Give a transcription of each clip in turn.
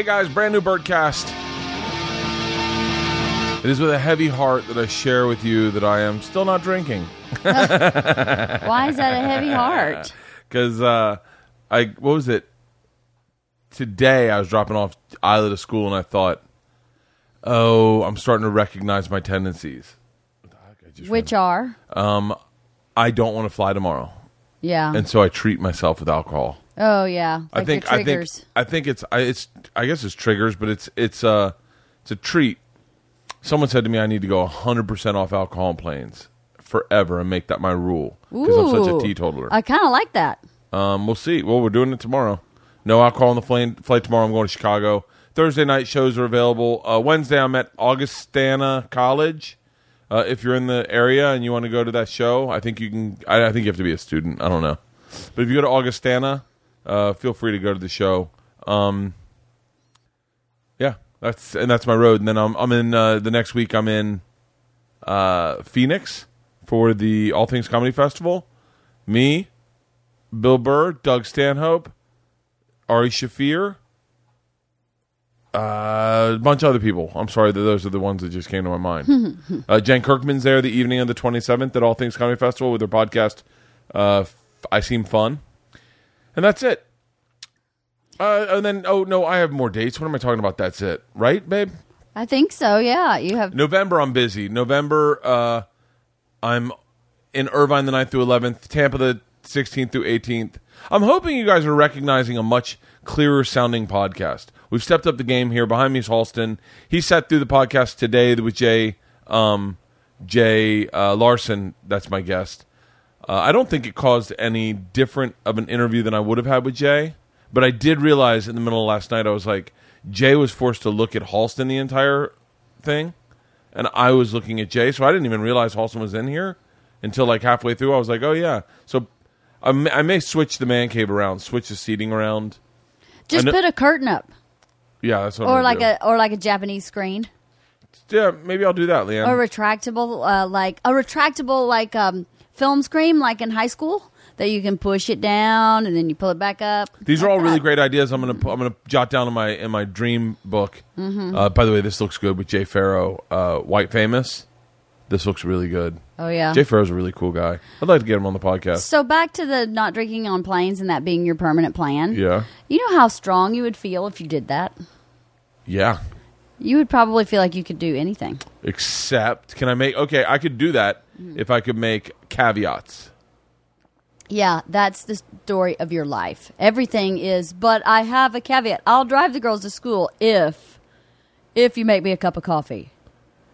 Hey guys, brand new Bertcast. It is with a heavy heart that I share with you that I am still not drinking. Why is that a heavy heart? Because uh, I what was it? Today I was dropping off Ila to school and I thought, oh, I'm starting to recognize my tendencies. Which are? I don't want to fly tomorrow, Yeah. and so I treat myself with alcohol. Oh yeah. Like I think I think. I think it's I, it's I guess it's triggers, but it's it's uh it's a treat. Someone said to me I need to go 100% off alcohol on planes forever and make that my rule because I'm such a Ooh. teetotaler. I kind of like that. Um, we'll see. Well, we're doing it tomorrow. No alcohol on the plane, flight tomorrow. I'm going to Chicago. Thursday night shows are available. Uh, Wednesday, I'm at Augustana College. Uh, if you're in the area and you want to go to that show, I think you can. I, I think you have to be a student. I don't know, but if you go to Augustana, uh, feel free to go to the show. Um, yeah, that's and that's my road. And then I'm I'm in uh, the next week. I'm in uh, Phoenix for the All Things Comedy Festival. Me, Bill Burr, Doug Stanhope, Ari Shaffir, uh, a bunch of other people. I'm sorry that those are the ones that just came to my mind. uh, Jen Kirkman's there the evening of the 27th at All Things Comedy Festival with their podcast. Uh, I seem fun, and that's it. Uh, and then, oh no, I have more dates. What am I talking about? That's it, right, babe? I think so. Yeah. You have. November, I'm busy. November, uh, I'm in Irvine the 9th through 11th, Tampa the 16th through 18th. I'm hoping you guys are recognizing a much clearer sounding podcast. We've stepped up the game here. Behind me is Halston. He sat through the podcast today with Jay, um, Jay uh, Larson. That's my guest. Uh, I don't think it caused any different of an interview than I would have had with Jay, but I did realize in the middle of last night I was like, Jay was forced to look at Halston the entire thing, and I was looking at Jay, so I didn't even realize Halston was in here until like halfway through. I was like, oh yeah. So I may, I may switch the man cave around, switch the seating around. Just put a curtain up, Yeah, that's what. I'm or like do. a or like a Japanese screen, yeah. Maybe I'll do that, LeeAnn. or retractable, uh, like a retractable like um, film screen, like in high school, that you can push it down and then you pull it back up. These are all really great ideas. I'm gonna I'm gonna jot down in my in my dream book. Mm-hmm. Uh, by the way, this looks good with Jay Pharoah, uh, White Famous. This looks really good. Oh yeah. Jay Pharoah's a really cool guy. I'd like to get him on the podcast. So back to the not drinking on planes and that being your permanent plan. Yeah, You know how strong you would feel if you did that? yeah. You would probably feel like you could do anything. Except, can I make? Okay, I could do that if I could make caveats. Yeah, that's the story of your life. Everything is, but I have a caveat. I'll drive the girls to school if if you make me a cup of coffee.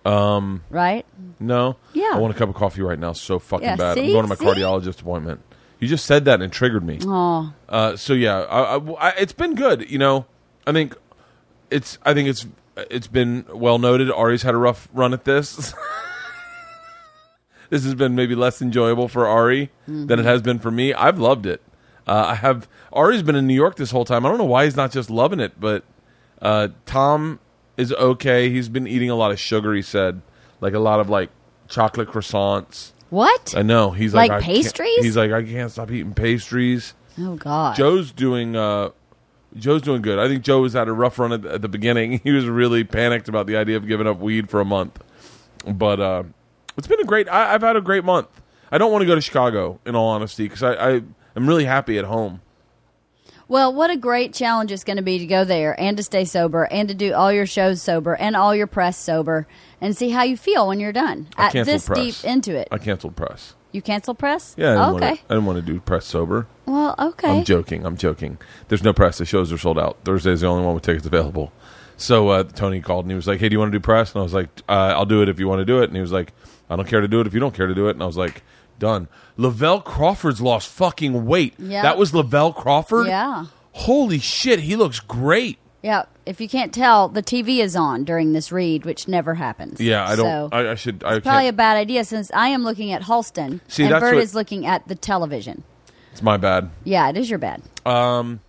Um, right? No. Yeah. I want a cup of coffee right now so fucking Yeah, bad. I'm see? going to my See? cardiologist appointment. You just said that and it triggered me. Oh, Uh, so yeah, I, I- I- it's been good. You know, I think it's I think it's it's been well noted. Ari's had a rough run at this. this has been maybe less enjoyable for Ari than it has been for me. I've loved it. Uh, I have Ari's been in New York this whole time. I don't know why he's not just loving it, but uh, Tom is okay. He's been eating a lot of sugar. He said, like a lot of like chocolate croissants. what? I know. He's like, Like pastries? He's like, I can't stop eating pastries. oh God. Joe's doing uh Joe's doing good. I think Joe was at a rough run at, at the beginning. He was really panicked about the idea of giving up weed for a month. But uh it's been a great I, I've had a great month. I don't want to go to Chicago in all honesty because I, I am really happy at home. Well, what a great challenge it's going to be to go there and to stay sober and to do all your shows sober and all your press sober and see how you feel when you're done. I At canceled this press. deep into it. I canceled press. You cancel press? Yeah, I didn't, okay. want, to, I didn't want to do press sober. Well, okay. I'm joking. I'm joking. There's no press. The shows are sold out. Thursday's the only one with tickets available. So uh, Tony called and he was like, "Hey, do you want to do press?" And I was like, uh, "I'll do it if you want to do it." And he was like, "I don't care to do it if you don't care to do it." And I was like, "Done." Lavell Crawford's lost fucking weight. Yeah. That was Lavell Crawford. Yeah. Holy shit, he looks great. Yeah, if you can't tell, the TV is on during this read, which never happens. Yeah, I don't. So, I, I should. I probably a can't. bad idea since I am looking at Halston See, and that's Bert what- is looking at the television. It's my bad. Yeah, it is your bad. Um,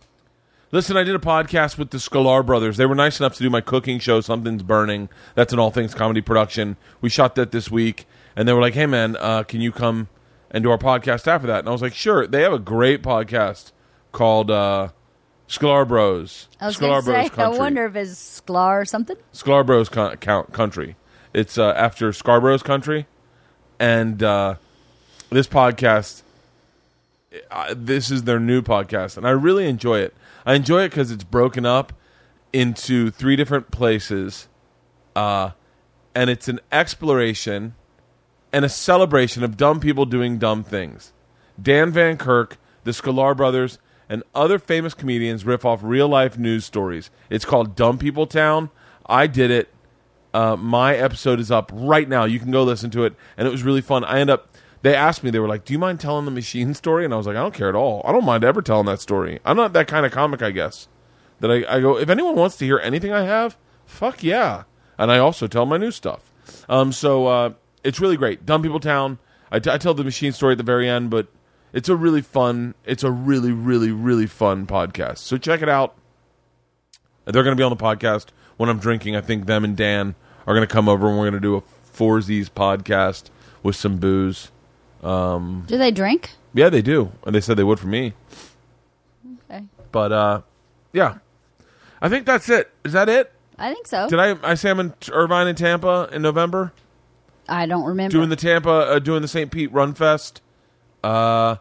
Listen, I did a podcast with the Sklar brothers. They were nice enough to do my cooking show, Something's Burning. That's an all things comedy production. We shot that this week, and they were like, "Hey, man, uh, can you come and do our podcast after that?" And I was like, "Sure." They have a great podcast called uh, Sklar Bros. I was Sklar going to Bros say, I wonder if it's Sklar or something. Sklarbro's con- count- country. It's uh, after Sklarbro's country, and uh, this podcast. Uh, this is their new podcast, and I really enjoy it. I enjoy it because it's broken up into three different places, uh, and it's an exploration and a celebration of dumb people doing dumb things. Dan Van Kirk, the Sklar brothers, and other famous comedians riff off real life news stories. It's called Dumb People Town. I did it. Uh, my episode is up right now. You can go listen to it, and it was really fun. I end up. They asked me. They were like, "Do you mind telling the machine story?" And I was like, "I don't care at all. I don't mind ever telling that story. I'm not that kind of comic, I guess." That I, I go, if anyone wants to hear anything I have, fuck yeah. And I also tell my new stuff. Um, so uh, it's really great. Dumb People Town. I, t- I tell the machine story at the very end, but it's a really fun. It's a really, really, really fun podcast. So check it out. They're going to be on the podcast when I'm drinking. I think them and Dan are going to come over and we're going to do a Foursies podcast with some booze. Do they drink? Yeah, they do, and they said they would for me. Okay. But uh, yeah, I think that's it. Is that it? I think so. Did I I say I'm in Irvine and Tampa in November I don't remember. doing the Tampa uh, doing the St. Pete Run Fest. Uh,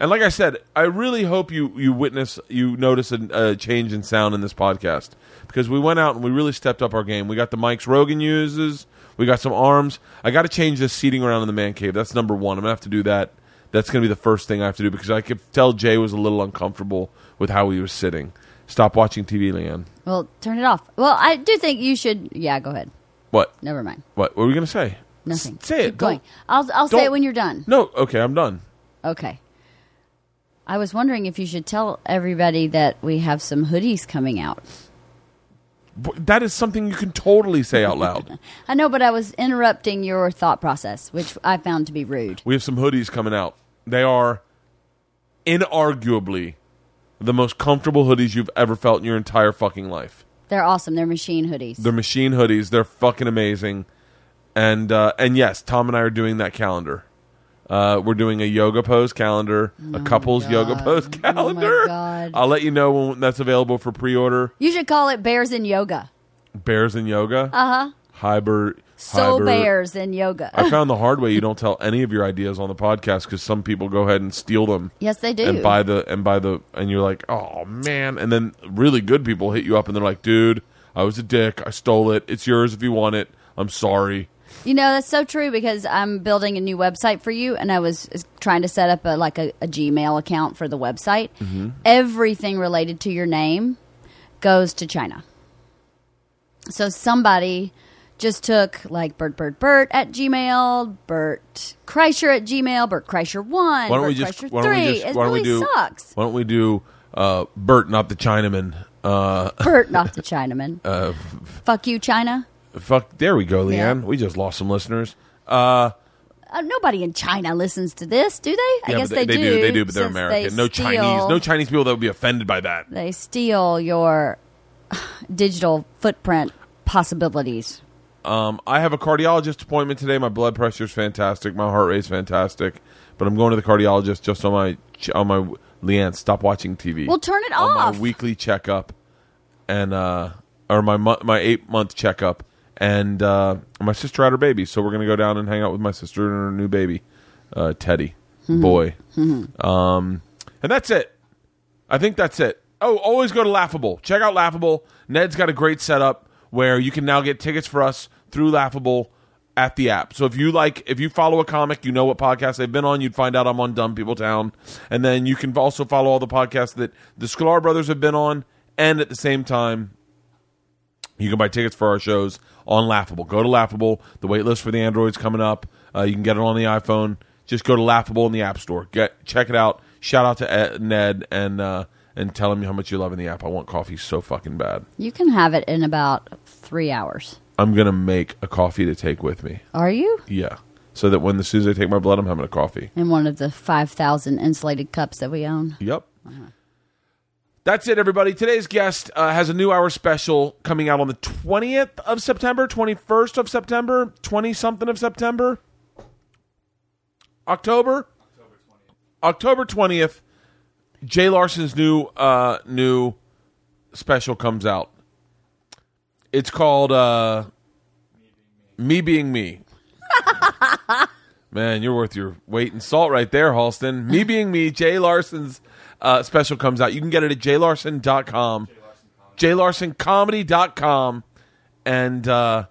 and like I said, I really hope you you witness you notice a, a change in sound in this podcast because we went out and we really stepped up our game. We got the mics Rogan uses. We got some arms. I got to change this seating around in the man cave. That's number one. I'm gonna have to do that. That's gonna be the first thing I have to do because I could tell Jay was a little uncomfortable with how he was sitting. Stop watching TV, LeeAnn. well, turn it off. Well, I do think you should. Yeah, go ahead. What? Never mind. What? What were we gonna say? Nothing. Say it. Keep going. Don't- I'll I'll say don't- it when you're done. No. Okay, I'm done. Okay. I was wondering if you should tell everybody that we have some hoodies coming out. That is something you can totally say out loud. I know, but I was interrupting your thought process, which I found to be rude. we have some hoodies coming out. They are inarguably the most comfortable hoodies you've ever felt in your entire fucking life. They're awesome. They're machine hoodies. They're machine hoodies. They're fucking amazing. And uh, and yes, Tom and I are doing that calendar. Uh, we're doing a yoga pose calendar, a couples yoga pose Oh, my calendar. God. I'll let you know when that's available for pre-order. you should call it Bears in Yoga. Bears in yoga. Uh huh. Hyber. So hyber- Bears in Yoga. I found the hard way. You don't tell any of your ideas on the podcast because some people go ahead and steal them. yes, they do. and buy the and buy the and you're like, oh man, and then really good people hit you up and they're like, dude, I was a dick, I stole it, it's yours if you want it, I'm sorry. You know that's so true because I'm building a new website for you, and I was trying to set up a like a, a Gmail account for the website. Mm-hmm. Everything related to your name goes to China. So somebody just took like Bert Bert Bert at Gmail, Bert Kreischer at Gmail, Bert Kreischer one, Why don't Bert we just Kreischer why don't three. we just it why don't really we do sucks. why don't we do uh, Bert, not the Chinaman? Uh, Bert, not the Chinaman. Fuck you, China. Fuck, there we go, Yeah. LeeAnn. We just lost some listeners. Uh, Uh, nobody in China listens to this, do they? I guess but they, do. They do, but they're since they American. No steal- Chinese, no Chinese people that would be offended by that. They steal your digital footprint possibilities. Um, I have a cardiologist appointment today. My blood pressure is fantastic. My heart rate's fantastic. But I'm going to the cardiologist just on my on my LeeAnn. Stop watching TV. Well, turn it on off. my weekly checkup, and uh, or my my eight month checkup. And uh, my sister had her baby, so we're gonna go down and hang out with my sister and her new baby, uh, Teddy Mm-hmm. boy. Um, and that's it. I think that's it. Oh, always go to Laughable. Check out Laughable. Ned's got a great setup where you can now get tickets for us through Laughable at the app. So if you like, if you follow a comic, you know what podcast they've been on. You'd find out I'm on Dumb People Town, and then you can also follow all the podcasts that the Sklar Brothers have been on, and at the same time, you can buy tickets for our shows on Laughable. Go to Laughable. The wait list for the Android's coming up. Uh, you can get it on the iPhone. Just go to Laughable in the App Store. Get check it out. Shout out to Ed, Ned and uh, and tell him how much you love in the app. I want coffee so fucking bad. You can have it in about three hours. I'm gonna make a coffee to take with me. Are you? Yeah, so that when as soon as I take my blood, I'm having a coffee. In one of the 5,000 insulated cups that we own. Yep. That's it, everybody. Today's guest uh, has a new hour special coming out on the 20th of September, 21st of September, 20 something of September, October? October 20th. Jay Larson's new uh, new special comes out. It's called uh, "Me Being Me." Man, you're worth your weight in salt right there, Halston. Me Being Me, Jay Larson's uh, special comes out. You can get it at jaylarson.com, jaylarsoncomedy.com, and uh,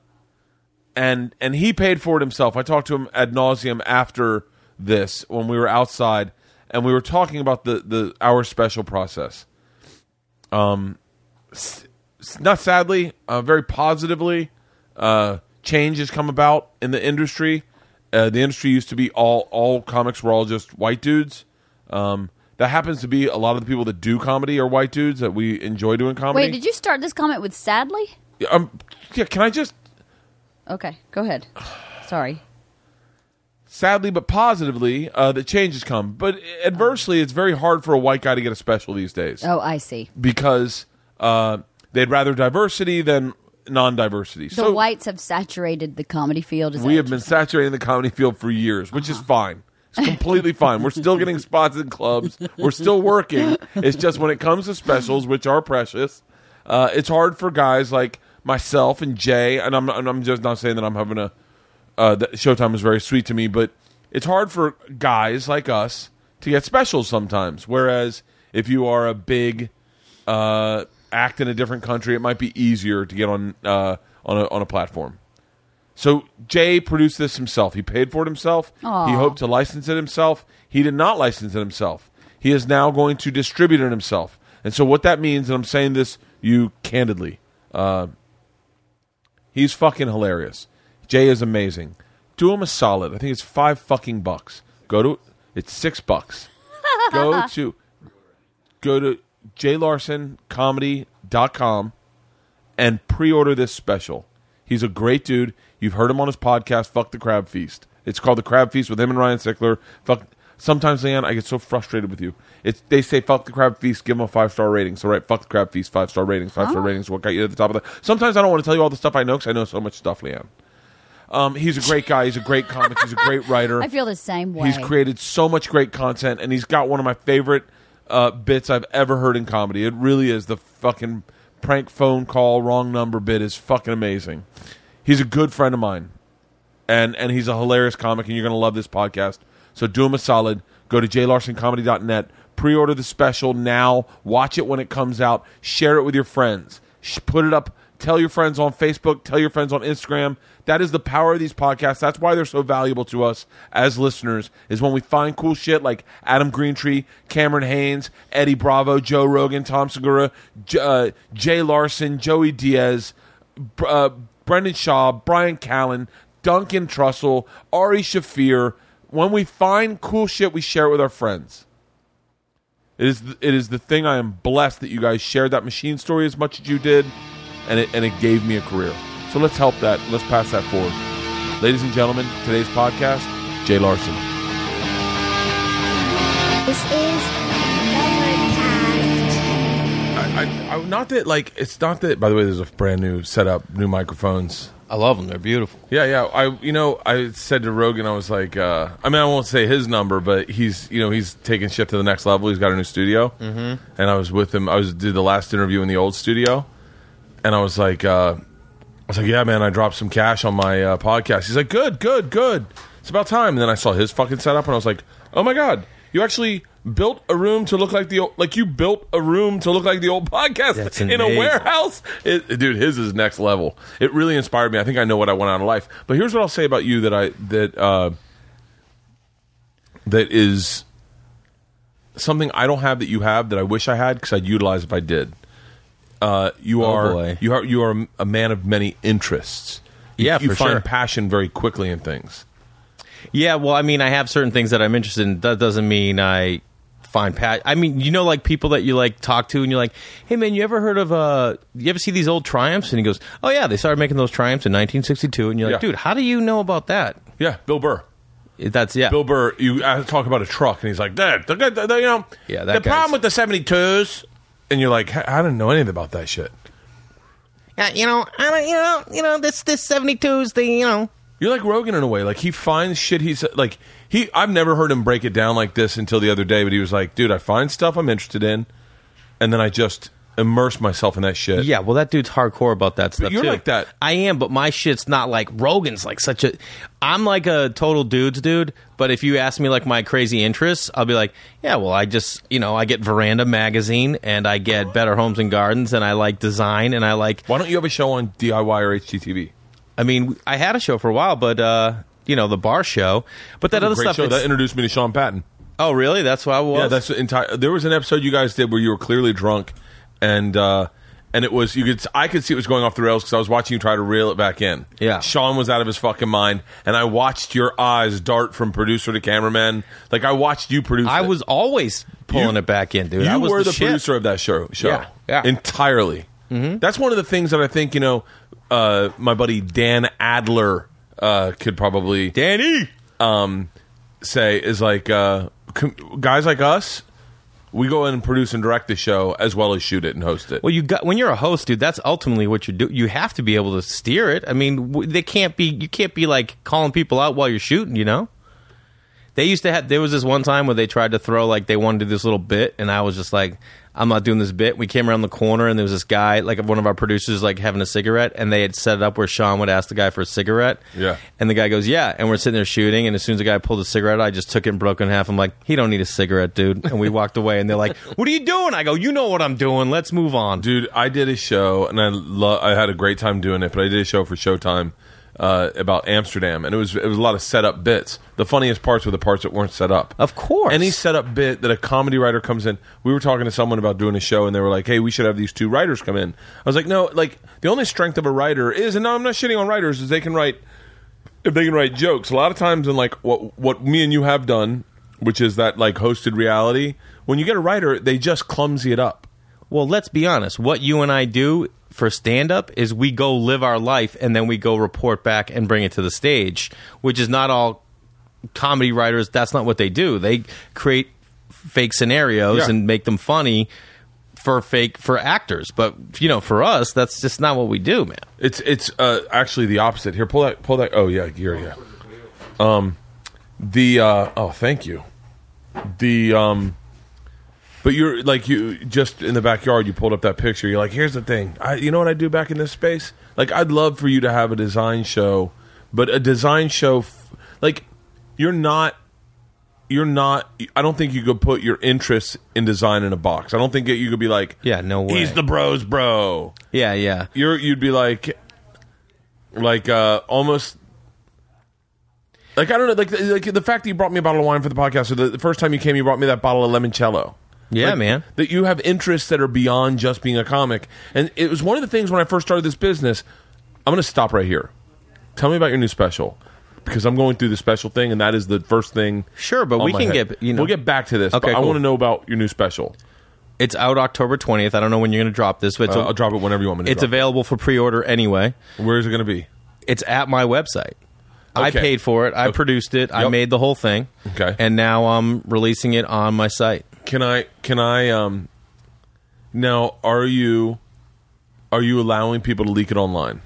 and and he paid for it himself. I talked to him ad nauseum after this when we were outside, and we were talking about the the our special process. Um, s- not sadly, uh, very positively, uh, change has come about in the industry. Uh, the industry used to be all all comics were all just white dudes. Um, that happens to be a lot of the people that do comedy are white dudes that we enjoy doing comedy. Wait, did you start this comment with sadly? um, yeah, can I just Okay, go ahead. Sorry. sadly but positively, uh, the change has come. But adversely, it's very hard for a white guy to get a special these days Oh, I see. because uh, they'd rather diversity than non-diversity. The so whites have saturated the comedy field. Is we have what been saturating the comedy field for years, which is fine. It's completely fine. We're still getting spots in clubs. We're still working. It's just when it comes to specials, which are precious, uh, it's hard for guys like myself and Jay. And I'm, and I'm just not saying that I'm having a uh, that Showtime is very sweet to me, but it's hard for guys like us to get specials sometimes. Whereas if you are a big uh, act in a different country, it might be easier to get on uh, on a, on a platform. So Jay produced this himself. He paid for it himself. Aw. He hoped to license it himself. He did not license it himself. He is now going to distribute it himself. And so what that means, and I'm saying this you candidly, uh, he's fucking hilarious. Jay is amazing. Do him a solid. I think it's five fucking bucks. Go to it's six bucks. go to go to jaylarsoncomedy.com and pre-order this special. He's a great dude. You've heard him on his podcast, Fuck the Crab Feast. It's called the Crab Feast with him and Ryan Sickler. Fuck. Sometimes, LeeAnn, I get so frustrated with you. It's they say fuck the crab feast, give them a five star rating. So right, fuck the crab feast, five star ratings, five star Oh. ratings. What got you at the top of the? Sometimes I don't want to tell you all the stuff I know because I know so much stuff, LeeAnn. Um, he's a great guy. He's a great comic. He's a great writer. I feel the same way. He's created so much great content, and he's got one of my favorite uh, bits I've ever heard in comedy. It really is the fucking prank phone call, wrong number bit is fucking amazing. He's a good friend of mine, and and he's a hilarious comic, and you're gonna love this podcast. So do him a solid. Go to jaylarsoncomedy.net. Pre-order the special now. Watch it when it comes out. Share it with your friends. Put it up. Tell your friends on Facebook. Tell your friends on Instagram. That is the power of these podcasts. That's why they're so valuable to us as listeners. Is when we find cool shit like Adam Greentree, Cameron Hanes, Eddie Bravo, Joe Rogan, Tom Segura, J- uh, Jay Larson, Joey Diaz, uh, Brendan Schaub, Bryan Callen, Duncan Trussell, Ari Shaffir. When we find cool shit, we share it with our friends. It is th- it is the thing I am blessed that you guys shared that machine story as much as you did, and it and it gave me a career. So let's help that. Let's pass that forward, ladies and gentlemen. Today's podcast, Jay Larson. I, not that like it's not that. By the way, there's a brand new setup, new microphones. I love them. They're beautiful. Yeah, yeah. I you know I said to Rogan, I was like, uh, I mean, I won't say his number, but he's you know he's taking shit to the next level. He's got a new studio, mm-hmm. and I was with him. I was did the last interview in the old studio, and I was like, uh, I was like, yeah, man, I dropped some cash on my uh, podcast. He's like, good, good, good. It's about time. And then I saw his fucking setup, and I was like, oh my god, you actually built a room to look like the old, like you built a room to look like the old podcast in a warehouse. It, dude, his is next level. It really inspired me. I think I know what I want out of life. But here's what I'll say about you that I that uh, that is something I don't have that you have that I wish I had because I'd utilize if I did. Uh, you Oh, are boy. you are you are a man of many interests. You- Yeah, you for find sure. passion very quickly in things. Yeah, well, I mean, I have certain things that I'm interested in. That doesn't mean I find pat. I mean, you know, like people that you like talk to, and you're like, "Hey, man, you ever heard of uh? You ever see these old Triumphs?" And he goes, "Oh yeah, they started making those Triumphs in 1962." And you're like, Yeah. "Dude, how do you know about that?" Yeah, Bill Burr. That's yeah. Bill Burr, you talk about a truck, and he's like, "Dad, the, the, the, you know, Yeah, the that problem with the '72s," and you're like, "I I didn't know anything about that shit." Yeah, you know, I don't, you know, you know, this this 72s, the you know, You're like Rogan in a way. Like he finds shit. He's like he. I've never heard him break it down like this until the other day. But he was like, "Dude, I find stuff I'm interested in, and then I just immerse myself in that shit." Yeah, well, that dude's hardcore about that stuff. you're too. like that. I am, but my shit's not like Rogan's. Like such a, I'm like a total dudes dude. But if you ask me like my crazy interests, I'll be like, yeah, well, I just you know I get Veranda magazine and I get Better Homes and Gardens and I like design and I like. Why don't you have a show on DIY or HGTV? I mean, I had a show for a while, but uh, you know the bar show. But that other stuff. show that introduced me to Sean Patton. oh, really? That's why I was. Yeah, that's the entire. There was an episode you guys did where you were clearly drunk, and uh, and it was you could I could see it was going off the rails because I was watching you try to reel it back in. Yeah. Sean was out of his fucking mind, and I watched your eyes dart from producer to cameraman. Like I watched you produce. I it. was always pulling You- it back in, dude. You I was were the, shit. producer of that show. Show. Yeah, yeah. entirely. Mm-hmm. That's one of the things that I think you know. Uh, my buddy Dan Adler uh, could probably Danny. um, say is like uh, com- guys like us. We go in and produce and direct the show as well as shoot it and host it. Well, you got when you're a host, dude. That's ultimately what you do. You have to be able to steer it. I mean, w- they can't be. You can't be like calling people out while you're shooting. You know. They used to have. There was this one time where they tried to throw like they wanted to do this little bit, and I was just like, I'm not doing this bit. We came around the corner, and there was this guy, like one of our producers, like having a cigarette, and they had set it up where Sean would ask the guy for a cigarette. Yeah. And the guy goes, "Yeah," and we're sitting there shooting, and as soon as the guy pulled a cigarette, I just took it and broke it in half. I'm like, "He don't need a cigarette, dude." And we walked away, and they're like, "What are you doing?" I go, "You know what I'm doing. Let's move on." Dude, I did a show and I lo- I had a great time doing it, but I did a show for Showtime uh, about Amsterdam, and it was it was a lot of setup bits. The funniest parts were the parts that weren't set up. Of course. Any setup bit that a comedy writer comes in, we were talking to someone about doing a show, and they were like, "Hey, we should have these two writers come in." I was like, "No, like the only strength of a writer is, and no, I'm not shitting on writers, is they can write if they can write jokes. A lot of times, in like what what me and you have done, which is that like hosted reality, when you get a writer, they just clumsy it up. Well, let's be honest. What you and I do for stand up is we go live our life and then we go report back and bring it to the stage, which is not all comedy writers. That's not what they do. They create fake scenarios Yeah. and make them funny for fake for actors. But you know, for us, that's just not what we do, man. It's it's uh, actually the opposite. Here, pull that pull that. Oh yeah, here yeah. Um, the uh, oh thank you. The um, but you're like you just in the backyard. You pulled up that picture. You're like, here's the thing. I you know what I do back in this space. Like I'd love for you to have a design show, but a design show f- like you're not. You're not. I don't think you could put your interests in design in a box. I don't think that you could be like, Yeah, no way. He's the bros, bro Yeah, yeah. you're you'd be like like uh almost like I don't know like like the fact that you brought me a bottle of wine for the podcast or the, the first time you came you brought me that bottle of limoncello Yeah, Like, man. that you have interests that are beyond just being a comic and it was one of the things when I first started this business I'm going to stop right here tell me about your new special because I'm going through the special thing and that is the first thing Sure, but we can head. get you know we'll get back to this Okay, but I want to know about your new special it's out October twentieth. I don't know when you're going to drop this, but uh, I'll drop it whenever you want me to it's available for pre-order anyway. where is it going to be It's at my website. I paid for it. I Okay. produced it. I made the whole thing. Okay. And now I'm releasing it on my site. Can I? Can I? Um. Now, are you? Are you allowing people to leak it online?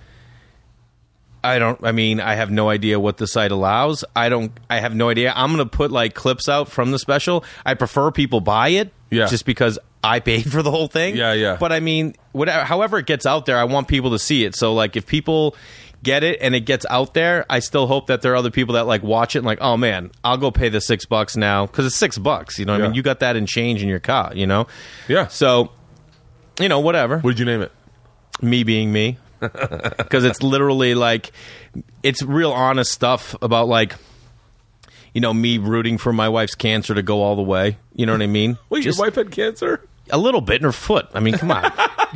I don't. I mean, I have no idea what the site allows. I don't. I have no idea. I'm going to put like clips out from the special. I prefer people buy it. Yeah. Just because I paid for the whole thing. Yeah, yeah. But I mean, whatever. However it gets out there, I want people to see it. So like, if people get it and it gets out there, I still hope that there are other people that like watch it and like, oh man, I'll go pay the six bucks now because it's six bucks. You know what I mean? You got that in change in your car. You know. Yeah. So, you know, whatever. What did you name it? me being me because it's literally like it's real honest stuff about like you know me rooting for my wife's cancer to go all the way you know what i mean Wait, Just your wife had cancer. A little bit in her foot i mean come on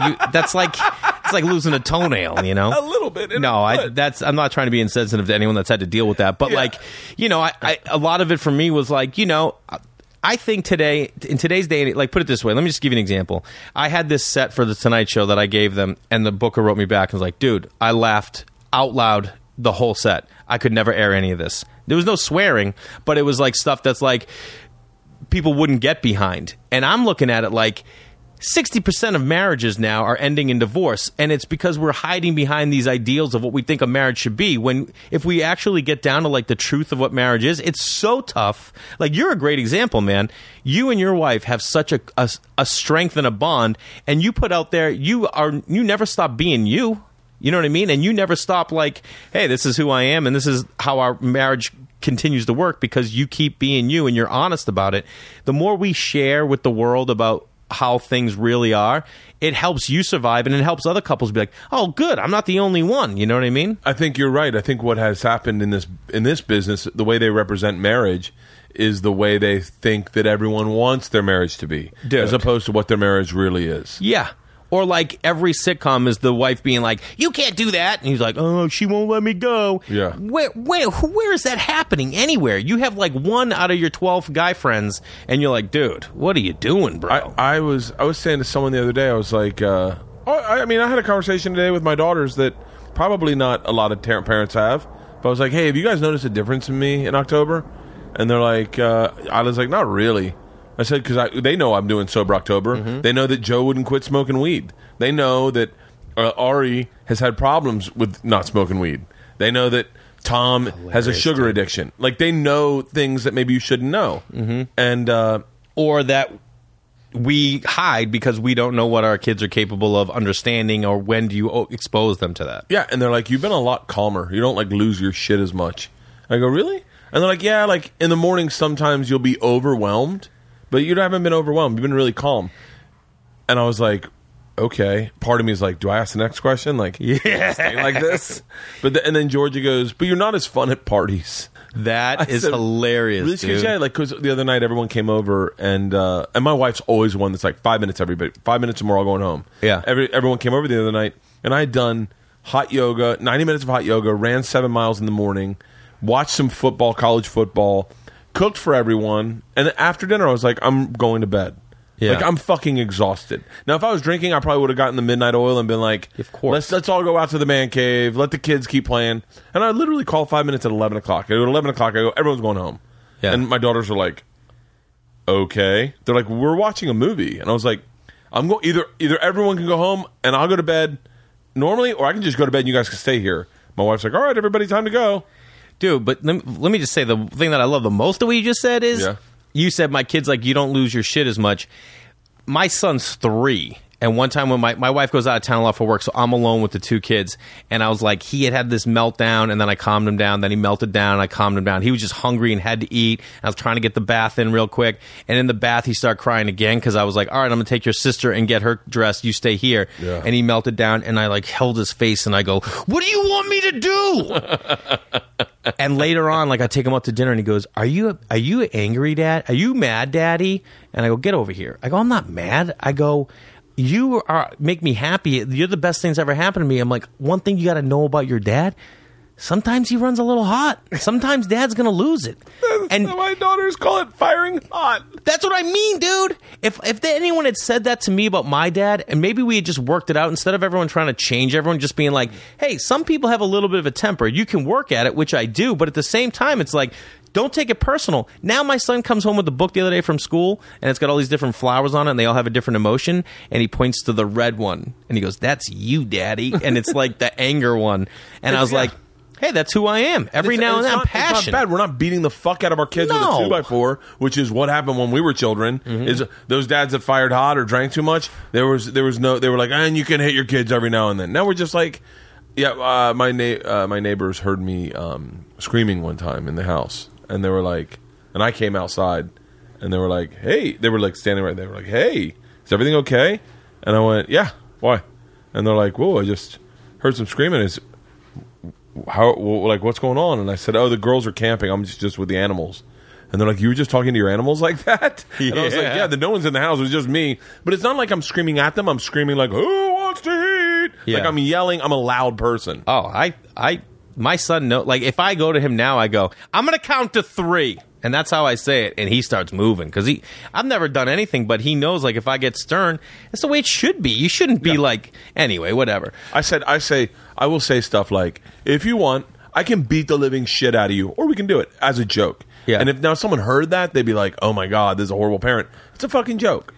you, that's like it's like losing a toenail you know A little bit. in no, her I foot. that's I'm not trying to be insensitive to anyone that's had to deal with that, but Yeah. like, you know, I, I a lot of it for me was like, you know, I think today in today's day, like put it this way, let me just give you an example. I had this set for the Tonight Show that I gave them, and the booker wrote me back and was like, dude, I laughed out loud the whole set. I could never air any of this. There was no swearing, but it was like stuff that's like people wouldn't get behind. And I'm looking at it like 60% of marriages now are ending in divorce. And it's because we're hiding behind these ideals of what we think a marriage should be. When if we actually get down to like the truth of what marriage is it's so tough. Like you're a great example man. You and your wife have such a, a, a strength and a bond. And you put out there you are you never stop being you. You know what i mean? And you never stop like hey this is who i am and this is how our marriage continues to work because you keep being you and you're honest about it the more we share with the world about how things really are, it helps you survive and it helps other couples be like, "Oh, good, I'm not the only one." You know what I mean? I think you're right. I think what has happened in this in this business, the way they represent marriage, is the way they think that everyone wants their marriage to be, Dude. as opposed to what their marriage really is. Yeah. Or like every sitcom is the wife being like, "You can't do that," and he's like, "Oh, she won't let me go." Yeah. Where where where is that happening anywhere? You have like one out of your twelve guy friends, and you're like, "Dude, what are you doing, bro?" I, I was I was saying to someone the other day, I was like, uh, oh, I, I mean, I had a conversation today with my daughters that probably not a lot of ter- parents have, but I was like, hey, have you guys noticed a difference in me in October? And they're like, uh, I was like, not really. I said because they know I'm doing sober October. Mm-hmm. They know that Joe wouldn't quit smoking weed. They know that uh, Ari has had problems with not smoking weed. They know that Tom has a sugar addiction. Like they know things that maybe you shouldn't know. Mm-hmm. And uh, or that we hide because we don't know what our kids are capable of understanding, or when do you o- expose them to that? Yeah, and they're like, you've been a lot calmer. You don't like lose your shit as much. I go, really? And they're like, yeah, like in the morning sometimes you'll be overwhelmed, but you haven't been overwhelmed. You've been really calm. And I was like, okay. Part of me is like, do I ask the next question? Like, yeah, stay like this. But the, and then Georgia goes, but you're not as fun at parties. That I is said, hilarious, Really dude. yeah, like because the other night everyone came over and uh, and my wife's always one that's like five minutes everybody five minutes and we're all going home. Yeah. Every, everyone came over the other night and I had done hot yoga, ninety minutes of hot yoga, ran seven miles in the morning, watched some football, college football, cooked for everyone, and after dinner I was like, I'm going to bed. Yeah. Like I'm fucking exhausted. Now, if I was drinking, I probably would have gotten the midnight oil and been like, Of course. let's let's all go out to the man cave, let the kids keep playing." And I literally call five minutes at eleven o'clock. At eleven o'clock. I go, everyone's going home. Yeah. And my daughters are like, "Okay." They're like, "We're watching a movie," and I was like, "I'm going either either everyone can go home and I'll go to bed normally, or I can just go to bed and you guys can stay here." My wife's like, "All right, everybody, time to go." Dude, but let me, let me just say the thing that I love the most of what you just said is Yeah. you said my kids like you don't lose your shit as much. My son's three. And one time when my, my wife goes out of town a lot for work, so I'm alone with the two kids. And I was like, he had had this meltdown, and then I calmed him down. Then he melted down, and I calmed him down. He was just hungry and had to eat. I was trying to get the bath in real quick. And in the bath, he started crying again because I was like, all right, I'm going to take your sister and get her dressed. You stay here. Yeah. And he melted down, and I like held his face, and I go, what do you want me to do? and later on, like I take him out to dinner, and he goes, "Are you are you angry, Dad? Are you mad, Daddy?" And I go, "Get over here." I go, "I'm not mad." I go, "You are make me happy. You're the best thing's ever happened to me." I'm like, one thing you got to know about your dad. Sometimes he runs a little hot. Sometimes dad's gonna lose it, and my daughters call it firing hot. that's what I mean, dude. If if anyone had said that to me about my dad, and maybe we had just worked it out instead of everyone trying to change everyone, just being like, "Hey, some people have a little bit of a temper. You can work at it," which I do, but at the same time, it's like. Don't take it personal. Now my son comes home with a book the other day from school, and it's got all these different flowers on it, and they all have a different emotion. And he points to the red one, and he goes, "That's you, Daddy." And it's like the anger one. And I was like, "Hey, that's who I am." Every now and then, I'm It's passionate. not bad. We're not beating the fuck out of our kids with No. a two by four, which is what happened when we were children. Mm-hmm. Is those dads that fired hot or drank too much? There was there was no. They were like, and you can hit your kids every now and then. Now we're just like, yeah. Uh, my na- uh, my neighbors heard me um, screaming one time in the house, and they were like, and I came outside, and they were like, hey, they were like standing right there, they were like, hey, is everything okay? And I went, yeah. Why? And they're like, whoa, I just heard some screaming. Is how well, like what's going on? And i said oh the girls are camping. I'm just, just with the animals. And they're like you were just talking to your animals like that? And i was like Yeah. yeah the, no one's in the house. It was just me. But it's not like i'm screaming at them. I'm screaming like who wants to eat? Like i'm yelling. I'm a loud person. Oh, I, I, my son know. Like, if I go to him now, I go, "I'm gonna count to three. And that's how I say it. And he starts moving because he, I've never done anything, but he knows like if I get stern, that's the way it should be. You shouldn't be like anyway, whatever. I said, I say, I will say stuff like, if you want, I can beat the living shit out of you, or we can do it as a joke. Yeah. And if now someone heard that, they'd be like, oh my God, this is a horrible parent. It's a fucking joke.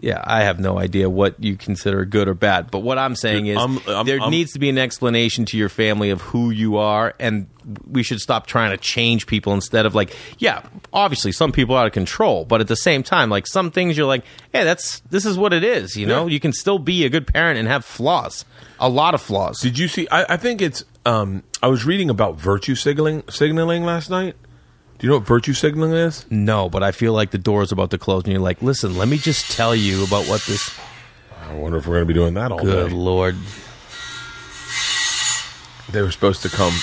Yeah, I have no idea what you consider good or bad. But what I'm saying Dude, is I'm- I'm- there I'm- needs to be an explanation to your family of who you are, and we should stop trying to change people instead of like, yeah, obviously some people are out of control, but at the same time, like some things you're like, hey, that's this is what it is. You know, Yeah. you can still be a good parent and have flaws, a lot of flaws. Did you see? I, I think it's. Um, I was reading about virtue signaling signaling last night. Do you know what virtue signaling is? No, but I feel like the door is about to close, and you're like, listen, let me just tell you about what this. I wonder if we're going to be doing that all day. Good day. lord. They were supposed to come.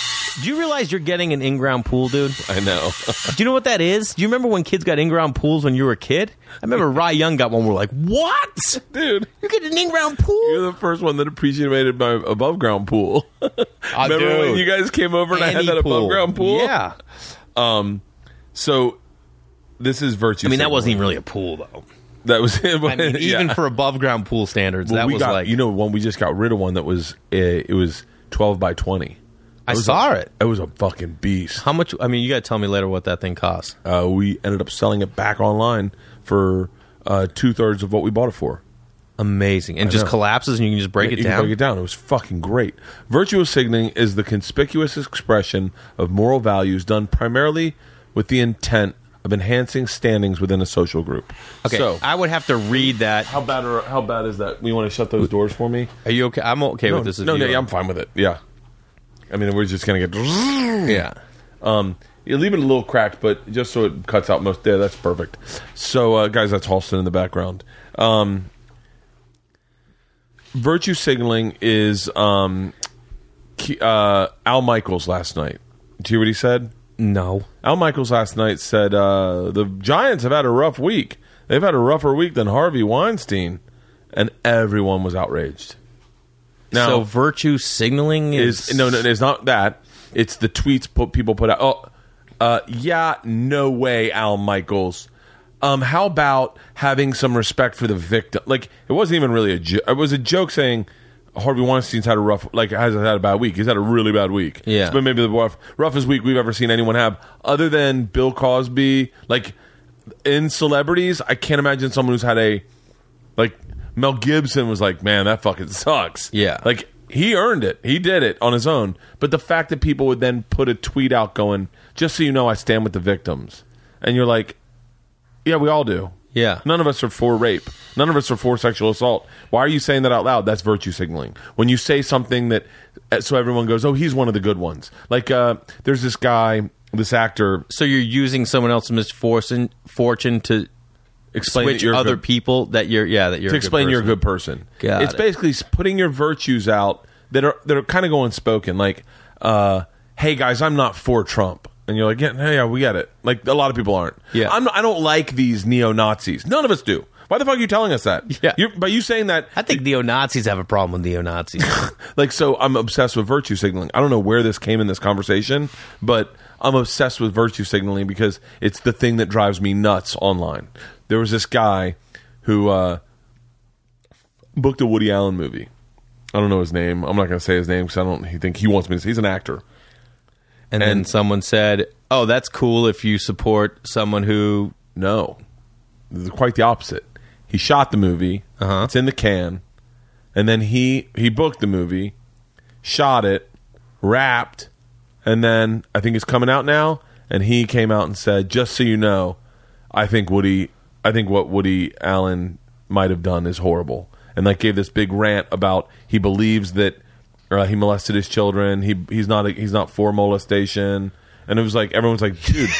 Do you realize you're getting an in-ground pool, dude? I know. Do you know what that is? Do you remember when kids got in-ground pools when you were a kid? I remember Rye Young got one. We're like, what? Dude, You get an in-ground pool? you're the first one that appreciated my above ground pool. I Remember when you guys came over and I had Any that pool. above ground pool? Yeah. So this is virtue. I mean, that wasn't even really a pool, though. That was it. I mean, Yeah. even for above ground pool standards, Well, that we was got, like you know one we just got rid of one that was uh, it was twelve by twenty. I saw a, it. It was a fucking beast. How much? I mean, you got to tell me later what that thing costs. Uh, we ended up selling it back online for uh, two thirds of what we bought it for. Amazing, and just know. collapses, and you can just break You it can down. Break it down. It was fucking great. Virtuous signaling is the conspicuous expression of moral values done primarily with the intent of enhancing standings within a social group. Okay, So, I would have to read that. how bad? Are, how bad is that? We want to shut those doors for me? Are you okay? I'm okay no, with this. no, no, yeah, I'm fine with it. Yeah. I mean, we're just gonna get. yeah. Um, you leave it a little cracked, but just so it cuts out most there. That's perfect. So, uh, guys, that's Halston in the background. Um, virtue signaling is um, uh, Al Michaels last night. Do you hear what he said? No. Al Michaels last night said uh, the Giants have had a rough week. They've had a rougher week than Harvey Weinstein, and everyone was outraged. Now, so virtue signaling is, is no, no, it's not that. It's the tweets put people put out. Oh, uh, yeah, no way, Al Michaels. Um, how about having some respect for the victim? Like, it wasn't even really a joke. It was a joke saying Harvey Weinstein's had a rough, like, has had a bad week. He's had a really bad week. Yeah. it's been maybe the rough, roughest week we've ever seen anyone have, other than Bill Cosby. Like, in celebrities, I can't imagine someone who's had a like Mel Gibson was like, man, that fucking sucks. Yeah. like he earned it. He did it on his own. But the fact that people would then put a tweet out going, just so you know, I stand with the victims, and you're like, yeah, we all do. Yeah. None of us are for rape. None of us are for sexual assault. Why are you saying that out loud? That's virtue signaling. When you say something that, uh, so everyone goes, oh, he's one of the good ones. Like, uh, there's this guy, this actor, So you're using someone else's misfortune fortune to explain switch you're other good- people that you're yeah that you're to a good explain you're a good person. Got it's it. basically putting your virtues out that are that are kind of going spoken. Like, uh, hey guys, I'm not for Trump, and you're like, yeah, yeah, we get it. Like a lot of people aren't. Yeah. I'm I don't like these neo Nazis. None of us do. Why the fuck are you telling us that? Yeah. You're, by you saying that, I think neo Nazis have a problem with neo Nazis. like so i'm obsessed with virtue signaling i don't know where this came in this conversation but i'm obsessed with virtue signaling because it's the thing that drives me nuts online there was this guy who uh, booked a woody allen movie i don't know his name i'm not going to say his name because i don't he think he wants me to he's an actor and then someone said, "Oh, that's cool if you support someone who." no. Quite the opposite. He shot the movie. Uh-huh. it's in the can. And then he he booked the movie shot it wrapped and then i think it's coming out now. And he came out and said just so you know i think woody i think what woody allen might have done is horrible. And like gave this big rant about he believes that uh, he molested his children he he's not he's not for molestation and it was like everyone's like dude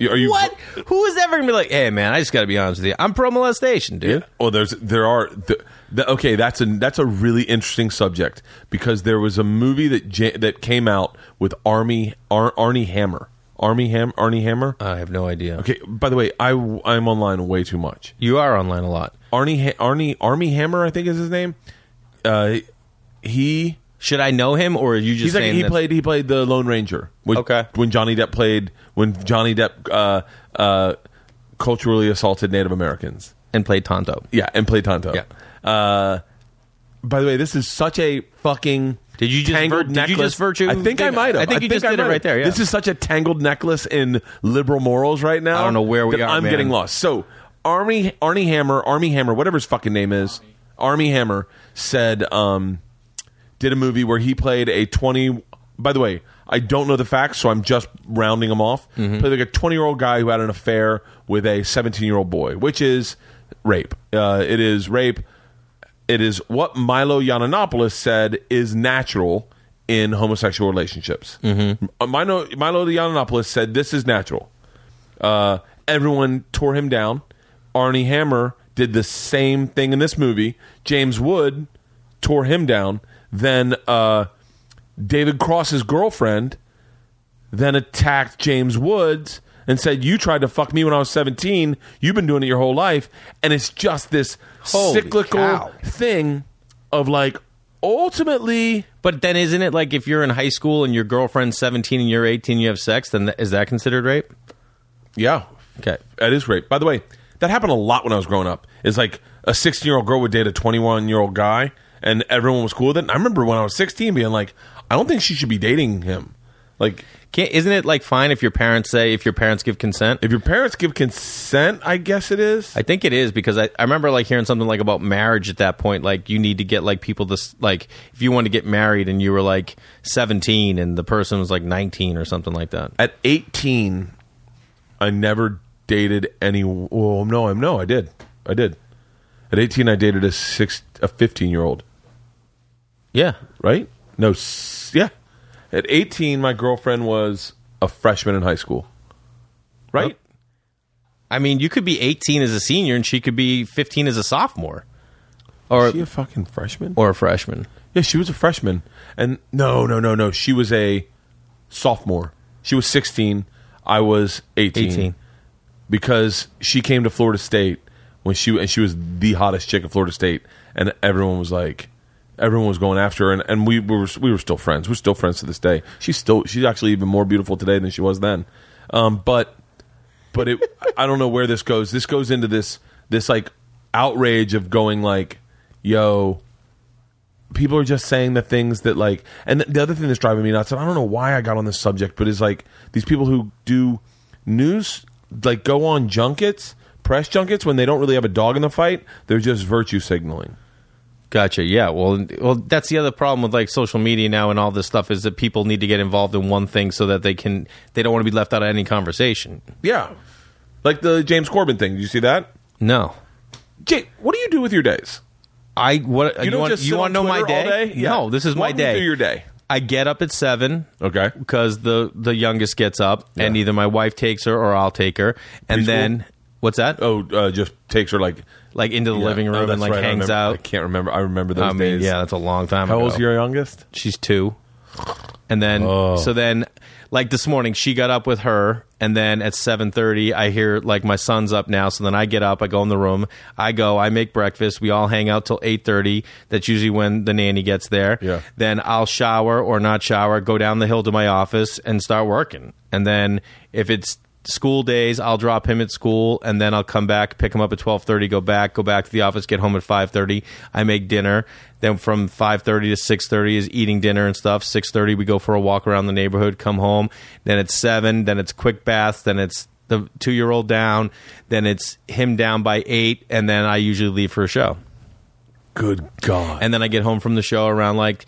are you What? Who is ever gonna be like, "Hey, man, I just got to be honest with you. I'm pro molestation, dude." Well, there's there are the, the, okay. That's a that's a really interesting subject because there was a movie that ja- that came out with Army Ar, Arnie Hammer. Army Ham Arnie Hammer. I have no idea. Okay. By the way, I I'm online way too much. You are online a lot. Arnie ha- Arnie Armie Hammer, I think is his name. Uh, he Should I know him, or are you just he's like saying he that- played he played the Lone Ranger. When, Okay. When Johnny Depp played when Johnny Depp uh, uh, culturally assaulted Native Americans. and played Tonto? Yeah, and played Tonto. Yeah. Uh, by the way, this is such a fucking. Did you just tangled vir- did you necklace. just virtue I think I might have. I think you just did it might right have. there, yeah. This is such a tangled necklace in liberal morals right now. I don't know where we that are, I'm man. getting lost. So Army Arnie Hammer, Armie Hammer, whatever his fucking name is, Armie Hammer said um, did a movie where he played a twenty. By the way, I don't know the facts, so I'm just rounding them off. Played like a twenty year old guy who had an affair with a seventeen year old boy, which is rape. Uh, it is rape. It is what Milo Yiannopoulos said is natural in homosexual relationships. Mm-hmm. Milo, Milo Yiannopoulos said this is natural. Uh, everyone tore him down. Arnie Hammer did the same thing in this movie. James Wood tore him down. Then uh, David Cross's girlfriend then attacked James Woods and said, "You tried to fuck me when I was 17. You've been doing it your whole life." And it's just this Holy cyclical cow. thing of like ultimately But then isn't it like if you're in high school and your girlfriend's 17 and you're 18, you have sex, then th- is that considered rape? yeah, Okay. that is rape. By the way, that happened a lot when I was growing up. It's like a 16 year old girl would date a 21 year old guy, and everyone was cool with it. And I remember when I was 16 being like, I don't think she should be dating him. Like, Can't, isn't it like fine if your parents say, if your parents give consent? if your parents give consent, I guess it is. I think it is because I, I remember like hearing something like about marriage at that point. Like you need to get like people to s- like if you want to get married and you were like 17 and the person was like 19 or something like that. At 18, I never dated any. Well, no, I'm no, I did. I did. At 18, I dated a six, a 15 year old. Yeah. Right? No, s- yeah. At 18, my girlfriend was a freshman in high school. Right? I mean, you could be 18 as a senior and she could be 15 as a sophomore or Is she a fucking freshman? or a freshman. Yeah, she was a freshman. And no, no, no, no. She was a sophomore. She was 16. I was 18. 18. Because she came to Florida State when she and she was the hottest chick at Florida State and everyone was like everyone was going after her and, and we were we were still friends. We're still friends to this day. She's still she's actually even more beautiful today than she was then. Um, but but it I don't know where this goes. This goes into this this like outrage of going like, yo, people are just saying the things that like and the other thing that's driving me nuts and i don't know why i got on this subject but is like these people who do news like go on junkets press junkets when they don't really have a dog in the fight they're just virtue signaling Gotcha. Yeah. Well, well, that's the other problem with like social media now and all this stuff is that people need to get involved in one thing so that they can they don't want to be left out of any conversation. yeah like the James Corden thing did you see that No. jay what do you do with your days I what you, don't want you want to know my day? day? Yeah. No, this is my Walk me day. your day. I get up at seven. Okay. Because the the youngest gets up, and either my wife takes her or I'll take her, and Preschool? then what's that? oh uh, just takes her like Like into the yeah. living Oh, room that's and like right. I hangs remember- i out. can't remember i remember those I mean, days yeah, that's a long time. how ago. old's your youngest She's two. And then Oh. so then like this morning she got up with her and then at 7:30 I hear like my son's up now so then I get up I go in the room I go I make breakfast we all hang out till 8:30 that's usually when the nanny gets there Yeah. then I'll shower or not shower go down the hill to my office and start working and then if it's school days I'll drop him at school and then I'll come back pick him up at 12:30 go back go back to the office get home at 5:30 I make dinner. Then from 5:30 to 6:30 is eating dinner and stuff. 6:30 we go for a walk around the neighborhood come home. Then it's 7 then it's quick bath then it's the 2-year-old down then it's him down by 8 and then I usually leave for a show. Good god. And then I get home from the show around like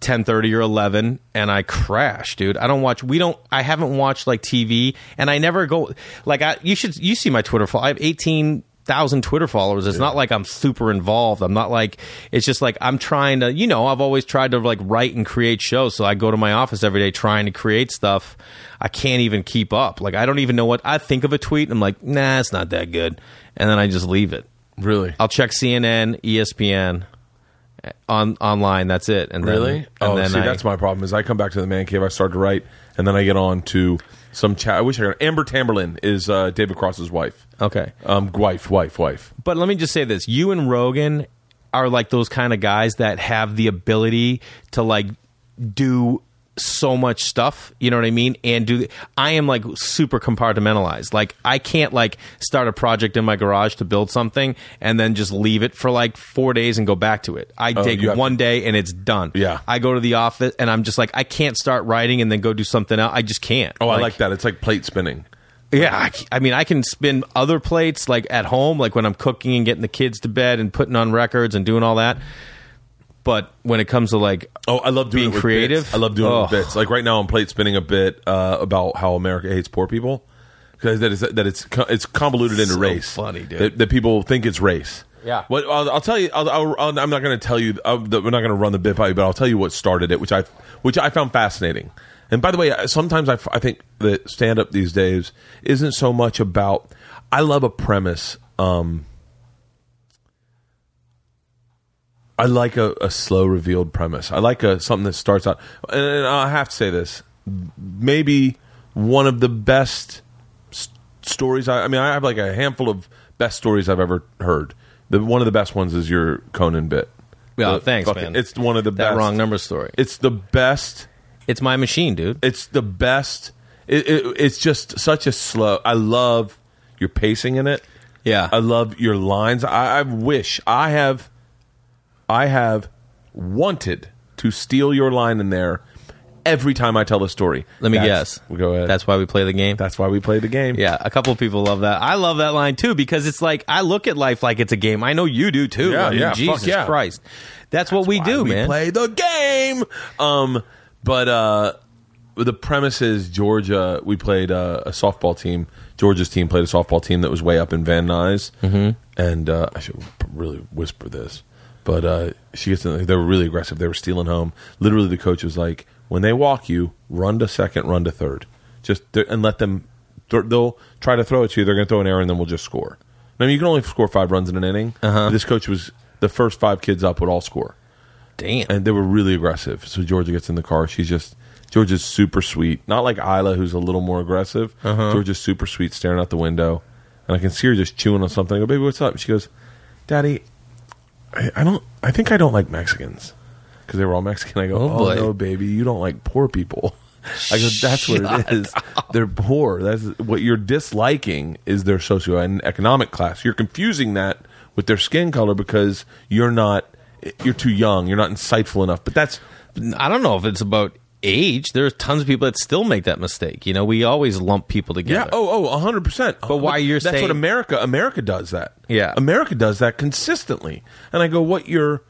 10:30 or 11 and I crash, dude. I don't watch we don't I haven't watched like TV and I never go like I you should you see my Twitter follow. I have 18,000 Twitter followers. It's not like I'm super involved. I'm not like it's just like I'm trying to, you know, I've always tried to like write and create shows. So I go to my office every day trying to create stuff. I can't even keep up. Like I don't even know what I think of a tweet I'm like, "Nah, it's not that good." And then I just leave it. really I'll check CNN, ESPN on online. That's it. And Really? Then, and oh, see, I, that's my problem. Is I come back to the man cave, I start to write, and then I get on to some chat. I wish I could. Amber Tamblyn is uh, David Cross's wife. okay. Um, wife, wife, wife. But let me just say this: you and Rogan are like those kind of guys that have the ability to like do so much stuff you know what i mean and do i am like super compartmentalized like i can't like start a project in my garage to build something and then just leave it for like four days and go back to it i oh, take Oh, have one day and it's done Yeah. i go to the office and i'm just like i can't start writing and then go do something else i just can't Oh, I like that. It's like plate spinning. Yeah, I mean, I can spin other plates like at home, like when I'm cooking and getting the kids to bed and putting on records and doing all that. But when it comes to like, Oh, I love doing Being it with creative? bits. I love doing it Oh. with bits. Like right now, I'm plate spinning a bit uh, about how America hates poor people because that is that it's co- it's convoluted into So race. funny, dude. That, that people think it's race. Yeah. What I'll, I'll tell you, I'll, I'll, I'll, I'm not going to tell you. i we're not going to run the bit by you, but I'll tell you what started it, which I which I found fascinating. And by the way, I- sometimes I, f- I think that stand up these days isn't so much about. I love a premise. Um, I like a, a slow revealed premise. I like a something that starts out. And, and I have to say this, maybe one of the best s- stories. I, I mean, I have like a handful of best stories I've ever heard. The one of the best ones is your Conan bit. Yeah, The thanks, fucking- man. It's one of the that best. wrong number story. It's the best. It's my machine, dude. It's the best. It, it, it's just such a slow. I love your pacing in it. Yeah. I love your lines. I, I wish I have. I have wanted to steal your line in there every time I tell the story. Let me That's- guess. Go ahead. That's why we play the game. that's why we play the game. Yeah, a couple of people love that. I love that line too because it's like I look at life like it's a game. I know you do too. Yeah, I mean, yeah, fuck Jesus yeah. Christ, that's, what we Why do, we man. play the game. Um, but uh, the premise is Georgia. We played uh, a softball team. Georgia's team played a softball team that was way up in Van Nuys, mm-hmm. and uh, I should really whisper this. But uh, she gets in, they were really aggressive. They were stealing home. Literally, the coach was like, "When they walk you, run to second, run to third, just and let them. They'll try to throw it to you. They're going to throw an error, and then we'll just score. I mean, you can only score five runs in an inning. Uh-huh. This coach was the first five kids up would all score Damn. and they were really aggressive. So Georgia gets in the car. She's just Georgia's super sweet, not like Ila, who's a little more aggressive. Uh-huh. Georgia's super sweet, staring out the window, and I can see her just chewing on something. I go, baby, what's up? She goes, Daddy, I, I don't. I think I don't like Mexicans because they were all Mexican. I go, Oh, oh, no, baby, you don't like poor people. I go, that's what it is. They're poor. That's what you're disliking is their socioeconomic class. You're confusing that with their skin color because you're not. You're too young. You're not insightful enough. But that's I don't know if it's about age. There's tons of people that still make that mistake. You know, we always lump people together. Yeah. Oh, oh, 100%. But why you're saying that's saying- what America? America does that. Yeah. America does that consistently. And I go, what you're,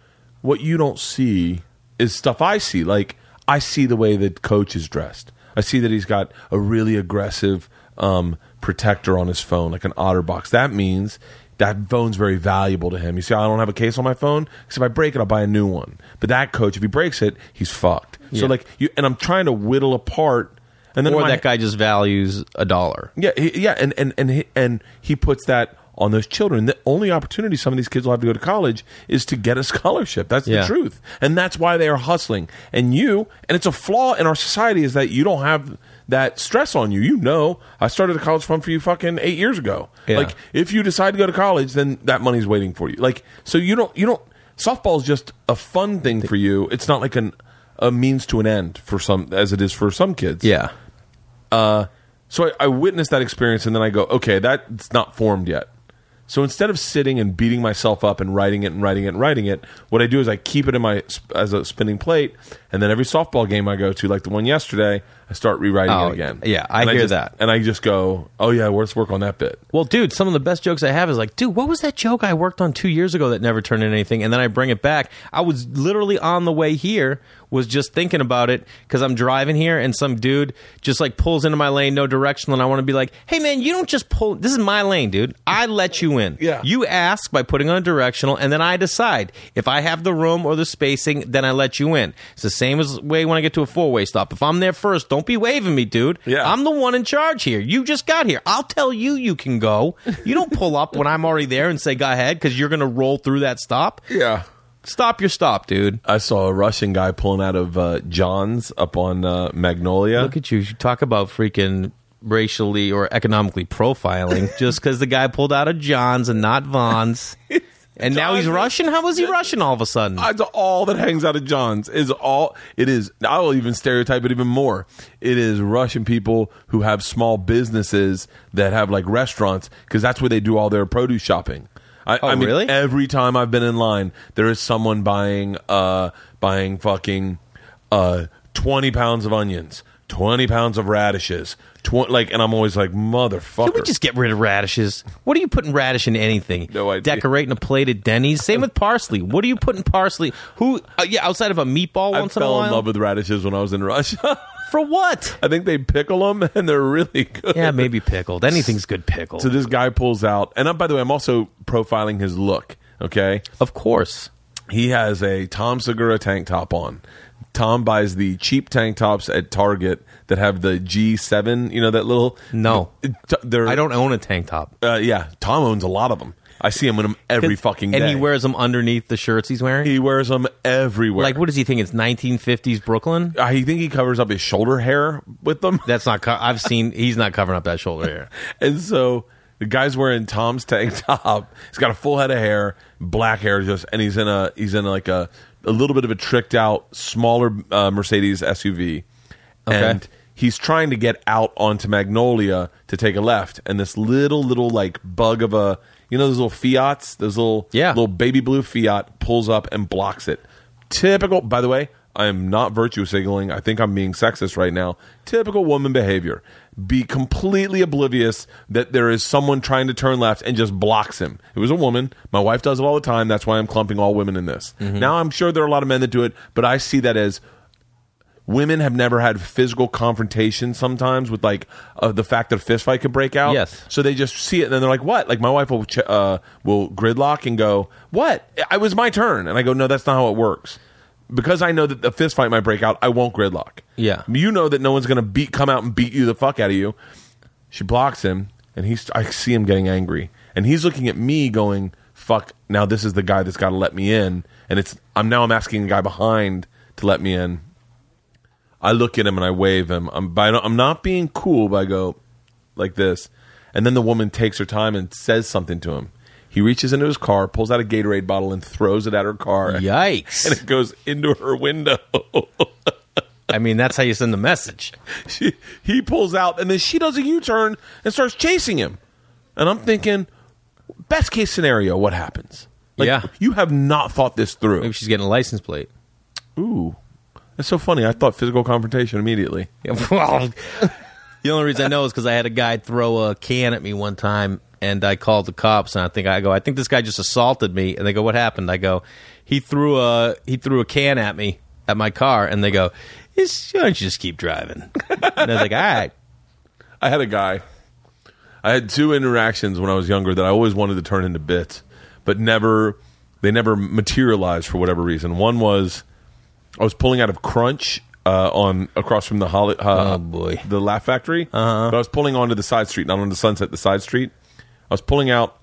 what you don't see is stuff I see. Like I see the way that coach is dressed. I see that he's got a really aggressive um, protector on his phone, like an OtterBox. That means that phone's very valuable to him. You see, I don't have a case on my phone because if I break it, I'll buy a new one. But that coach, if he breaks it, he's fucked. So Yeah. like you, and I'm trying to whittle apart. And then in Or my- that guy just values a dollar. yeah, he, yeah, and and and he, and he puts that on those children. The only opportunity some of these kids will have to go to college is to get a scholarship. That's Yeah. the truth, and that's why they are hustling. And you, and it's a flaw in our society is that you don't have that stress on you. You know, I started a college fund for you fucking eight years ago. Yeah. Like, if you decide to go to college, then that money's waiting for you. Like, so you don't you don't. Softball is just a fun thing for you. It's not like an a means to an end for some as it is for some kids. Yeah. Uh, so I, I witnessed that experience, and then I go, okay, that's not formed yet. So instead of sitting and beating myself up and writing it and writing it and writing it, what I do is I keep it in my as a spinning plate, and then every softball game I go to, like the one yesterday, I start rewriting Oh, it again. yeah, I And hear just- that. and I just go, oh yeah, let's work on that bit. Well, dude, some of the best jokes I have is like, dude, what was that joke I worked on two years ago that never turned into anything? And then I bring it back. I was literally on the way here, was just thinking about it because I'm driving here and some dude just like pulls into my lane, no directional. And I want to be like, hey, man, you don't just pull. This is my lane, dude. I let you in. Yeah. You ask by putting on a directional, and then I decide. If I have the room or the spacing, then I let you in. It's the same as way when I get to a four way stop. If I'm there first, don't be waving me, dude. Yeah. I'm the one in charge here. You just got here. I'll tell you you can go. You don't pull up when I'm already there and say go ahead because you're going to roll through that stop. Yeah. Stop your stop, dude. I saw a Russian guy pulling out of uh, John's up on uh, Magnolia. Look at you. You talk about freaking racially or economically profiling just because the guy pulled out of John's and not Vons. And now he's Russian? How was he Russian all of a sudden? That's all that hangs out of John's is all it is. I will even stereotype it even more. It is Russian people who have small businesses that have like restaurants because that's where they do all their produce shopping. I, Oh, I mean, really? every time I've been in line, there is someone buying uh buying fucking uh twenty pounds of onions. Twenty pounds of radishes, tw- like, and I'm always like, motherfucker. Can we just get rid of radishes? What are you putting radish in anything? No idea. Decorating a plate at Denny's. Same with parsley. What are you putting parsley? Who? Uh, yeah, outside of a meatball I once in a while. fell in love with radishes when I was in Russia. For what? I think they pickle them and they're really good. Yeah, maybe pickled. Anything's good pickled. So this guy pulls out, and I'm, by the way, I'm also profiling his look. Okay, of course. he has a Tom Segura tank top on. Tom buys the cheap tank tops at Target that have the G7. You know that little No. They're, I don't own a tank top. Uh, yeah, Tom owns a lot of them. I see him in them every fucking day. And he wears them underneath the shirts he's wearing. he wears them everywhere. like, what does he think? It's 1950s Brooklyn. I think he covers up his shoulder hair with them. That's not. Co- I've seen. He's not covering up that shoulder hair. And so the guy's wearing Tom's tank top. He's got a full head of hair, black hair, just, and he's in a he's in like a a little bit of a tricked out, smaller uh, Mercedes SUV, and he's trying to get out onto Magnolia to take a left, and this little little like bug of a you know those little Fiats, those little Yeah. little baby blue Fiat pulls up and blocks it. Typical. By the way, I am not virtue signaling. I think I'm being sexist right now. Typical woman behavior. Be completely oblivious that there is someone trying to turn left and just blocks him. It was a woman. My wife does it all the time. That's why I'm clumping all women in this. Now I'm sure there are a lot of men that do it, but I see that as women have never had physical confrontation sometimes with like uh, the fact that a fist fight could break out. Yes. So they just see it and then they're like, "What?" Like my wife will ch- uh, will gridlock and go, "What? I was my turn." And I go, "No, that's not how it works." Because I know that the fist fight might break out, I won't gridlock. Yeah. You know that no one's going to beat come out and beat you the fuck out of you. She blocks him and he's I see him getting angry. And he's looking at me going, "Fuck, now this is the guy that's got to let me in." And it's I'm now I'm asking the guy behind to let me in. I look at him and I wave him. I'm by, I'm not being cool, but I go like this. And then the woman takes her time and says something to him. He reaches into his car, pulls out a Gatorade bottle, and throws it at her car. Yikes! And it goes into her window. I mean, that's how you send the message. she, he pulls out, and then she does a U turn and starts chasing him. And I'm thinking, best case scenario, what happens? Like, Yeah. You have not thought this through. Maybe she's getting a license plate. Ooh. That's so funny. I thought physical confrontation immediately. well, the only reason I know is because I had a guy throw a can at me one time, and I called the cops, and I think I go, I think this guy just assaulted me, and they go, what happened? I go, he threw a he threw a can at me at my car, and they go, "Is- why don't you just keep driving? and I was like, all right. I had a guy. I had two interactions when I was younger that I always wanted to turn into bits, but never they never materialized for whatever reason. One was I was pulling out of Crunch uh, on across from the Holly, uh, Oh, boy. the Laugh Factory. Uh-huh. But I was pulling onto the side street, not on the Sunset, the side street. I was pulling out,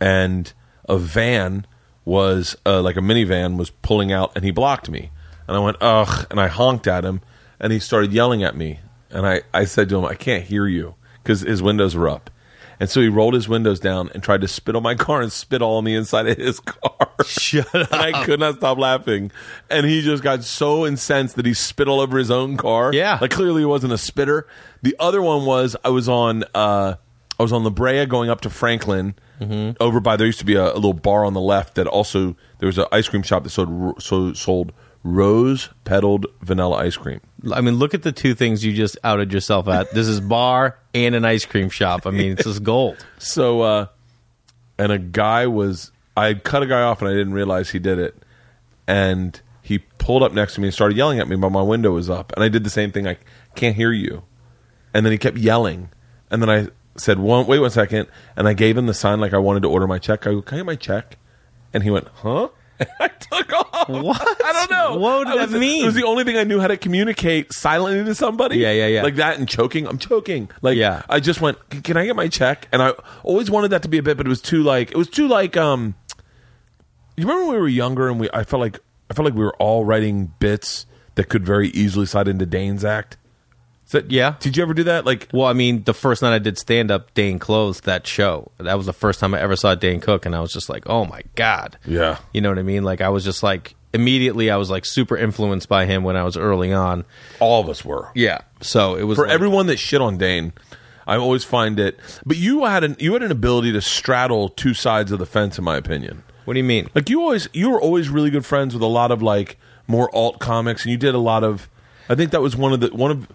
and a van was uh, like a minivan was pulling out, and he blocked me. And I went ugh, and I honked at him, and he started yelling at me. And I, I said to him, I can't hear you because his windows were up. And so he rolled his windows down and tried to spit on my car and spit all on the inside of his car. Shut up. and I could not stop laughing. And he just got so incensed that he spit all over his own car. Yeah. Like clearly he wasn't a spitter. The other one was I was on uh I was on La Brea going up to Franklin. Over by there used to be a, a little bar on the left that also there was an ice cream shop that sold so, sold rose petaled vanilla ice cream. I mean, look at the two things you just outed yourself at. This is bar and an ice cream shop. I mean, it's just gold. So, uh, and a guy was, I cut a guy off and I didn't realize he did it. And he pulled up next to me and started yelling at me, but my window was up. And I did the same thing. I can't hear you. And then he kept yelling. And then I said, one, wait one second. And I gave him the sign like I wanted to order my check. I go, can I get my check? And he went, huh? And I took off. What? I don't know. What would I that mean? It was the only thing I knew how to communicate silently to somebody. Yeah, yeah, yeah. Like that and choking. I'm choking. Like Yeah. I just went, "Can I get my check?" And I always wanted that to be a bit, but it was too like it was too like um. You remember when we were younger and we? I felt like I felt like we were all writing bits that could very easily slide into Dane's act. That, Yeah. Did you ever do that? Like, Well, I mean, the first night I did stand up, Dane closed that show. That was the first time I ever saw Dane cook, and I was just like, oh my God. Yeah. You know what I mean? Like, I was just like, immediately, I was like super influenced by him when I was early on. all of us were. Yeah. So it was For like- everyone that shit on Dane, I always find it. But you had an you had an ability to straddle two sides of the fence, in my opinion. What do you mean? Like you always, you were always really good friends with a lot of like more alt comics, and you did a lot of. I think that was one of the one of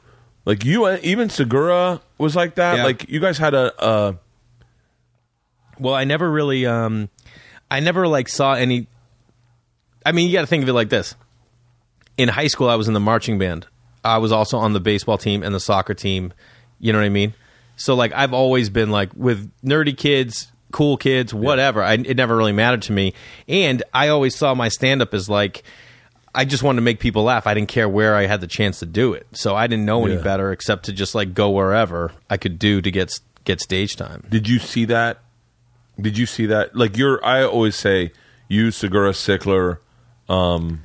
like you even Segura was like that. Yeah. Like you guys had a uh, Well, I never really, um, I never like saw any. I mean, you got to think of it like this. In high school, I was in the marching band. I was also on the baseball team and the soccer team. You know what I mean? So like, I've always been like with nerdy kids, cool kids, whatever. I, it never really mattered to me, and I always saw my stand up as like. I just wanted to make people laugh. I didn't care where I had the chance to do it, so I didn't know any Yeah. better except to just like go wherever I could do to get get stage time. Did you see that? Did you see that? Like you're, I always say, you, Segura, Sickler, um,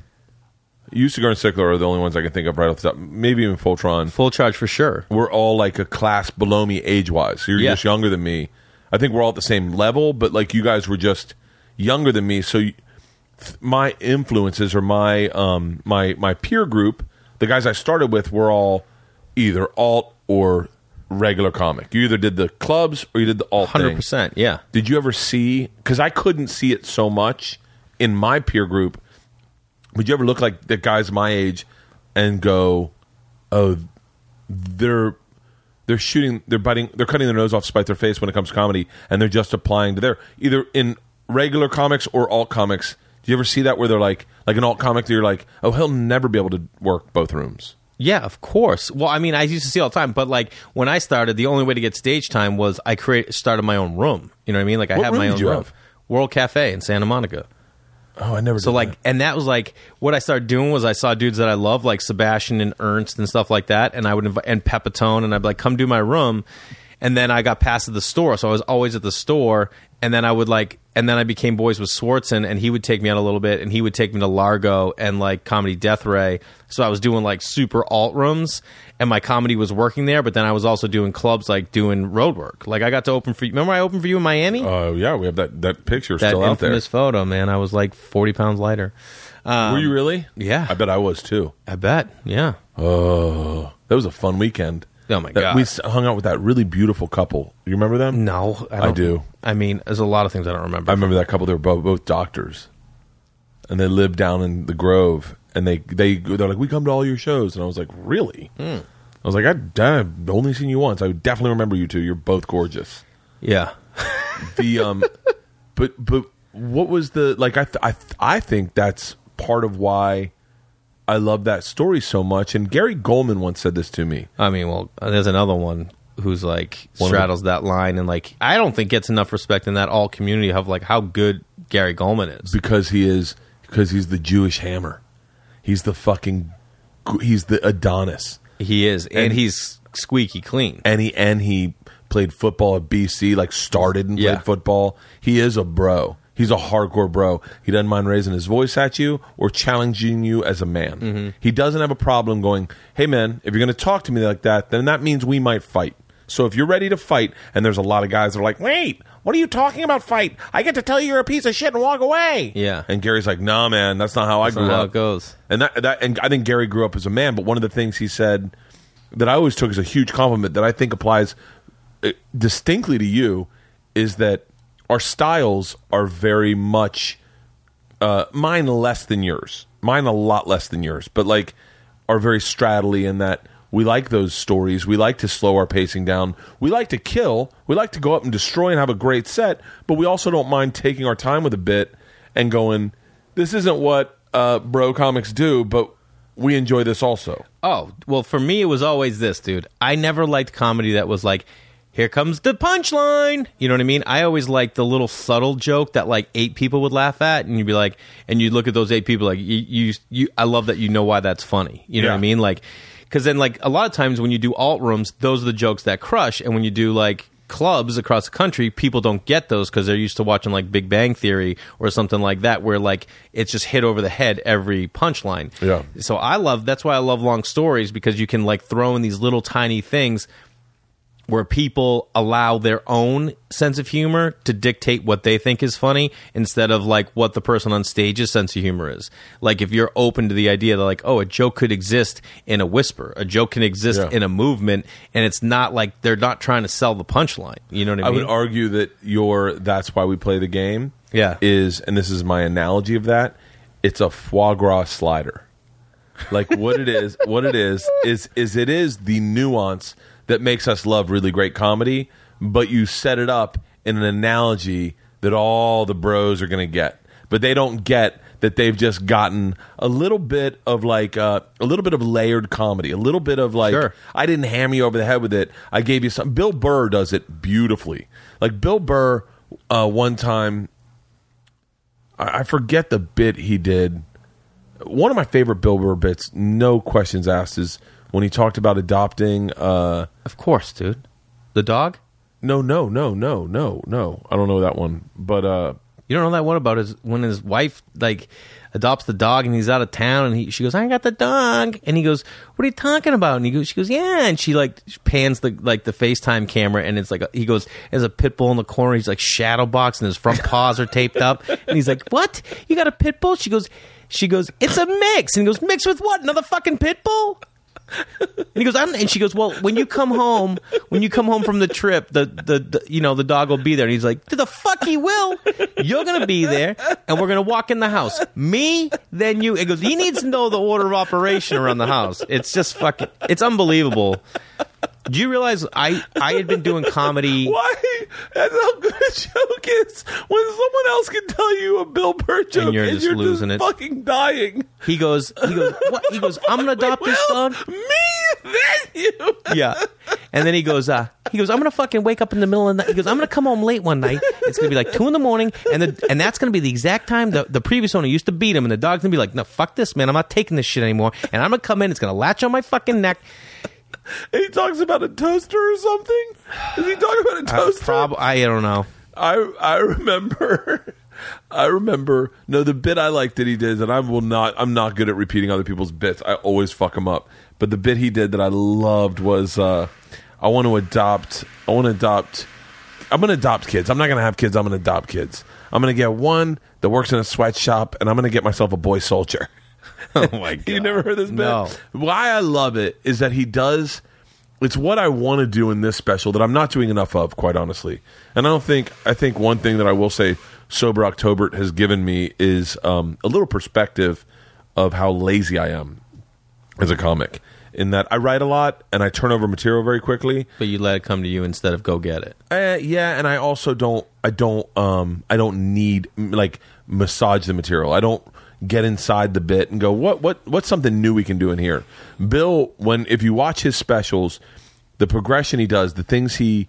you, Segura, and Sickler are the only ones I can think of right off the top. Maybe even Fultron. Full charge for sure. We're all like a class below me age wise. So you're Yeah. just younger than me. I think we're all at the same level, but like you guys were just younger than me. So you, my influences or my um my my peer group, the guys I started with, were all either alt or regular comic. You either did the clubs or you did the alt. Hundred percent, yeah. Did you ever see? Because I couldn't see it so much in my peer group. Would you ever look like the guys my age and go, "Oh, they're they're shooting, they're biting, they're cutting their nose off to spite their face when it comes to comedy, and they're just applying to their either in regular comics or alt comics." Do you ever see that where they're like, like an alt comic that you're like, "Oh, he'll never be able to work both rooms." Yeah, of course. Well, I mean, I used to see all the time, but like when I started, the only way to get stage time was I create started my own room. You know what I mean? Like I What have room my did own you room, have? World Cafe in Santa Monica. Oh, I never. So did like, that. and that was like what I started doing was I saw dudes that I love like Sebastian and Ernst and stuff like that, and I would invite and Pepitone, and I'd be like, come do my room, and then I got passed at the store, so I was always at the store, and then I would like, and then I became boys with Swardson, and he would take me out a little bit, and he would take me to Largo and like Comedy Death Ray, so I was doing like super alt rooms, and my comedy was working there, but then I was also doing clubs like doing road work, like I got to open for you. Remember I opened for you in Miami? Oh yeah, we have that that picture that still out there. infamous photo, man. I was like forty pounds lighter. Um, Were you really? yeah. I bet I was too. I bet. Yeah. Oh, that was a fun weekend. Oh, my That- God. We hung out with that really beautiful couple. You remember them? No, I, I don't- I mean, there's a lot of things I don't remember. I remember that couple. They were both, both doctors, and they lived down in the Grove. And they they they're like, we come to all your shows, and I was like, really? Hmm. I was like, I, I've only seen you once. I definitely remember you two. You're both gorgeous. yeah. The um, but but what was the like? I th- I th- I think that's part of why I love that story so much. And Gary Gulman once said this to me. I mean, well, there's another one who's like One straddles that line, and like I don't think gets enough respect in that all community of like how good Gary Gulman is. because he is because he's the Jewish hammer. He's the fucking he's the Adonis. He is, and, And- he's squeaky clean. And he and he played football at BC, like started and Yeah. played football. He is a bro. He's a hardcore bro. He doesn't mind raising his voice at you or challenging you as a man. Mm-hmm. He doesn't have a problem going, "Hey man, if you're going to talk to me like that, then that means we might fight." So if you're ready to fight, and there's a lot of guys that are like, "Wait, what are you talking about? Fight? I get to tell you you're a piece of shit and walk away." Yeah. And Gary's like, "Nah, man, that's not how I grew not how it goes. And that, that and I think Gary grew up as a man, but one of the things he said that I always took as a huge compliment that I think applies uh, distinctly to you is that our styles are very much uh, mine less than yours. Mine a lot less than yours, but like are very straddly in that we like those stories. We like to slow our pacing down. We like to kill. We like to go up and destroy and have a great set, but we also don't mind taking our time with a bit and going, this isn't what uh, bro comics do, but we enjoy this also. Oh, well, for me, it was always this, dude. I never liked comedy that was like, here comes the punchline. You know what I mean? I always like the little subtle joke that like eight people would laugh at, and you'd be like, and you'd look at those eight people like, you, you, you I love that you know why that's funny. You know what I mean? Like, because then, like, a lot of times when you do alt rooms, those are the jokes that crush, and when you do like clubs across the country, people don't get those because they're used to watching like Big Bang Theory or something like that, where like it's just hit over the head every punchline. Yeah. So I love that's why I love long stories because you can like throw in these little tiny things where people allow their own sense of humor to dictate what they think is funny instead of like what the person on stage's sense of humor is. Like if you're open to the idea that like, oh, a joke could exist in a whisper, a joke can exist Yeah. in a movement, and it's not like they're not trying to sell the punchline. You know what I mean? I would argue that your that's why we play the game. Yeah. Is and this is my analogy of that. It's a foie gras slider. Like what it is, what it is is is it is the nuance that makes us love really great comedy, but you set it up in an analogy that all the bros are going to get, but they don't get that they've just gotten a little bit of like uh, a little bit of layered comedy, a little bit of like Sure. I didn't hammer you over the head with it. I gave you some. Bill Burr does it beautifully. Like Bill Burr, uh, one time, I, I forget the bit he did. One of my favorite Bill Burr bits, no questions asked, is when he talked about adopting. Uh, Of course, dude. The dog? no, no, no, no, no, no. I don't know that one, but uh, You don't know that one about his when his wife like adopts the dog and he's out of town and he she goes, I got the dog and he goes, What are you talking about? And he goes she goes, Yeah and she like pans the like the FaceTime camera and it's like a, he goes there's a pit bull in the corner, he's like shadow box and his front paws are taped up and he's like, What? You got a pit bull? She goes she goes, It's a mix and he goes, Mix with what? Another fucking pit bull? And he goes, I'm, and she goes, well, when you come home, when you come home from the trip, the, the, the you know the dog will be there. And he's like, to the fuck he will. You're gonna be there, and we're gonna walk in the house. Me, then you. It goes. He needs to know the order of operation around the house. It's just fucking. It's unbelievable. Do you realize I I had been doing comedy? why? That's how good a joke is when someone else can tell you a Bill Burr joke and you're you're, just just, losing it. fucking dying. He goes. He goes. What? He goes. I'm gonna adopt this Well, dog. Me, then you. Yeah. And then he goes, uh, he goes, I'm gonna fucking wake up in the middle of the night. He goes, I'm gonna come home late one night. It's gonna be like two in the morning, and the, and that's gonna be the exact time the, the previous owner used to beat him, and the dog's gonna be like, No, fuck this, man. I'm not taking this shit anymore. And I'm gonna come in. It's gonna latch on my fucking neck. And he talks about a toaster or something. Is he talking about a toaster? Prob- I don't know. I I remember. I remember. No, the bit I liked that he did, and I will not. I'm not good at repeating other people's bits. I always fuck them up. But the bit he did that I loved was, uh, I want to adopt. I want to adopt. I'm going to adopt kids. I'm not going to have kids. I'm going to adopt kids. I'm going to get one that works in a sweatshop, and I'm going to get myself a boy soldier. Oh my god. You never heard this bit? No. Why I love it is that he does. It's what I want to do in this special that I'm not doing enough of, quite honestly. And I don't think. I think one thing that I will say, sober October has given me is um, a little perspective of how lazy I am as a comic. In that I write a lot and I turn over material very quickly. But you let it come to you instead of go get it. Uh, yeah, and I also don't. I don't. Um, I don't need like massage the material. I don't get inside the bit and go, what, what, what's something new we can do in here? Bill, when if you watch his specials, the progression he does, the things he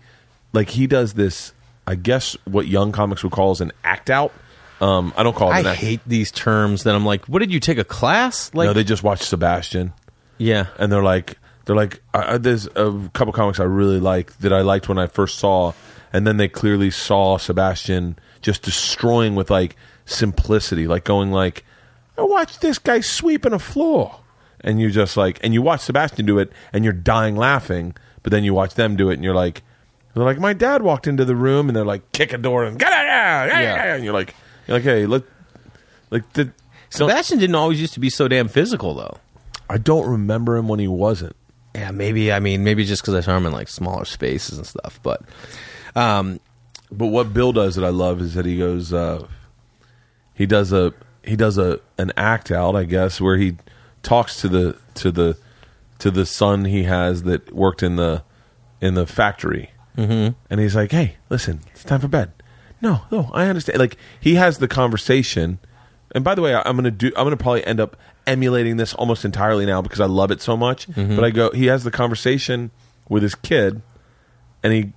like, he does this. I guess what young comics would call as an act out. Um, I don't call it I an act. hate these terms that I'm like, what did you take a class? Like, no, they just watch Sebastian. yeah. and they're like they're like I, I- there's a couple comics I really like that I liked when I first saw, and then they clearly saw Sebastian just destroying with like simplicity, like going like, I watched this guy sweeping a floor, and you just like, and you watch Sebastian do it, and you're dying laughing, but then you watch them do it, and you're like, they're like, my dad walked into the room, and they're like, kick a door and get out, Yeah. and you're like, you're like, hey, let, like the. Sebastian didn't always used to be so damn physical though. I don't remember him when he wasn't. Yeah, maybe. I mean, maybe just because I saw him in like smaller spaces and stuff. But um, But what Bill does that I love is that he goes, uh, he does a he does a an act out, I guess, where he talks to the to the to the son he has that worked in the in the factory, mm-hmm. and he's like, "Hey, listen, it's time for bed." No, no, I understand. Like he has the conversation, and by the way, I, I'm gonna do. I'm gonna probably end up emulating this almost entirely now because I love it so much. But I go, he has the conversation with his kid, and he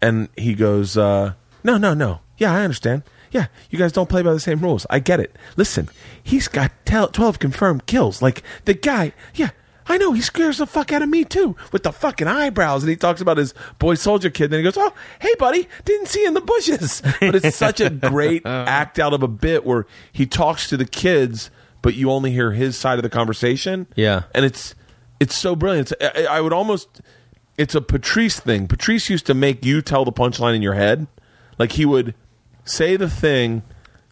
and he goes, uh, "No, no, no. Yeah, I understand. Yeah, you guys don't play by the same rules. I get it. Listen, he's got tel- twelve confirmed kills. Like the guy. Yeah, I know. He scares the fuck out of me too with the fucking eyebrows. And he talks about his boy soldier kid. And then he goes, "Oh, hey, buddy, didn't see you in the bushes." But it's such a great act out of a bit where he talks to the kids, but you only hear his side of the conversation. Yeah. and it's it's so brilliant. It's, I, I would almost it's a Patrice thing. Patrice used to make you tell the punchline in your head. Like he would say the thing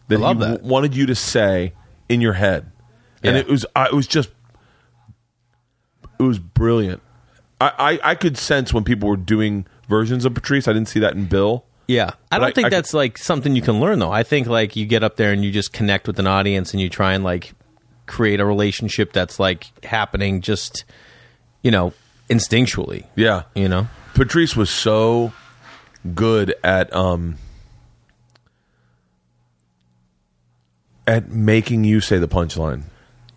that he that. w- wanted you to say in your head, and Yeah. it was I it was just it was brilliant. I, I I could sense when people were doing versions of Patrice. I didn't see that in Bill. yeah, I But don't I- think I could- that's like something you can learn though. I think like you get up there and you just connect with an audience and you try and like create a relationship that's like happening just you know instinctually. Yeah. You know. Patrice was so good at um at making you say the punchline.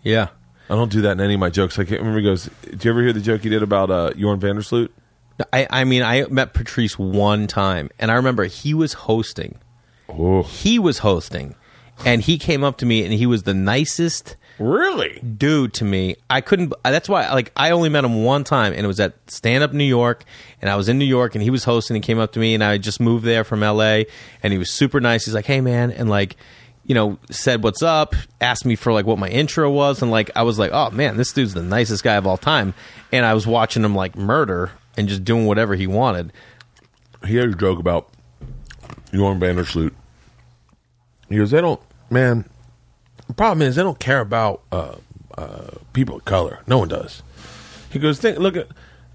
Yeah. I don't do that in any of my jokes. I can't remember. He goes, "Did you ever hear the joke he did about uh, Joran van der Sloot?" I, I mean, I met Patrice one time, and I remember he was hosting. Oh, He was hosting, and he came up to me, and he was the nicest really? dude to me. I couldn't. That's why, like, I only met him one time, and it was at Stand Up New York, and I was in New York, and he was hosting. and He came up to me, and I just moved there from L.A., and he was super nice. He's like, "Hey, man," and like, you know, said what's up, asked me for like what my intro was, and like, I was like, "Oh man, this dude's the nicest guy of all time," and I was watching him like murder and just doing whatever he wanted. He had a joke about Joran van der Sloot. He goes, "They don't, man. The problem is they don't care about uh, uh, people of color. No one does." He goes, "Think, look at."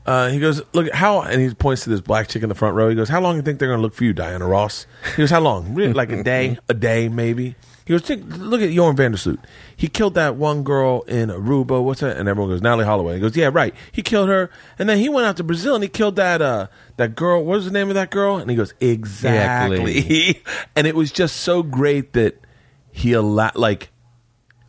Uh, he goes, look how, and he points to this black chick in the front row. He goes, "How long do you think they're going to look for you, Diana Ross?" He goes, "How long? Really, like a day, a day, maybe." He goes, "Look at Joran van der Sloot. He killed that one girl in Aruba. What's that?" And everyone goes, "Natalee Holloway." He goes, "Yeah, right. He killed her, and then he went out to Brazil and he killed that uh that girl. What was the name of that girl?" And he goes, "Exactly." and it was just so great that he allowed, like,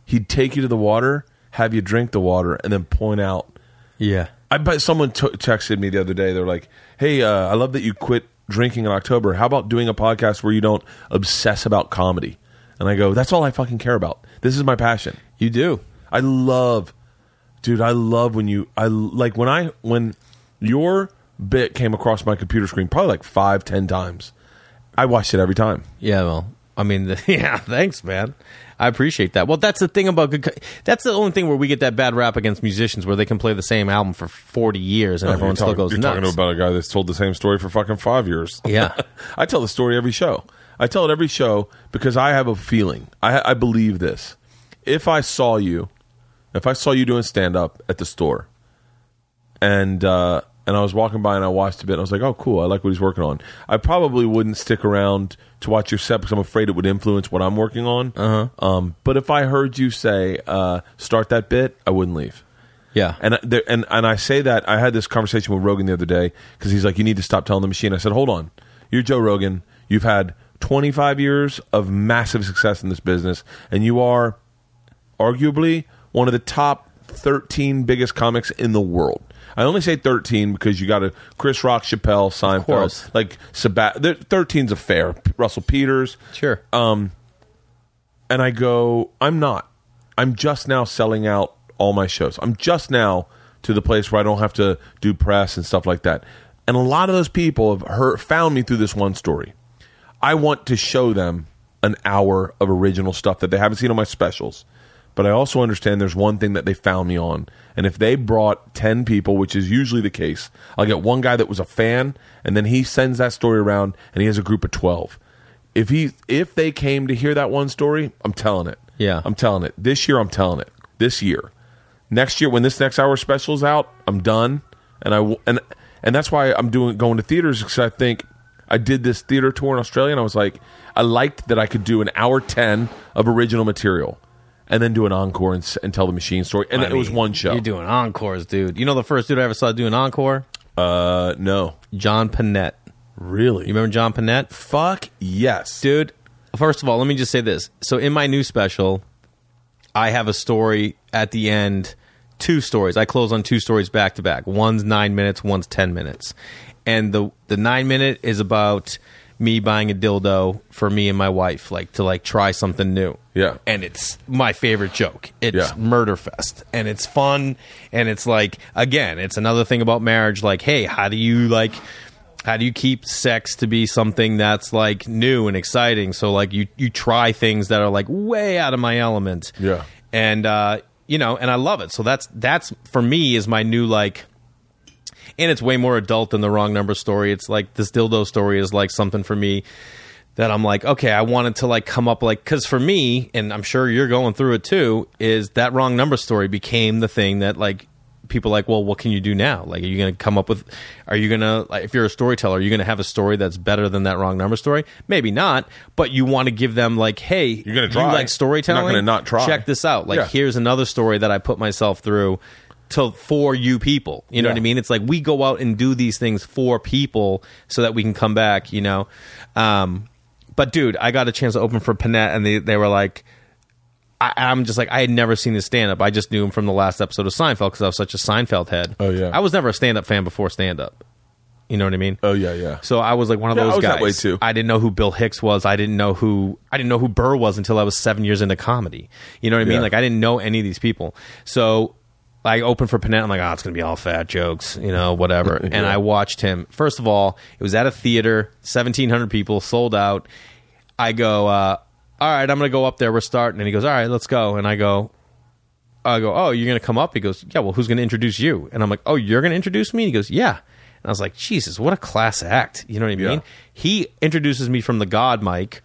he'd take you to the water, have you drink the water, and then point out Yeah. I bet someone t- texted me the other day. They're like, "Hey, uh, I love that you quit drinking in October. How about doing a podcast where you don't obsess about comedy?" And I go, "That's all I fucking care about. This is my passion. You do. I love, dude. I love when you. I like when I when your bit came across my computer screen probably like five, ten times. I watched it every time. Yeah, well, I mean, the, yeah, thanks, man. I appreciate that. Well, that's the thing about good. co- That's the only thing where we get that bad rap against musicians, where they can play the same album for forty years and everyone still talking, goes you're nuts. talking about a guy that's told the same story for fucking five years. Yeah. I tell the story every show. I tell it every show because I have a feeling. I, I believe this. If I saw you, if I saw you doing stand up at the store, and uh, and I was walking by and I watched a bit, and I was like, oh, cool, I like what he's working on. I probably wouldn't stick around to watch your set because I'm afraid it would influence what I'm working on. Uh-huh. Um, but if I heard you say, uh, start that bit, I wouldn't leave. yeah, And I- there, and and I say that I had this conversation with Rogan the other day because he's like, you need to stop telling the machine. I said, hold on, you're Joe Rogan. You've had 25 years of massive success in this business, and you are arguably one of the top 13 biggest comics in the world. I only say 13 because you got a Chris Rock, Chappelle, Seinfeld, like Sabat. 13's a fair. Russell Peters, sure. Um, and I go, I'm not. I'm just now selling out all my shows. I'm just now to the place where I don't have to do press and stuff like that. And a lot of those people have heard, found me through this one story. I want to show them an hour of original stuff that they haven't seen on my specials. But I also understand there's one thing that they found me on. And if they brought 10 people, which is usually the case, I'll get one guy that was a fan, and then he sends that story around, and he has a group of 12 if he if they came to hear that one story, I'm telling it. Yeah. I'm telling it. This year I'm telling it. This year. Next year when this next hour special is out, I'm done and I w- and and that's why I'm doing going to theaters cuz I think I did this theater tour in Australia and I was like I liked that I could do an hour 10 of original material and then do an encore and, and tell the machine story and I it was one show. You're doing encores, dude. You know the first dude I ever saw do an encore? uh no. John Pinette. Really? You remember John Pinette? Fuck yes. dude first of all let me just say this so in my new special i have a story at the end two stories i close on two stories back to back one's nine minutes one's ten minutes and the the nine minute is about me buying a dildo for me and my wife like to like try something new. Yeah. and it's my favorite joke. It's Yeah. murder fest. And it's fun. And it's like again it's another thing about marriage. Like hey how do you like how do you keep sex to be something that's like new and exciting? So like you you try things that are like way out of my element. Yeah. and uh you know and i love it. So that's that's for me is my new like and it's way more adult than the wrong number story it's like this dildo story is like something for me that i'm like okay i wanted to like come up like because for me and i'm sure you're going through it too is that wrong number story became the thing that like people are like, well, what can you do now? Like, are you going to come up with? Are you going to like, if you're a storyteller, are you going to have a story that's better than that wrong number story? Maybe not, but you want to give them like, hey, You're gonna You try. like storytelling? You're not gonna not try. Check this out. Like, Yeah. here's another story that I put myself through. To for you people, you know Yeah. what I mean. It's like we go out and do these things for people so that we can come back. You know, um, but dude, I got a chance to open for Pinette, and they they were like, I, I'm just like I had never seen his stand up. I just knew him from the last episode of Seinfeld because I was such a Seinfeld head. Oh, yeah. I was never a stand up fan before stand up. You know what I mean? Oh yeah, yeah. So I was like one of Yeah, I those was guys. that way, too. I didn't know who Bill Hicks was. I didn't know who I didn't know who Burr was until I was seven years into comedy. You know what I mean? Yeah. Like I didn't know any of these people. So I opened for Pinette. I'm like, oh, it's gonna be all fat jokes, you know, whatever. And I watched him. First of all, it was at a theater, 1,700 people, sold out. I go, uh, all right, I'm gonna go up there. We're starting. And he goes, all right, let's go. And I go, I go, oh, you're going to come up? He goes, yeah, well, who's going to introduce you? And I'm like, oh, you're going to introduce me? He goes, yeah. And I was like, Jesus, what a class act. You know what I mean? Yeah. He introduces me from the God mic,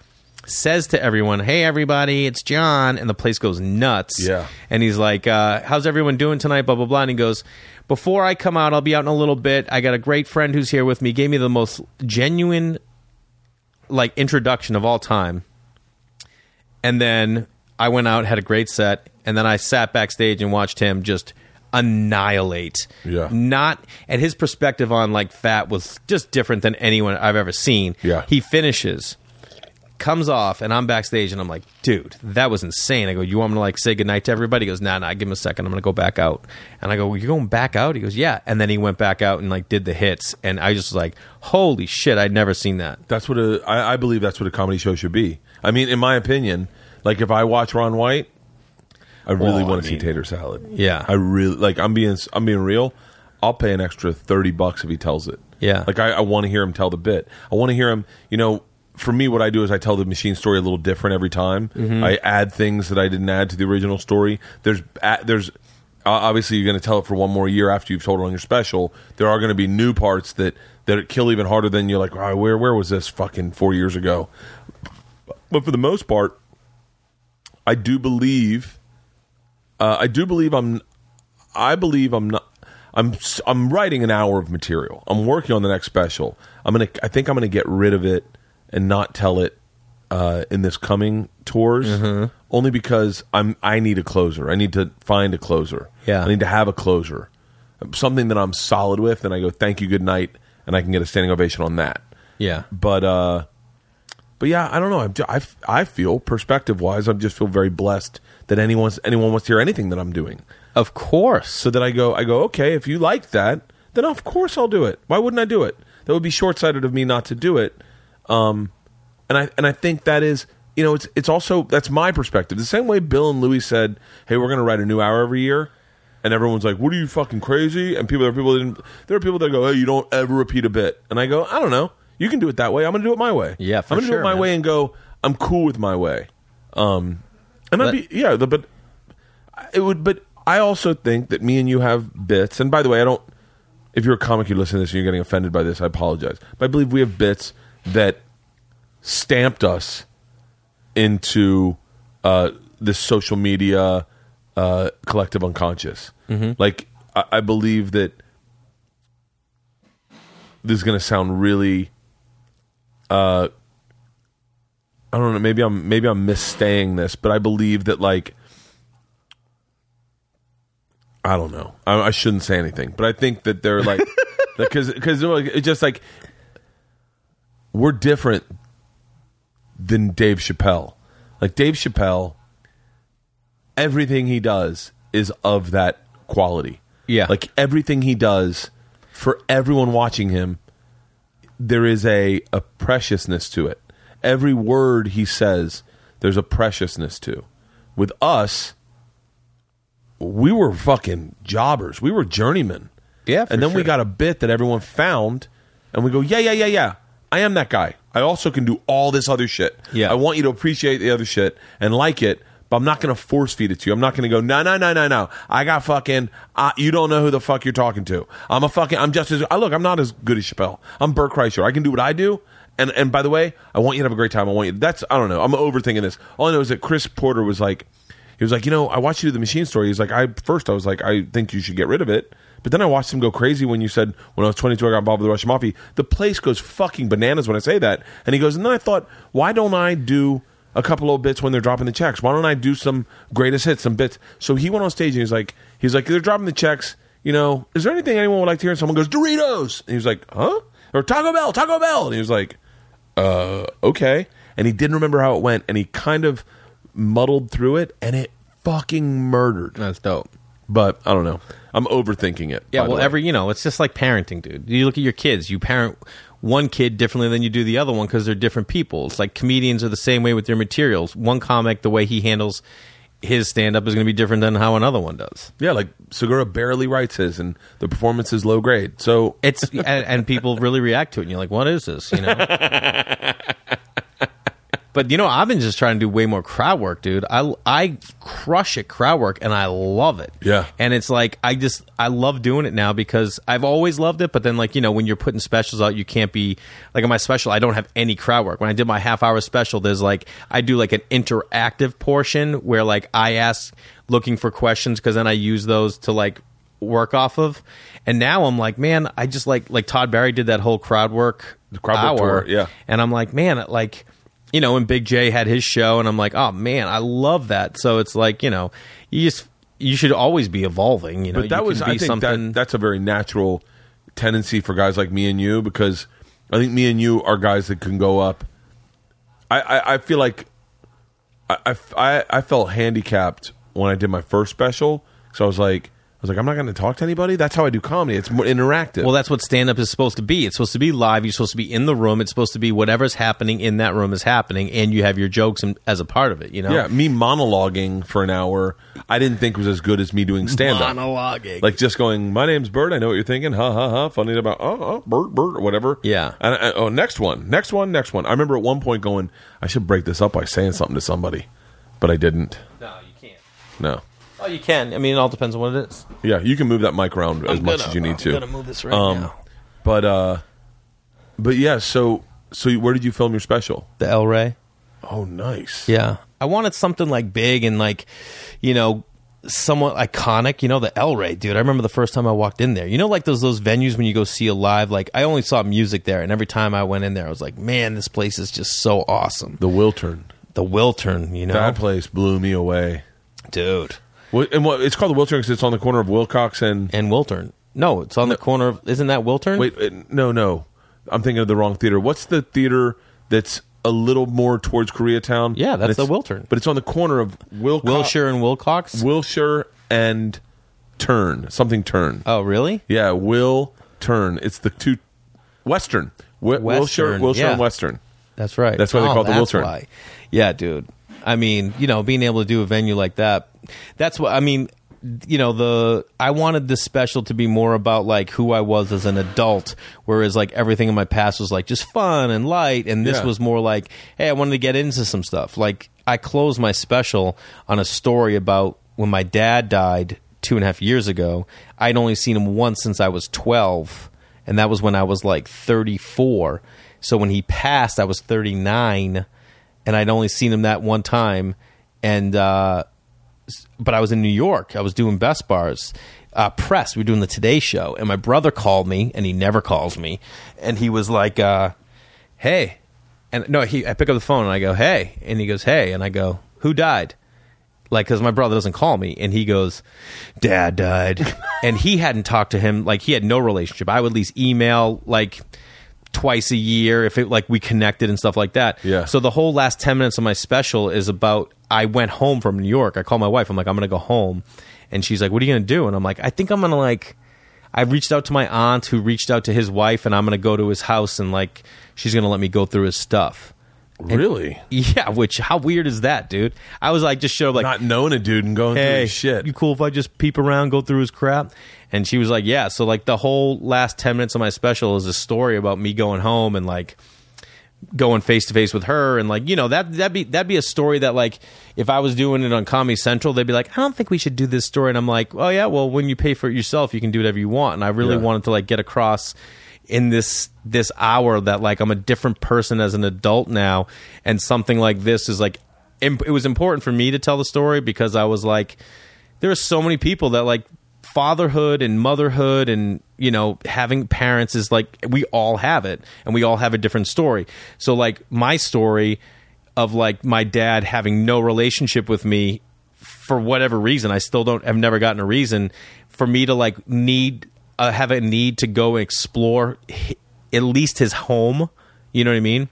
says to everyone, hey, everybody, it's John. And the place goes nuts. Yeah. And he's like, uh, how's everyone doing tonight? Blah, blah, blah. And he goes, before I come out, I'll be out in a little bit. I got a great friend who's here with me. Gave me the most genuine, like, introduction of all time and then I went out, had a great set, and then I sat backstage and watched him just annihilate. Yeah. Not and his perspective on like fat was just different than anyone I've ever seen. Yeah. He finishes, comes off, and I'm backstage and I'm like, dude, that was insane. I go, You want me to like say goodnight to everybody? He goes, Nah, nah, give him a second, I'm gonna go back out. And I go, well, You're going back out? He goes, Yeah. And then he went back out and like did the hits and I just was like, Holy shit, I'd never seen that. That's what a I, I believe that's what a comedy show should be. I mean, in my opinion, like if I watch Ron White, I really Well, want to mean- see Tater Salad. Yeah. I really like. I'm being I'm being real. I'll pay an extra thirty bucks if he tells it. Yeah. like I, I want to hear him tell the bit. I want to hear him. You know, for me, what I do is I tell the machine story a little different every time. Mm-hmm. I add things that I didn't add to the original story. There's a- there's uh, obviously you're going to tell it for one more year after you've told it on your special. There are going to be new parts that that kill even harder than you're like, oh, where where was this fucking four years ago? But for the most part, I do believe. Uh, I do believe I'm. I believe I'm not. I'm. I'm writing an hour of material. I'm working on the next special. I'm gonna. I think I'm gonna get rid of it and not tell it uh, in this coming tours. Mm-hmm. Only because I'm. I need a closer. I need to find a closer. Yeah. I need to have a closer. Something that I'm solid with, and I go thank you, good night, and I can get a standing ovation on that. Yeah. But uh, but yeah, I don't know. I'm I, I feel perspective wise, I just feel very blessed that anyone anyone wants to hear anything that I'm doing. Of course. So that I go, I go, okay, if you like that, then of course I'll do it. Why wouldn't I do it? That would be short sighted of me not to do it. Um, and I and I think that is, you know, it's it's also that's my perspective. The same way Bill and Louis said, hey, we're going to write a new hour every year. And everyone's like, "What are you fucking crazy?" And people, there are people that didn't, there are people that go, "Hey, you don't ever repeat a bit." And I go, "I don't know. You can do it that way. I'm going to do it my way. Yeah, for I'm going to do it my man. way and go. I'm cool with my way. Um, and I'd be yeah, the, but it would. But I also think that me and you have bits. And by the way, I don't. If you're a comic, you listen to this and you're getting offended by this, I apologize. But I believe we have bits that stamped us into uh, this social media uh, collective unconscious. Like I, I believe that this is going to sound really. Uh, I don't know. Maybe I'm maybe I'm misstaying this, but I believe that like I don't know. I, I shouldn't say anything, but I think that they're like because because it's just like we're different than Dave Chappelle. Like Dave Chappelle, everything he does is of that quality. Yeah. like everything he does for everyone watching him, there is a a preciousness to it. Every word he says, there's a preciousness to. With us, we were fucking jobbers. We were journeymen. Yeah, and then we got a bit that everyone found, and we go, yeah, yeah, yeah, yeah. I am that guy. I also can do all this other shit. Yeah. I want you to appreciate the other shit and like it, but I'm not going to force feed it to you. I'm not going to go, no, no, no, no, no. I got fucking. Uh, you don't know who the fuck you're talking to. I'm a fucking. I'm just as. I look. I'm not as good as Chappelle. I'm Bert Kreischer. I can do what I do. And and by the way, I want you to have a great time. I want you. That's I don't know. I'm overthinking this. All I know is that Chris Porter was like, he was like, you know, I watched you do the machine story. He's like, I first I was like, I think you should get rid of it. But then I watched him go crazy when you said when I was 22 I got involved with the Russian mafia. The place goes fucking bananas when I say that. And he goes, and then I thought, why don't I do a couple of bits when they're dropping the checks? Why don't I do some greatest hits, some bits? So he went on stage and he's like, he's like, they're dropping the checks. You know, is there anything anyone would like to hear? And someone goes, Doritos. And he was like, huh? Or Taco Bell, Taco Bell. And he was like, uh, okay. And he didn't remember how it went, and he kind of muddled through it, and it fucking murdered. That's dope. But I don't know. I'm overthinking it. Yeah, by the well, way. every you know, it's just like parenting, dude. You look at your kids. You parent one kid differently than you do the other one because they're different people. It's like comedians are the same way with their materials. One comic, the way he handles his stand up is going to be different than how another one does. yeah, like Segura barely writes his, and the performance is low grade. So It's and, and people really react to it, and you're like, "What is this?" You know. but you know, I've been just trying to do way more crowd work, dude. I I crush at crowd work, and I love it. Yeah. and it's like I just I love doing it now because I've always loved it. But then, like you know, when you're putting specials out, you can't be like on my special. I don't have any crowd work. When I did my half hour special, there's like I do like an interactive portion where like I ask looking for questions because then I use those to like work off of. And now I'm like, man, I just like like Todd Barry did that whole crowd work crowd work hour, tour, yeah. And I'm like, man, like you know, and Big J had his show, and I'm like, oh man, I love that. So it's like you know, you just you should always be evolving. You know, but that you was I be think something. that that's a very natural tendency for guys like me and you because I think me and you are guys that can go up. I I, I feel like I, I I I felt handicapped when I did my first special, so I was like was like I'm not going to talk to anybody. That's how I do comedy. It's more interactive. well, that's what stand up is supposed to be. It's supposed to be live. You're supposed to be in the room. It's supposed to be whatever's happening in that room is happening, and you have your jokes in, as a part of it. You know, yeah, me monologuing for an hour, I didn't think was as good as me doing stand up. monologuing. Like just going, my name's Bert. I know what you're thinking. Ha ha ha. Funny about oh, oh Bert Bert or whatever. Yeah. And I, oh, next one, next one, next one. I remember at one point going, I should break this up by saying something to somebody, but I didn't. no, you can't. No. Oh, you can. I mean, it all depends on what it is. Yeah, you can move that mic around as I'm much gonna- as you need to. I'm to. gonna move this right Um, now. But uh, but yeah. So so where did you film your special? The El Rey. Oh, nice. Yeah. I wanted something like big and like, you know, somewhat iconic. You know, the El Rey, dude. I remember the first time I walked in there. You know, like those those venues when you go see a live. Like I only saw music there, and every time I went in there, I was like, man, this place is just so awesome. The Wiltern. The Wiltern, you know, That place blew me away. dude, What, and what it's called the Wiltern because it's on the corner of Wilcox and and Wiltern. No, it's on the corner of. Isn't that Wiltern? Wait, uh, no, no. I'm thinking of the wrong theater. What's the theater that's a little more towards Koreatown? Yeah, that's it's- the Wiltern. But it's on the corner of Wilco- Wilshire and Wilcox. Wilshire and Turn. Something Turn. oh, really? yeah, Will Turn. It's the two Western. Wi- Wilshire, Western, Wilshire yeah. and Western. That's right. That's why they Oh, call it the that's Wiltern. why. Yeah, dude. I mean, you know, being able to do a venue like that, that's what I mean. You know, the I wanted this special to be more about like who I was as an adult, whereas like everything in my past was like just fun and light, and this Yeah. was more like, hey, I wanted to get into some stuff. Like I closed my special on a story about when my dad died two and a half years ago. I'd only seen him once since I was twelve, and that was when I was like thirty four. So when he passed, I was 39, and I'd only seen him that one time. And uh, but I was in New York. I was doing Best Bars uh, press. We were doing the Today Show, and my brother called me, and he never calls me. And he was like, uh, "Hey," and no, he. I pick up the phone and I go, "Hey," and he goes, "Hey," and I go, "Who died?" like because my brother doesn't call me and he goes dad died and he hadn't talked to him like he had no relationship i would at least email like twice a year if it like we connected and stuff like that. Yeah. so the whole last 10 minutes of my special is about i went home from new york. I called my wife. I'm like i'm gonna go home. And she's like what are you gonna do? And i'm like i think i'm gonna like i reached out to my aunt who reached out to his wife and i'm gonna go to his house and like she's gonna let me go through his stuff Really? yeah which how weird is that dude i was like just showed up like Not knowing a dude and going through his shit. you cool if I just peep around, go through his crap? And she was like, yeah. So like the whole last ten minutes of my special is a story about me going home and like going face to face with her and like you know that that'd be that'd be a story that like if I was doing it on Comedy Central they'd be like I don't think we should do this story and I'm like oh yeah well when you pay for it yourself you can do whatever you want and I really Yeah. wanted to like get across in this this hour that like I'm a different person as an adult now and something like this is like imp- it was important for me to tell the story because I was like, there are so many people that like fatherhood and motherhood and you know having parents is like we all have it and we all have a different story. So like my story of like my dad having no relationship with me for whatever reason, I still don't have never gotten a reason for me to like need uh, have a need to go explore hi- at least his home. You know what I mean?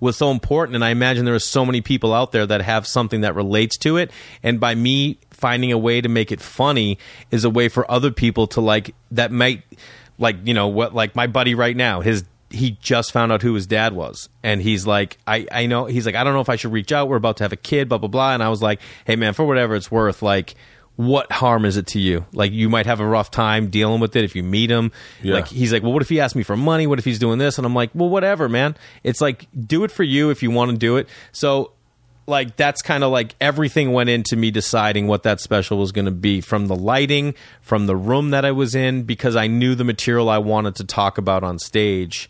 was so important and i imagine there are so many people out there that have something that relates to it and by me finding a way to make it funny is a way for other people to like that might like you know what like my buddy right now his he just found out who his dad was and he's like i i know he's like i don't know if i should reach out we're about to have a kid blah blah blah and i was like hey man for whatever it's worth like what harm is it to you? Like you might have a rough time dealing with it if you meet him. Yeah. Like he's like, well, what if he asks me for money? What if he's doing this? And I'm like, well, whatever, man. It's like do it for you if you want to do it. So like that's kind of like everything went into me deciding what that special was going to be from the lighting, from the room that I was in because I knew the material I wanted to talk about on stage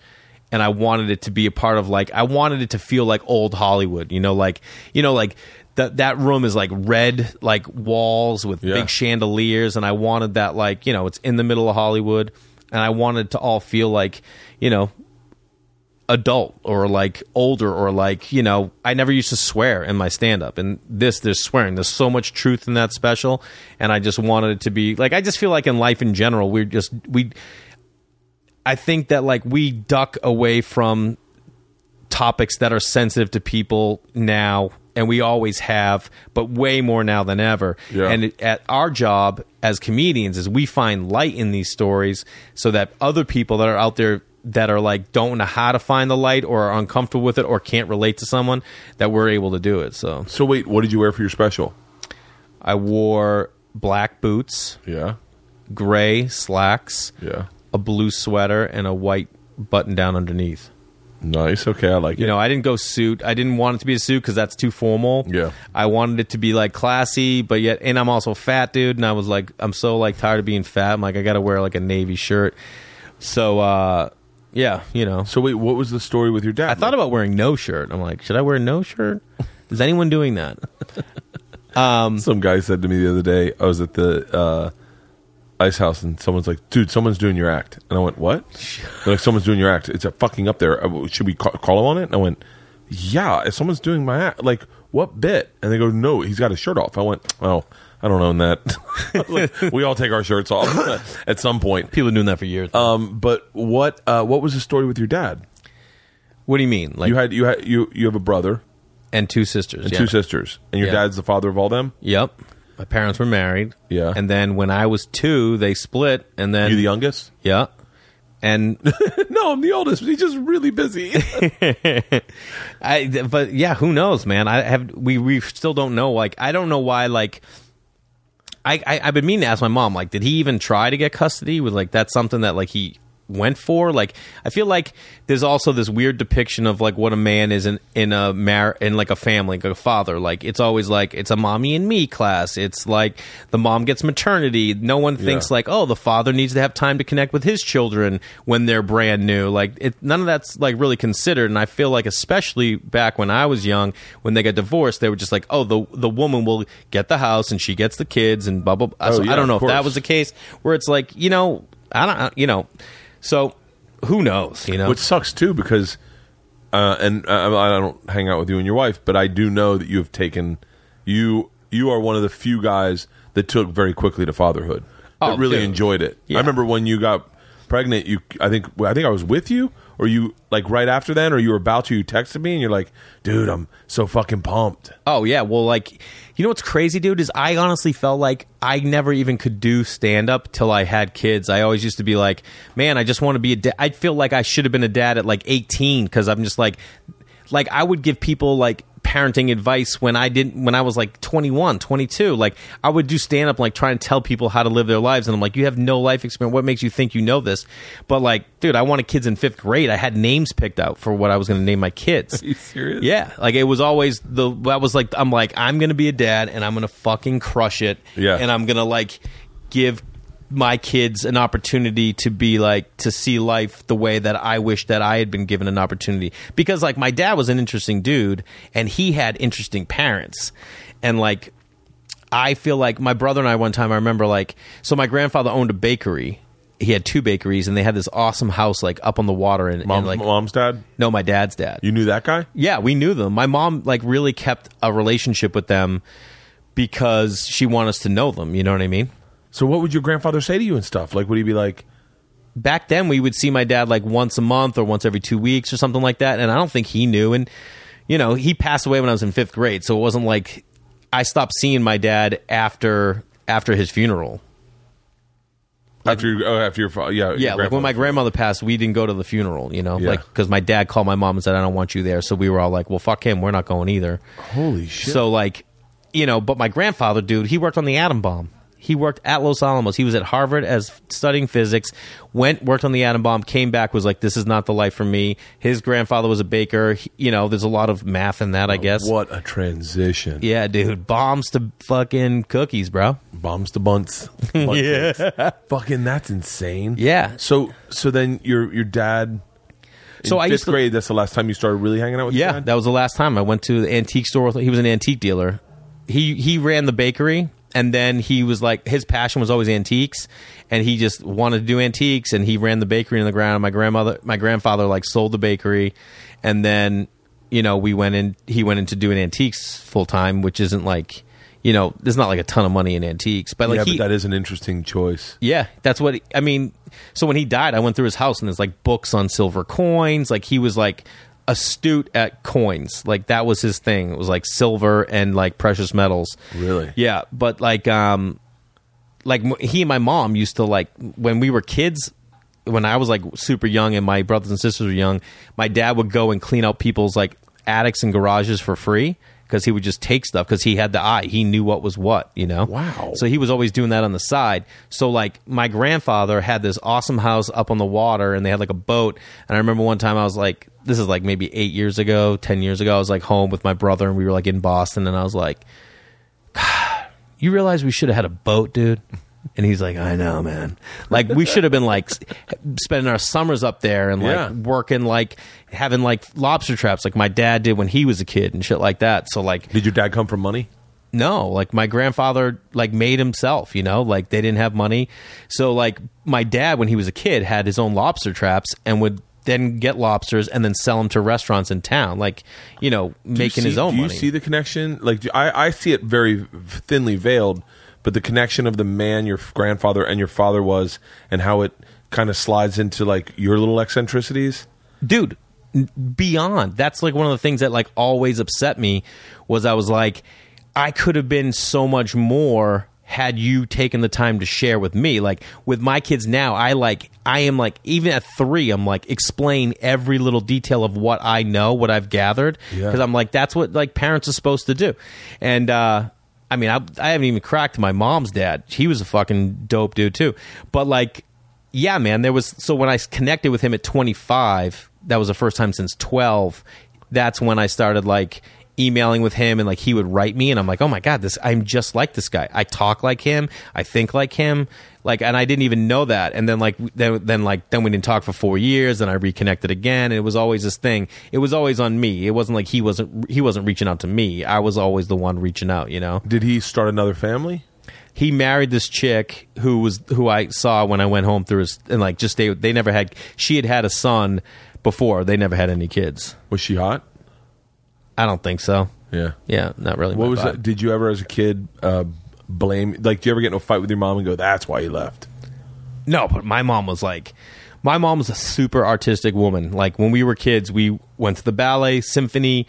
and I wanted it to be a part of like I wanted it to feel like old Hollywood, you know, like you know, like that that room is like red, like walls with Yeah. big chandeliers, and I wanted that like you know it's in the middle of Hollywood, and I wanted to all feel like you know adult or like older or like you know I never used to swear in my stand up and this there's swearing there's so much truth in that special and I just wanted it to be like I just feel like in life in general we're just we I think that like we duck away from topics that are sensitive to people now and we always have but way more now than ever Yeah. and it, at our job as comedians is we find light in these stories so that other people that are out there that are like don't know how to find the light or are uncomfortable with it or can't relate to someone that we're able to do it so So wait, what did you wear for your special? i wore black boots Yeah, gray slacks yeah. a blue sweater and a white button down underneath Nice. Okay, I like You it. know, I didn't go suit. I didn't want it to be a suit because that's too formal. Yeah. I wanted it to be like classy, but yet, and I'm also fat, dude. And I was like, I'm so like tired of being fat. I'm like, I got to wear like a navy shirt. So, uh, yeah, you know, So wait, what was the story with your dad? I thought about wearing no shirt. I'm like, should I wear no shirt? Is anyone doing that? um, Some guy said to me the other day, I was at the uh, ice house, and someone's like, "Dude, someone's doing your act," and I went, "What?" They're like, "Someone's doing your act. It's a fucking up there. Uh, Should we call, call him on it?" And I went, "Yeah, if someone's doing my act, like what bit?" And they go, "No, he's got his shirt off." I went, "Well, I don't own that. Like, we all take our shirts off at some point." People are doing that for years. Um, but what uh, what was the story with your dad? what do you mean? Like, You had you had you you have a brother and two sisters. and yeah. two sisters, and your Yeah. dad's the father of all them. Yep. My parents were married. Yeah. And then when I was two, they split. And then You the youngest? Yeah. And No, I'm the oldest. But he's just really busy. I, but yeah, who knows, man? I have we we still don't know. Like, I don't know why. Like, I, I I've been meaning to ask my mom. Like, did he even try to get custody? Was like that's something that like he went for? Like, I feel like there's also this weird depiction of like what a man is in in a mar in like a family, like a father. Like, it's always like it's a mommy and me class. It's like the mom gets maternity. No one thinks Yeah. like, oh, the father needs to have time to connect with his children when they're brand new. Like, it, none of that's like really considered. And I feel like, especially back when I was young, when they got divorced, they were just like, oh, the the woman will get the house and she gets the kids and blah blah. blah. Oh, so yeah, I don't know if that was the case where it's like, you know, I don't, you know, so who knows, you know? Which sucks too because, uh, and uh, I don't hang out with you and your wife, but I do know that you have taken you you are one of the few guys that took very quickly to fatherhood. Oh, that really dude. enjoyed it. Yeah. I remember when you got pregnant. You I think I think I was with you, or you like right after then, or you were about to. You texted me and you're like, "Dude, I'm so fucking pumped." Oh yeah, well, like you know what's crazy, dude, is I honestly felt like I never even could do stand up till I had kids. I always used to be like, man, I just want to be a dad. I feel like I should have been a dad at like 18 because I'm just like, like I would give people like parenting advice when I didn't when I was like 21, 22. Like I would do stand up like try and tell people how to live their lives and I'm like you have no life experience. What makes you think you know this? But like dude, I wanted kids in 5th grade. I had names picked out for what I was going to name my kids. Are you serious? Yeah, like it was always the that was like I'm like I'm gonna be a dad and I'm gonna fucking crush it. Yeah. and I'm gonna like give my kids an opportunity to be like to see life the way that I wish that I had been given an opportunity because like my dad was an interesting dude and he had interesting parents and like I feel like my brother and I one time I remember like so my grandfather owned a bakery he had two bakeries and they had this awesome house like up on the water and, Mom, and like mom's dad. no my dad's dad You knew that guy? yeah, we knew them. My mom like really kept a relationship with them because she wanted us to know them. You know what I mean? So what would your grandfather say to you and stuff? Like, would he be like, Back then, we would see my dad like once a month or once every two weeks or something like that, and I don't think he knew. And you know, he passed away when I was in fifth grade, so it wasn't like I stopped seeing my dad after after his funeral. after your, oh, after your father? Yeah, Yeah, your like when my grandmother passed, we didn't go to the funeral. You know, Yeah. like because my dad called my mom and said, "I don't want you there," so we were all like, "Well, fuck him, we're not going either." Holy shit. So like, you know, but my grandfather, dude, he worked on the atom bomb. He worked at Los Alamos. He was at Harvard as studying physics. Went worked on the atom bomb. Came back was like, this is not the life for me. His grandfather was a baker. He- you know, there's a lot of math in that, I oh, guess. What a transition. Yeah, dude, bombs to fucking cookies, bro. Bombs to bunts. yeah. Fucking that's insane. Yeah. So so then your your dad in So I fifth used to- grade, that's the last time you started really hanging out with Yeah, that was the last time I went to the antique store. with- He was an antique dealer. He he ran the bakery, and then he was like his passion was always antiques, and he just wanted to do antiques, and he ran the bakery in the ground. My grandmother, my grandfather, like sold the bakery, and then you know we went in. He went into doing antiques full time, which isn't like you know there's not like a ton of money in antiques, but like yeah, he, but that is an interesting choice. yeah, that's what I mean. So when he died, I went through his house and there's like books on silver coins. Like he was like astute at coins. Like that was his thing. It was like silver and like precious metals. Really? Yeah, but like um like he and my mom used to like when we were kids when I was like super young and my brothers and sisters were young, my dad would go and clean out people's like attics and garages for free because he would just take stuff because he had the eye. He knew what was what, you know? Wow. So he was always doing that on the side. So like my grandfather had this awesome house up on the water and they had like a boat. And I remember one time I was like, this is like maybe eight years ago, 10 years ago. I was like home with my brother and we were like in Boston and I was like, you realize we should have had a boat, dude? And he's like, I know, man. Like we should have been like spending our summers up there and like Yeah. working like having like lobster traps like my dad did when he was a kid and shit like that. So like Did your dad come from money? no, like my grandfather like made himself, you know, like they didn't have money. So like my dad when he was a kid had his own lobster traps and would then get lobsters and then sell them to restaurants in town, like you know, making his own Do you money. see the connection? Like do- I, I see it very thinly veiled, but the connection of the man your grandfather and your father was, and how it kind of slides into like your little eccentricities. dude beyond. That's like one of the things that like always upset me was i was like i could have been so much more had you taken the time to share with me. Like with my kids now i like i am like even at three i'm like explain every little detail of what i know what i've gathered. Yeah. because i'm like that's what like parents are supposed to do. And uh i mean I, I haven't even cracked my mom's dad. He was a fucking dope dude too. But like yeah, man. There was so when I connected with him at 25, that was the first time since 12. That's when I started like emailing with him and like he would write me and I'm like, "Oh my god, this I'm just like this guy. I talk like him, I think like him." Like and I didn't even know that. And then like then then like then we didn't talk for 4 years and I reconnected again and it was always this thing. It was always on me. It wasn't like he wasn't he wasn't reaching out to me. I was always the one reaching out, you know Did he start another family? he married this chick who was who I saw when I went home through his and like just they they never had she had had a son before they never had any kids. Was she hot? I don't think so. Yeah. Yeah, not really. What was vibe. that? Did you ever, as a kid, uh, blame? Like, do you ever get in a fight with your mom and go, "That's why you left"? No, but my mom was like, my mom was a super artistic woman. Like when we were kids, we went to the ballet, symphony.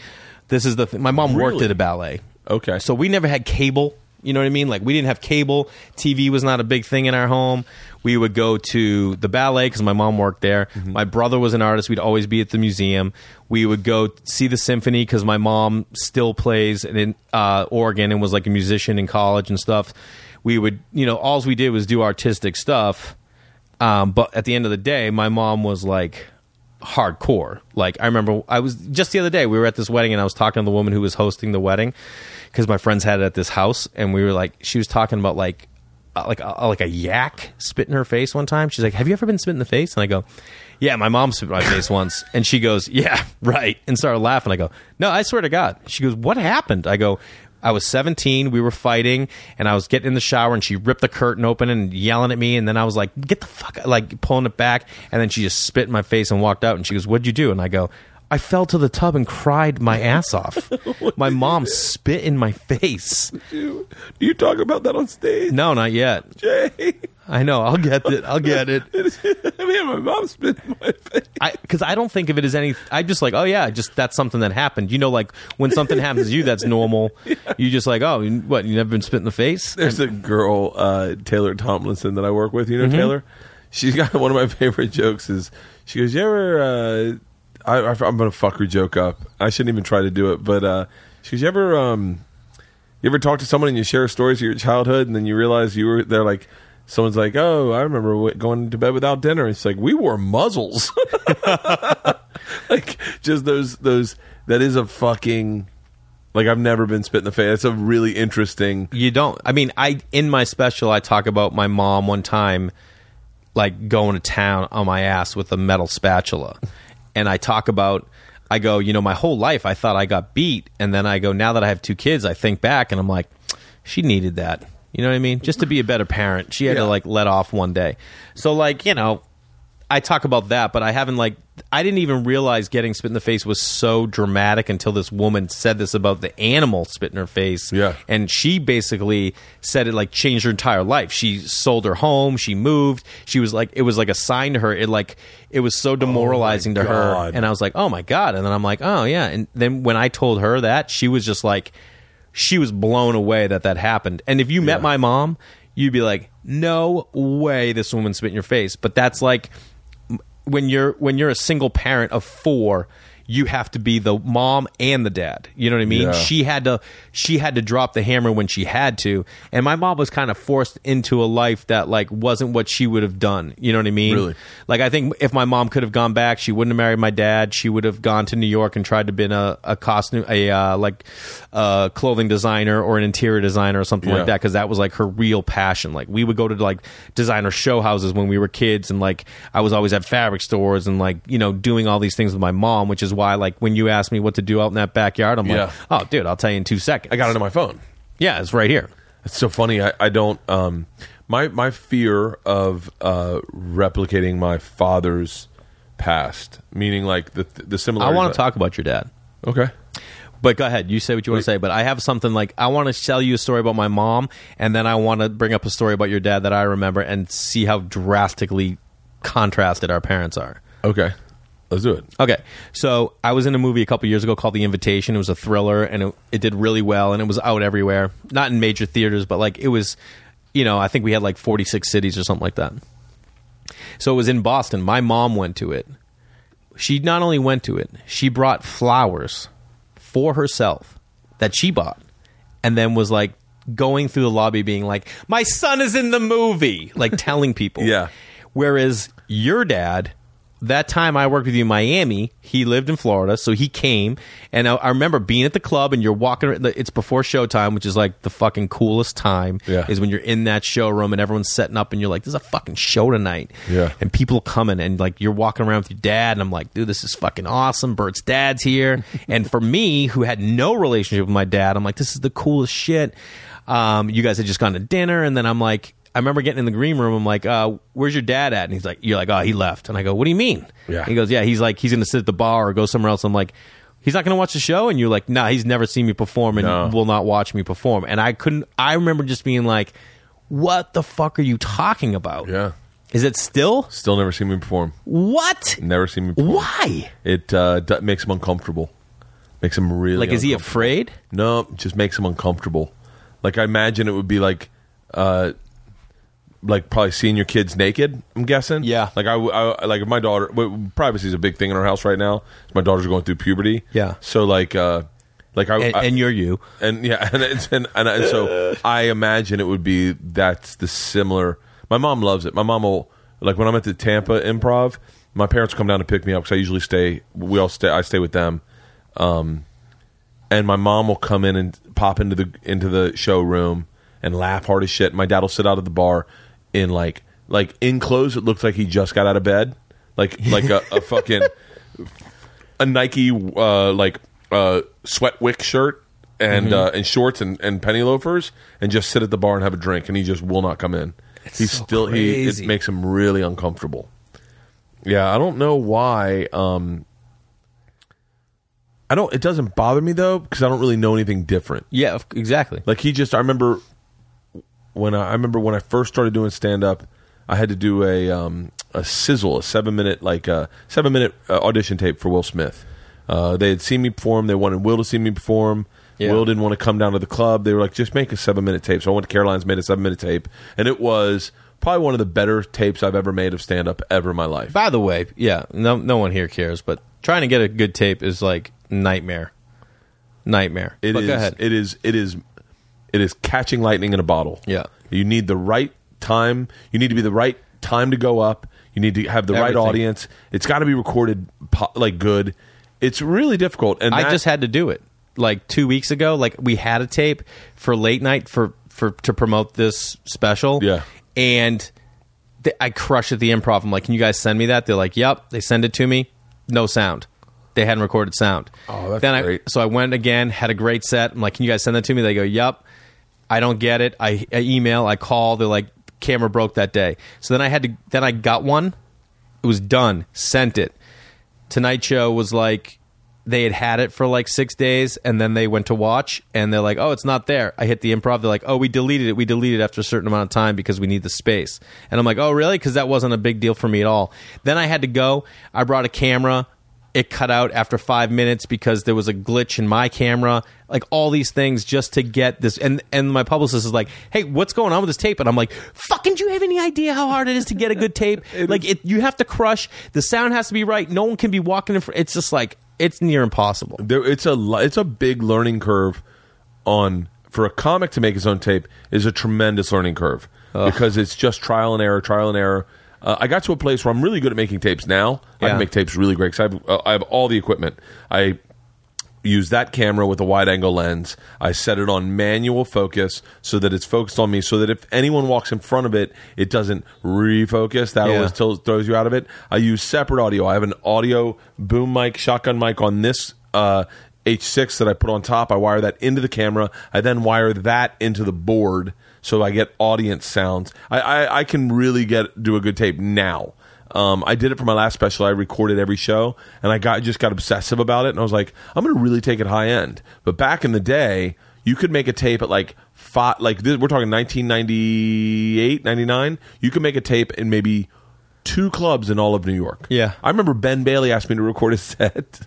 This is the thing. My mom worked at a ballet. Okay, So we never had cable. You know what I mean? Like we didn't have cable. TV was not a big thing in our home. We would go to the ballet because my mom worked there. My brother was an artist. We'd always be at the museum. We would go see the symphony because my mom still plays in uh, organ and was like a musician in college and stuff. We would, you know, all we did was do artistic stuff. Um, but at the end of the day, my mom was like hardcore. Like I remember, I was just the other day we were at this wedding and I was talking to the woman who was hosting the wedding because my friends had it at this house and we were like, she was talking about like uh, like a, like a yak spit in her face one time. She's like, "Have you ever been spit in the face?" And I go, "Yeah, my mom spit in my face once." And she goes, "Yeah, right." And started laughing. I go, "No, I swear to God." She goes, "What happened?" I go. I was 17. We were fighting, and I was getting in the shower, and she ripped the curtain open and yelling at me. And then I was like, "Get the fuck!" like pulling it back, and then she just spit in my face and walked out. And she goes, "What'd you do?" And I go, I fell to the tub and cried my ass off. my mom spit in my face. Do you talk about that on stage? No, not yet. Jay. I know. I'll get it. I'll get it. I mean, my mom spit in my face. Because I don't think of it as any. I just like, oh yeah, just that's something that happened. You know, like when something happens to you, that's normal. You just like, oh, what? You never been spit in the face? There's a girl, uh, Taylor Tomlinson, that I work with. You know Taylor? She's got one of my favorite jokes is she goes, You ever, uh, I, going to fuck her joke up. I shouldn't even try to do it, but uh, she goes, You ever, um, you ever talk to someone and you share stories of your childhood and then you realize you were, they're like, Someone's like, "Oh, I remember going to bed without dinner." It's like we wore muzzles, like just those those. That is a fucking like I've never been spit in the face. That's a really interesting. You don't. I mean, I in my special, I talk about my mom one time, like going to town on my ass with a metal spatula, and I talk about. I go, you know, my whole life I thought I got beat, and then I go, now that I have two kids, I think back and I'm like, she needed that. You know what I mean? Just to be a better parent, she had Yeah. to like let off one day. So like, you know, I talk about that, but I haven't like I didn't even realize getting spit in the face was so dramatic until this woman said this about the animal spit in her face. Yeah. And she basically said it like changed her entire life. She sold her home, she moved. She was like it was like a sign to her. It like it was so oh demoralizing to her. And I was like, "Oh my god." And then I'm like, "Oh yeah." And then when I told her that, she was just like she was blown away that that happened. And if you met Yeah. my mom, you'd be like, "No way, this woman spit in your face." But that's like when you're when you're a single parent of four. You have to be the mom and the dad. You know what I mean? Yeah. She had to she had to drop the hammer when she had to, and my mom was kind of forced into a life that like wasn't what she would have done. You know what I mean? Really? Like I think if my mom could have gone back, she wouldn't have married my dad. She would have gone to New York and tried to been a, a costume, a uh, like a clothing designer or an interior designer or something Yeah. like that, because that was like her real passion. Like we would go to like designer show houses when we were kids, and like I was always at fabric stores and like you know doing all these things with my mom, which is why like when you ask me what to do out in that backyard, I'm Yeah. like, oh dude, I'll tell you in two seconds. I got it on my phone. Yeah, it's right here. It's so funny. I, I don't. Um, my my fear of uh, replicating my father's past, meaning like the the similar. I want to talk about your dad. Okay. But go ahead. You say what you want to say. But I have something like I want to tell you a story about my mom, and then I want to bring up a story about your dad that I remember, and see how drastically contrasted our parents are. Okay. Let's do it. Okay, so I was in a movie a couple years ago called The Invitation. It was a thriller, and it, it did really well, and it was out everywhere. Not in major theaters, but like it was, you know, I think we had like forty six cities or something like that. So it was in Boston. My mom went to it. She not only went to it, she brought flowers for herself that she bought, and then was like going through the lobby, being like, "My son is in the movie," like telling people. Yeah. Whereas your dad, that time I worked with you in Miami, he lived in Florida, so he came, and I, I remember being at the club, and you're walking. It's before showtime, which is like the fucking coolest time. Yeah. is when you're in that showroom and everyone's setting up, and you're like, "There's a fucking show tonight." Yeah. and people coming, and like you're walking around with your dad, and I'm like, "Dude, this is fucking awesome." Bert's dad's here, and for me, who had no relationship with my dad, I'm like, "This is the coolest shit." Um, you guys had just gone to dinner, and then I'm like. I remember getting in the green room. I'm like, uh, "Where's your dad at?" And he's like, "You're like, oh, he left." And I go, "What do you mean?" Yeah. He goes, "Yeah, he's like, he's going to sit at the bar or go somewhere else." I'm like, "He's not going to watch the show." And you're like, "Nah, he's never seen me perform and No. will not watch me perform." And I couldn't. I remember just being like, "What the fuck are you talking about?" Yeah. Is it still Still never seen me perform. what? Never seen me perform. Why? It uh, d- makes him uncomfortable. Makes him really Like, is he uncomfortable. afraid? No, just makes him uncomfortable. Like I imagine it would be like, uh, like probably seeing your kids naked. I'm guessing. Yeah. Like I, I like if my daughter. Privacy is a big thing in our house right now. My daughter's going through puberty. Yeah. So like, uh, like I And, I- and you're you. and yeah, and, it's, and, and, and so I imagine it would be that's the similar. My mom loves it. My mom will like when I'm at the Tampa Improv. My parents come down to pick me up because I usually stay. We all stay. I stay with them, um, and my mom will come in and pop into the into the showroom and laugh hard as shit. My dad will sit out at the bar in like like in clothes. It looks like he just got out of bed, like like a, a fucking a Nike uh, like uh, sweat wick shirt and Mm-hmm. uh, and shorts and, and penny loafers, and just sit at the bar and have a drink, and he just will not come in. He's so still he it makes him really uncomfortable. Yeah, I don't know why. Um, I don't. It doesn't bother me though because I don't really know anything different. Yeah, exactly. Like he just, I remember when I, I remember when I first started doing stand up, I had to do a um, a sizzle, a seven minute like a seven minute uh, audition tape for Will Smith. Uh, they had seen me perform. They wanted Will to see me perform. Yeah. Will didn't want to come down to the club. They were like, just make a seven minute tape. So I went to Caroline's, made a seven minute tape, and it was probably one of the better tapes I've ever made of stand up ever in my life. By the way, yeah, no, no one here cares, but trying to get a good tape is like nightmare, nightmare. It is- go ahead. It is. It is. It is catching lightning in a bottle. Yeah. You need the right time. You need to be the right time to go up. You need to have the right audience. It's got to be recorded po- like good. It's really difficult. And I that- just had to do it like two weeks ago. Like we had a tape for late night for for to promote this special. Yeah. and th- I crushed at the improv. I'm like, can you guys send me that? They're like, yep. They send it to me. No sound. They hadn't recorded sound. Oh, that's then great. I so I went again, had a great set. I'm like, can you guys send that to me? They go, yep. I don't get it. I, I email, I call. They're like, camera broke that day. So then I had to. Then I got one. It was done. Sent it. Tonight Show was like they had had it for like six days, and then they went to watch, and they're like, "Oh, it's not there." I hit the improv. They're like, "Oh, we deleted it. We deleted it after a certain amount of time because we need the space." And I'm like, "Oh, really?" Because that wasn't a big deal for me at all. Then I had to go. I brought a camera. It cut out after five minutes because there was a glitch in my camera. Like all these things just to get this. And and my publicist is like, "Hey, what's going on with this tape?" And I'm like, "Fucking, do you have any idea how hard it is to get a good tape? like, it, you have to crush. The sound has to be right. No one can be walking in front. It's just like it's near impossible." there, it's a it's a big learning curve on for a comic to make his own tape is a tremendous learning curve because it's just trial and error, trial and error. Uh, I got to a place where I'm really good at making tapes now. I Yeah. can make tapes really great because I have, uh, I have all the equipment. I use that camera with a wide angle lens. I set it on manual focus so that it's focused on me, so that if anyone walks in front of it, it doesn't refocus. That Yeah. always throws you out of it. I use separate audio. I have an audio boom mic, shotgun mic on this uh, H6 that I put on top. I wire that into the camera. I then wire that into the board so I get audience sounds. I, I, I can really get do a good tape now. Um, I did it for my last special. I recorded every show, and I got just got obsessive about it. And I was like, I'm going to really take it high end. But back in the day, you could make a tape at like five, like this, we're talking 1998, 99. You could make a tape in maybe two clubs in all of New York. Yeah. I remember Ben Bailey asked me to record a set.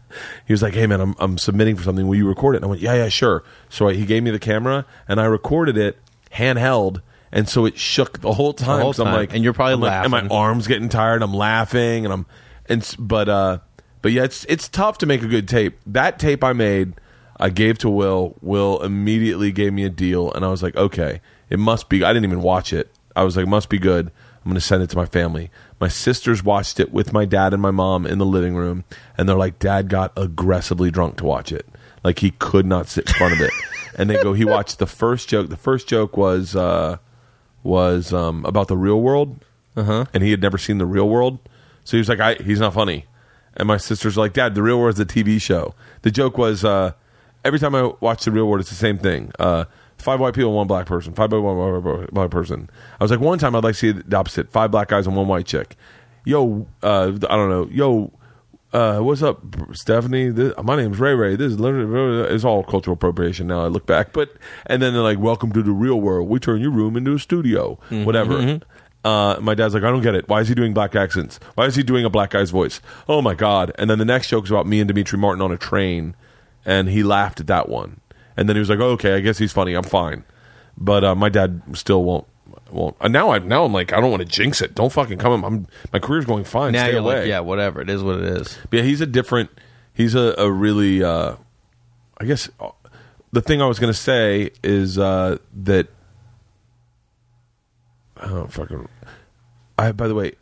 he was like, "Hey man, I'm I'm submitting for something. Will you record it?" And I went, "Yeah, yeah, sure." So I, he gave me the camera, and I recorded it handheld. And so it shook the whole time. whole 'cause I'm time. like, And you're probably I'm like- and my arms getting tired. I'm laughing, and I'm, and s- but uh, but yeah, it's it's tough to make a good tape. That tape I made, I gave to Will. Will immediately gave me a deal, and I was like, okay, it must be. I didn't even watch it. I was like, it must be good. I'm going to send it to my family. My sisters watched it with my dad and my mom in the living room, and they're like, Dad got aggressively drunk to watch it. Like he could not sit in front of it. And they go, he watched the first joke. The first joke was uh, was um, about the real world, uh-huh. and he had never seen the real world. So he was like, I, "He's not funny." And my sisters like, "Dad, the real world is a TV show." The joke was uh, every time I watch the real world, it's the same thing. Uh, five white people, one black person. Five white one white black person. I was like, one time I'd like to see the opposite: five black guys and one white chick. Yo, uh, I don't know. Yo, uh, what's up, Stephanie? This, my name's Ray Ray. This is literally it's all cultural appropriation now. I look back, but and then they're like, "Welcome to the real world. We turn your room into a studio, whatever." Uh, my dad's like, "I don't get it. Why is he doing black accents? Why is he doing a black guy's voice? Oh my god!" And then the next joke is about me and Demetri Martin on a train, and he laughed at that one. And then he was like, oh, "Okay, I guess he's funny. I'm fine." But uh, my dad still won't. Won't. And now I now I'm like I don't want to jinx it. Don't fucking come. I'm my career's going fine. Now Stay you're away. like, yeah, whatever. It is what it is. But yeah, he's a different. He's a, a really. Uh, I guess uh, the thing I was going to say is uh, that. Oh fucking! I by the way,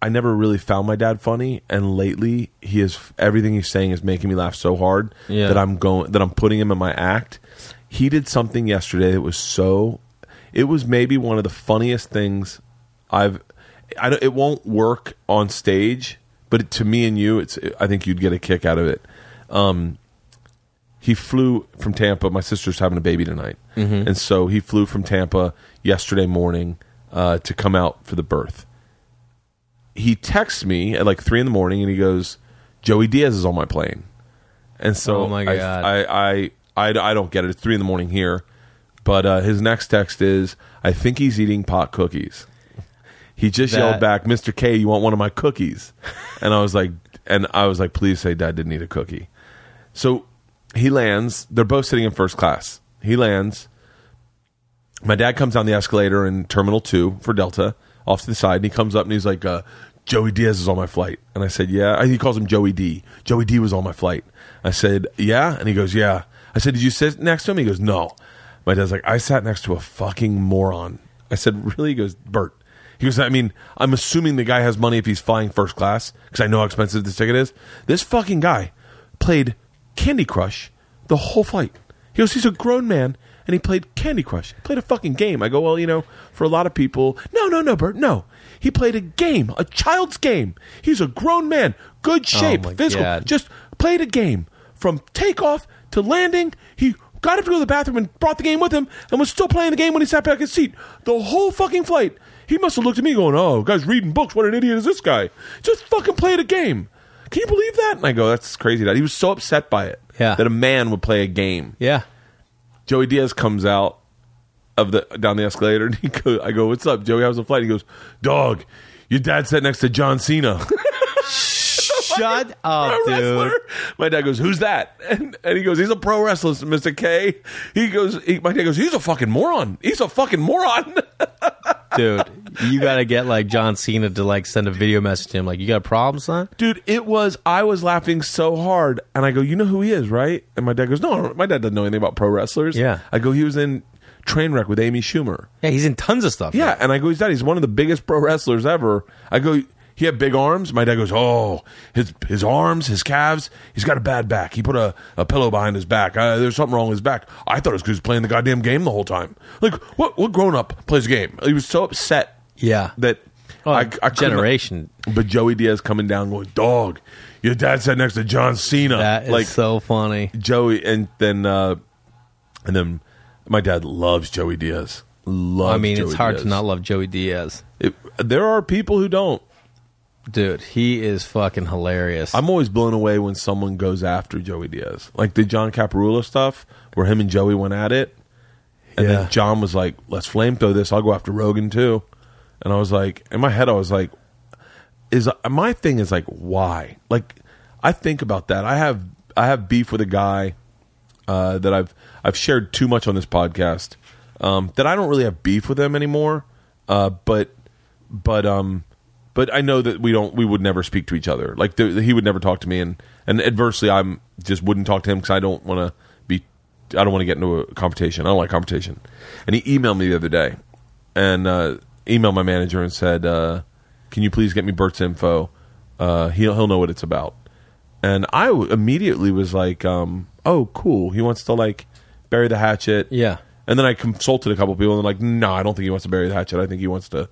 I never really found my dad funny, and lately he is everything he's saying is making me laugh so hard Yeah. that I'm going that I'm putting him in my act. he did something yesterday that was so. It was maybe one of the funniest things I've. I don't, it won't work on stage, but to me and you, it's. I think you'd get a kick out of it. Um, he flew from Tampa. My sister's having a baby tonight, and so he flew from Tampa yesterday morning uh, to come out for the birth. He texts me at like three in the morning, and he goes, "Joey Diaz is on my plane," and so Oh, my I- God. I, I, I, I don't get it. It's three in the morning here, but uh, his next text is, "I think he's eating pot cookies." He just That- yelled back, "Mr. K, you want one of my cookies?" And I was like, and I was like, "Please say Dad didn't eat a cookie." So he lands. They're both sitting in first class. He lands. My dad comes down the escalator in Terminal 2 for Delta off to the side, and he comes up and he's like, uh, Joey Diaz is on my flight. And I said, Yeah. He calls him Joey D. Joey D was on my flight. I said, Yeah. And he goes, Yeah. I said, Did you sit next to him? He goes, No. My dad's like, I sat next to a fucking moron. I said, Really? He goes, Bert. He goes, I mean, I'm assuming the guy has money if he's flying first class because I know how expensive this ticket is. This fucking guy played Candy Crush the whole flight. He goes, he's a grown man and he played Candy Crush. He played a fucking game. I go, well, you know, for a lot of people, no, no, no, Bert, no. He played a game, a child's game. He's a grown man, good oh shape, my physical. God. Just played a game from takeoff to landing. Got up to go to the bathroom and brought the game with him and was still playing the game when he sat back in his seat. The whole fucking flight. He must have looked at me going, oh, guy's reading books. What an idiot is this guy? Just fucking played a game. Can you believe that? And I go, that's crazy. That He was so upset by it Yeah. that a man would play a game. Yeah. Joey Diaz comes out of the down the escalator and he go, I go, What's up, Joey? How's the flight? He goes, Dog, your dad sat next to John Cena. Shut up, pro wrestler. dude. My dad goes, "Who's that?" And, and he goes, "He's a pro wrestler, Mr. K." He goes, he, "My dad goes, he's a fucking moron. He's a fucking moron." Dude, you got to get like John Cena to like send a video message to him. Like, you got a problem, son? Dude, it was. I was laughing so hard, and I go, "You know who he is, right?" And my dad goes, "No, my dad doesn't know anything about pro wrestlers." Yeah. I go, "He was in Trainwreck with Amy Schumer." Yeah, he's in tons of stuff. Yeah, and I go, he's dad. He's one of the biggest pro wrestlers ever. I go, he had big arms. My dad goes, oh, his his arms, his calves. He's got a bad back. He put a, a pillow behind his back. Uh, there's something wrong with his back. I thought it was because he was playing the goddamn game the whole time. Like, what what grown up plays a game? He was so upset Yeah. that Oh, I, I generation. But Joey Diaz coming down, going, dog, your dad sat next to John Cena. That is like so funny. Joey, and then uh, and then my dad loves Joey Diaz. Loves I mean, Joey it's hard Diaz. to not love Joey Diaz. It, there are people who don't. Dude, he is fucking hilarious. I'm always blown away when someone goes after Joey Diaz, like the John Caparulo stuff, where him and Joey went at it, and Yeah. then John was like, "Let's flame throw this. I'll go after Rogan too," and I was like, in my head, I was like, "Is my thing is like why? Like, I think about that. I have I have beef with a guy uh, that I've I've shared too much on this podcast um, that I don't really have beef with him anymore. Uh, but but um but I know that we don't we would never speak to each other. Like the, he would never talk to me, and and adversely, I'm just wouldn't talk to him because I don't want to be I don't want to get into a confrontation. I don't like confrontation. And he emailed me the other day, and uh, emailed my manager and said, uh, "Can you please get me Bert's info? Uh, he'll he'll know what it's about." And I w- immediately was like, um, "Oh, cool. He wants to like bury the hatchet." yeah. And then I consulted a couple people, and they're like, "No, I don't think he wants to bury the hatchet. I think he wants to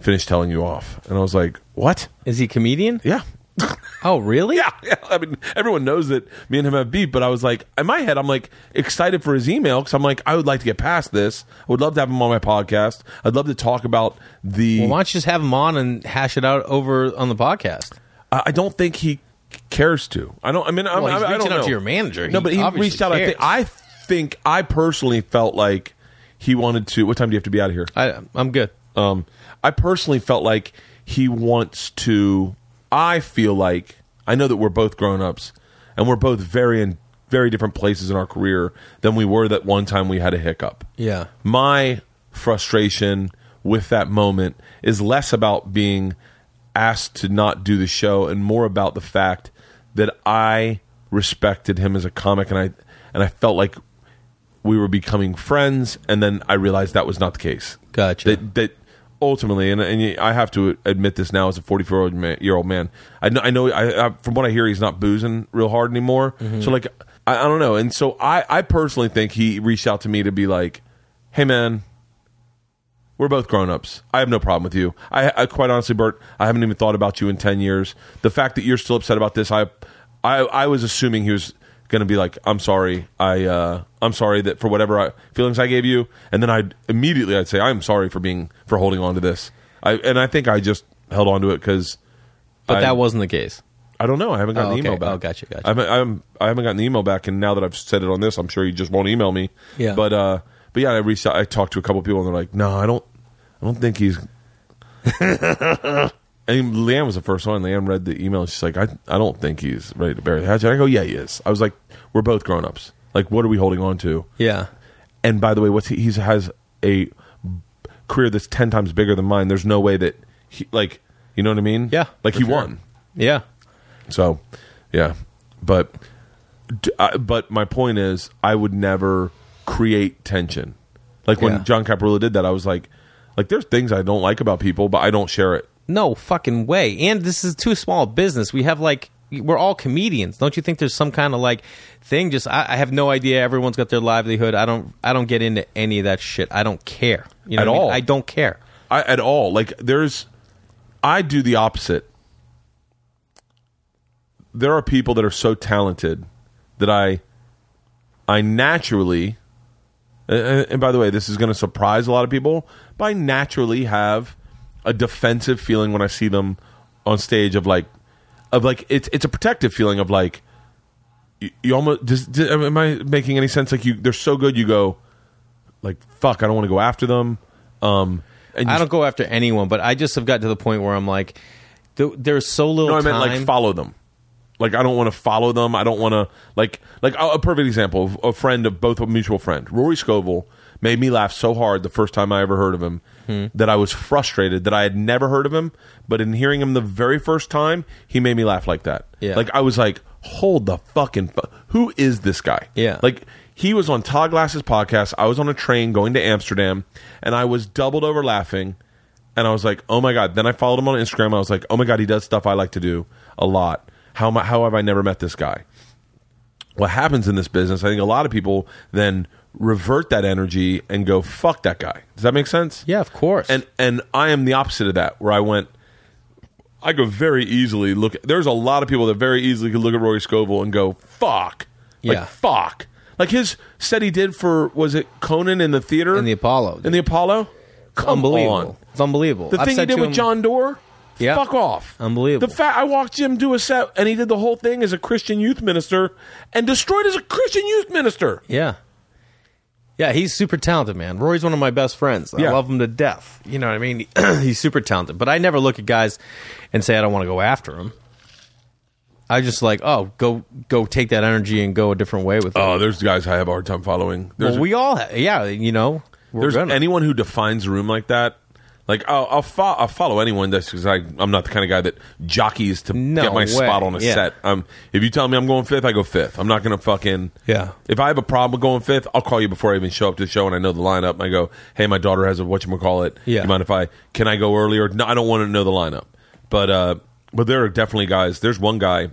finish telling you off." And I was like, "What? Is he a comedian? Yeah, Oh, really? yeah, yeah." I mean, everyone knows that me and him have beef, but I was like, in my head, I'm like excited for his email because I'm like, I would like to get past this. I would love to have him on my podcast. I'd love to talk about the. Well, why don't you just have him on and hash it out over on the podcast? I I don't think he cares to. I don't. I mean, I'm, Well, he's I, I reaching don't out know. to your manager. No, He but he obviously reached out. I think. I think I personally felt like he wanted to. What time do you have to be out of here? I, I'm good. Um, I personally felt like he wants to. I feel like I know that we're both grown ups, and we're both very in very different places in our career than we were that one time we had a hiccup. Yeah. My frustration with that moment is less about being asked to not do the show and more about the fact that I respected him as a comic and I and I felt like we were becoming friends and then I realized that was not the case Gotcha. that that ultimately, and, and I have to admit this now as a 44 year old man, year old man. I know, I know I, I, from what I hear, he's not boozing real hard anymore. Mm-hmm. So like, I, I don't know. And so I, I personally think he reached out to me to be like, hey, man, we're both grown ups. I have no problem with you. I, I quite honestly, Bert, I haven't even thought about you in 10 years. The fact that you're still upset about this, I, I, I was assuming he was going to be like, I'm sorry. I, uh, I'm sorry that for whatever I, feelings I gave you. And then I'd immediately, I'd say, I'm sorry for being, for holding on to this. I, and I think I just held on to it because But I- that wasn't the case. I don't know. I haven't gotten Oh, the email okay. back. Oh, gotcha, gotcha. I haven't, I'm, I haven't gotten the email back, and now that I've said it on this, I'm sure he just won't email me. Yeah. But uh, but yeah, I reached out. I talked to a couple people, and they're like, "No, I don't. I don't think he's." and LeeAnn was the first one. LeeAnn read the email. She's like, "I, I don't think he's ready to bury the hatchet." I go, "Yeah, he is." I was like, "We're both grown ups. Like, what are we holding on to?" Yeah. And by the way, what's he he's, has a career that's ten times bigger than mine. There's no way that he like, you know what I mean? Yeah, like he sure. won. Yeah. So, yeah, but but my point is, I would never create tension. Like when Yeah. John Caparulo did that, I was like, like there's things I don't like about people, but I don't share it. No fucking way. And this is too small a business. We have like we're all comedians. Don't you think there's some kind of like thing? Just I, I have no idea. Everyone's got their livelihood. I don't. I don't get into any of that shit. I don't care. You know At what I mean? all. I don't care. I, at all. Like there's, I do the opposite. There are people that are so talented that I, I naturally, and, and by the way, this is going to surprise a lot of people, but I naturally have a defensive feeling when I see them on stage of like, of like it's it's a protective feeling of like, you, you almost does, does- am I making any sense? Like you, they're so good, you go, like fuck, I don't want to go after them. Um, and I don't go after anyone, but I just have got to the point where I'm like, th- there's so little No, I time. meant like follow them. Like I don't want to follow them. I don't want to like like a perfect example of a friend of both a mutual friend. Rory Scovel made me laugh so hard the first time I ever heard of him that I was frustrated that I had never heard of him, but in hearing him the very first time, he made me laugh like that. Yeah. Like I was like, hold the fucking fu- who is this guy? Yeah. Like he was on Todd Glass's podcast. I was on a train going to Amsterdam, and I was doubled over laughing. And I was like, oh my god. Then I followed him on Instagram. I was like, oh my god, he does stuff I like to do a lot. How am I, how have I never met this guy? What happens in this business? I think a lot of people then revert that energy and go, fuck that guy. Does that make sense? yeah, of course. And and I am the opposite of that, where I went. I go very easily look. There's a lot of people that very easily could look at Rory Scovel and go, "Fuck," like Yeah. fuck. Like his set he did for was it Conan in the theater In the Apollo. in the Apollo. Come unbelievable. on. It's unbelievable. The I've thing he said did to with him- John Doerr. Yeah. Fuck off. Unbelievable. The fact I watched him do a set and he did the whole thing as a Christian youth minister and destroyed as a Christian youth minister. Yeah. Yeah, he's super talented, man. Rory's one of my best friends. I Yeah. love him to death. You know what I mean? he's super talented. But I never look at guys and say I don't want to go after him. I just like, oh, go go take that energy and go a different way with it. Oh, there's guys I have a hard time following. There's well, we all, ha- yeah, you know, we're There's gonna. anyone who defines a room like that. Like I'll I'll, fo- I'll follow anyone just because I'm not the kind of guy that jockeys to No get my way. spot on a Yeah. set. Um, if you tell me I'm going fifth, I go fifth. I'm not going to fucking Yeah. If I have a problem with going fifth, I'll call you before I even show up to the show and I know the lineup. And I go, hey, my daughter has a what you call it. Yeah. you mind if I can I go earlier? No, I don't want to know the lineup. But uh, but there are definitely guys. There's one guy.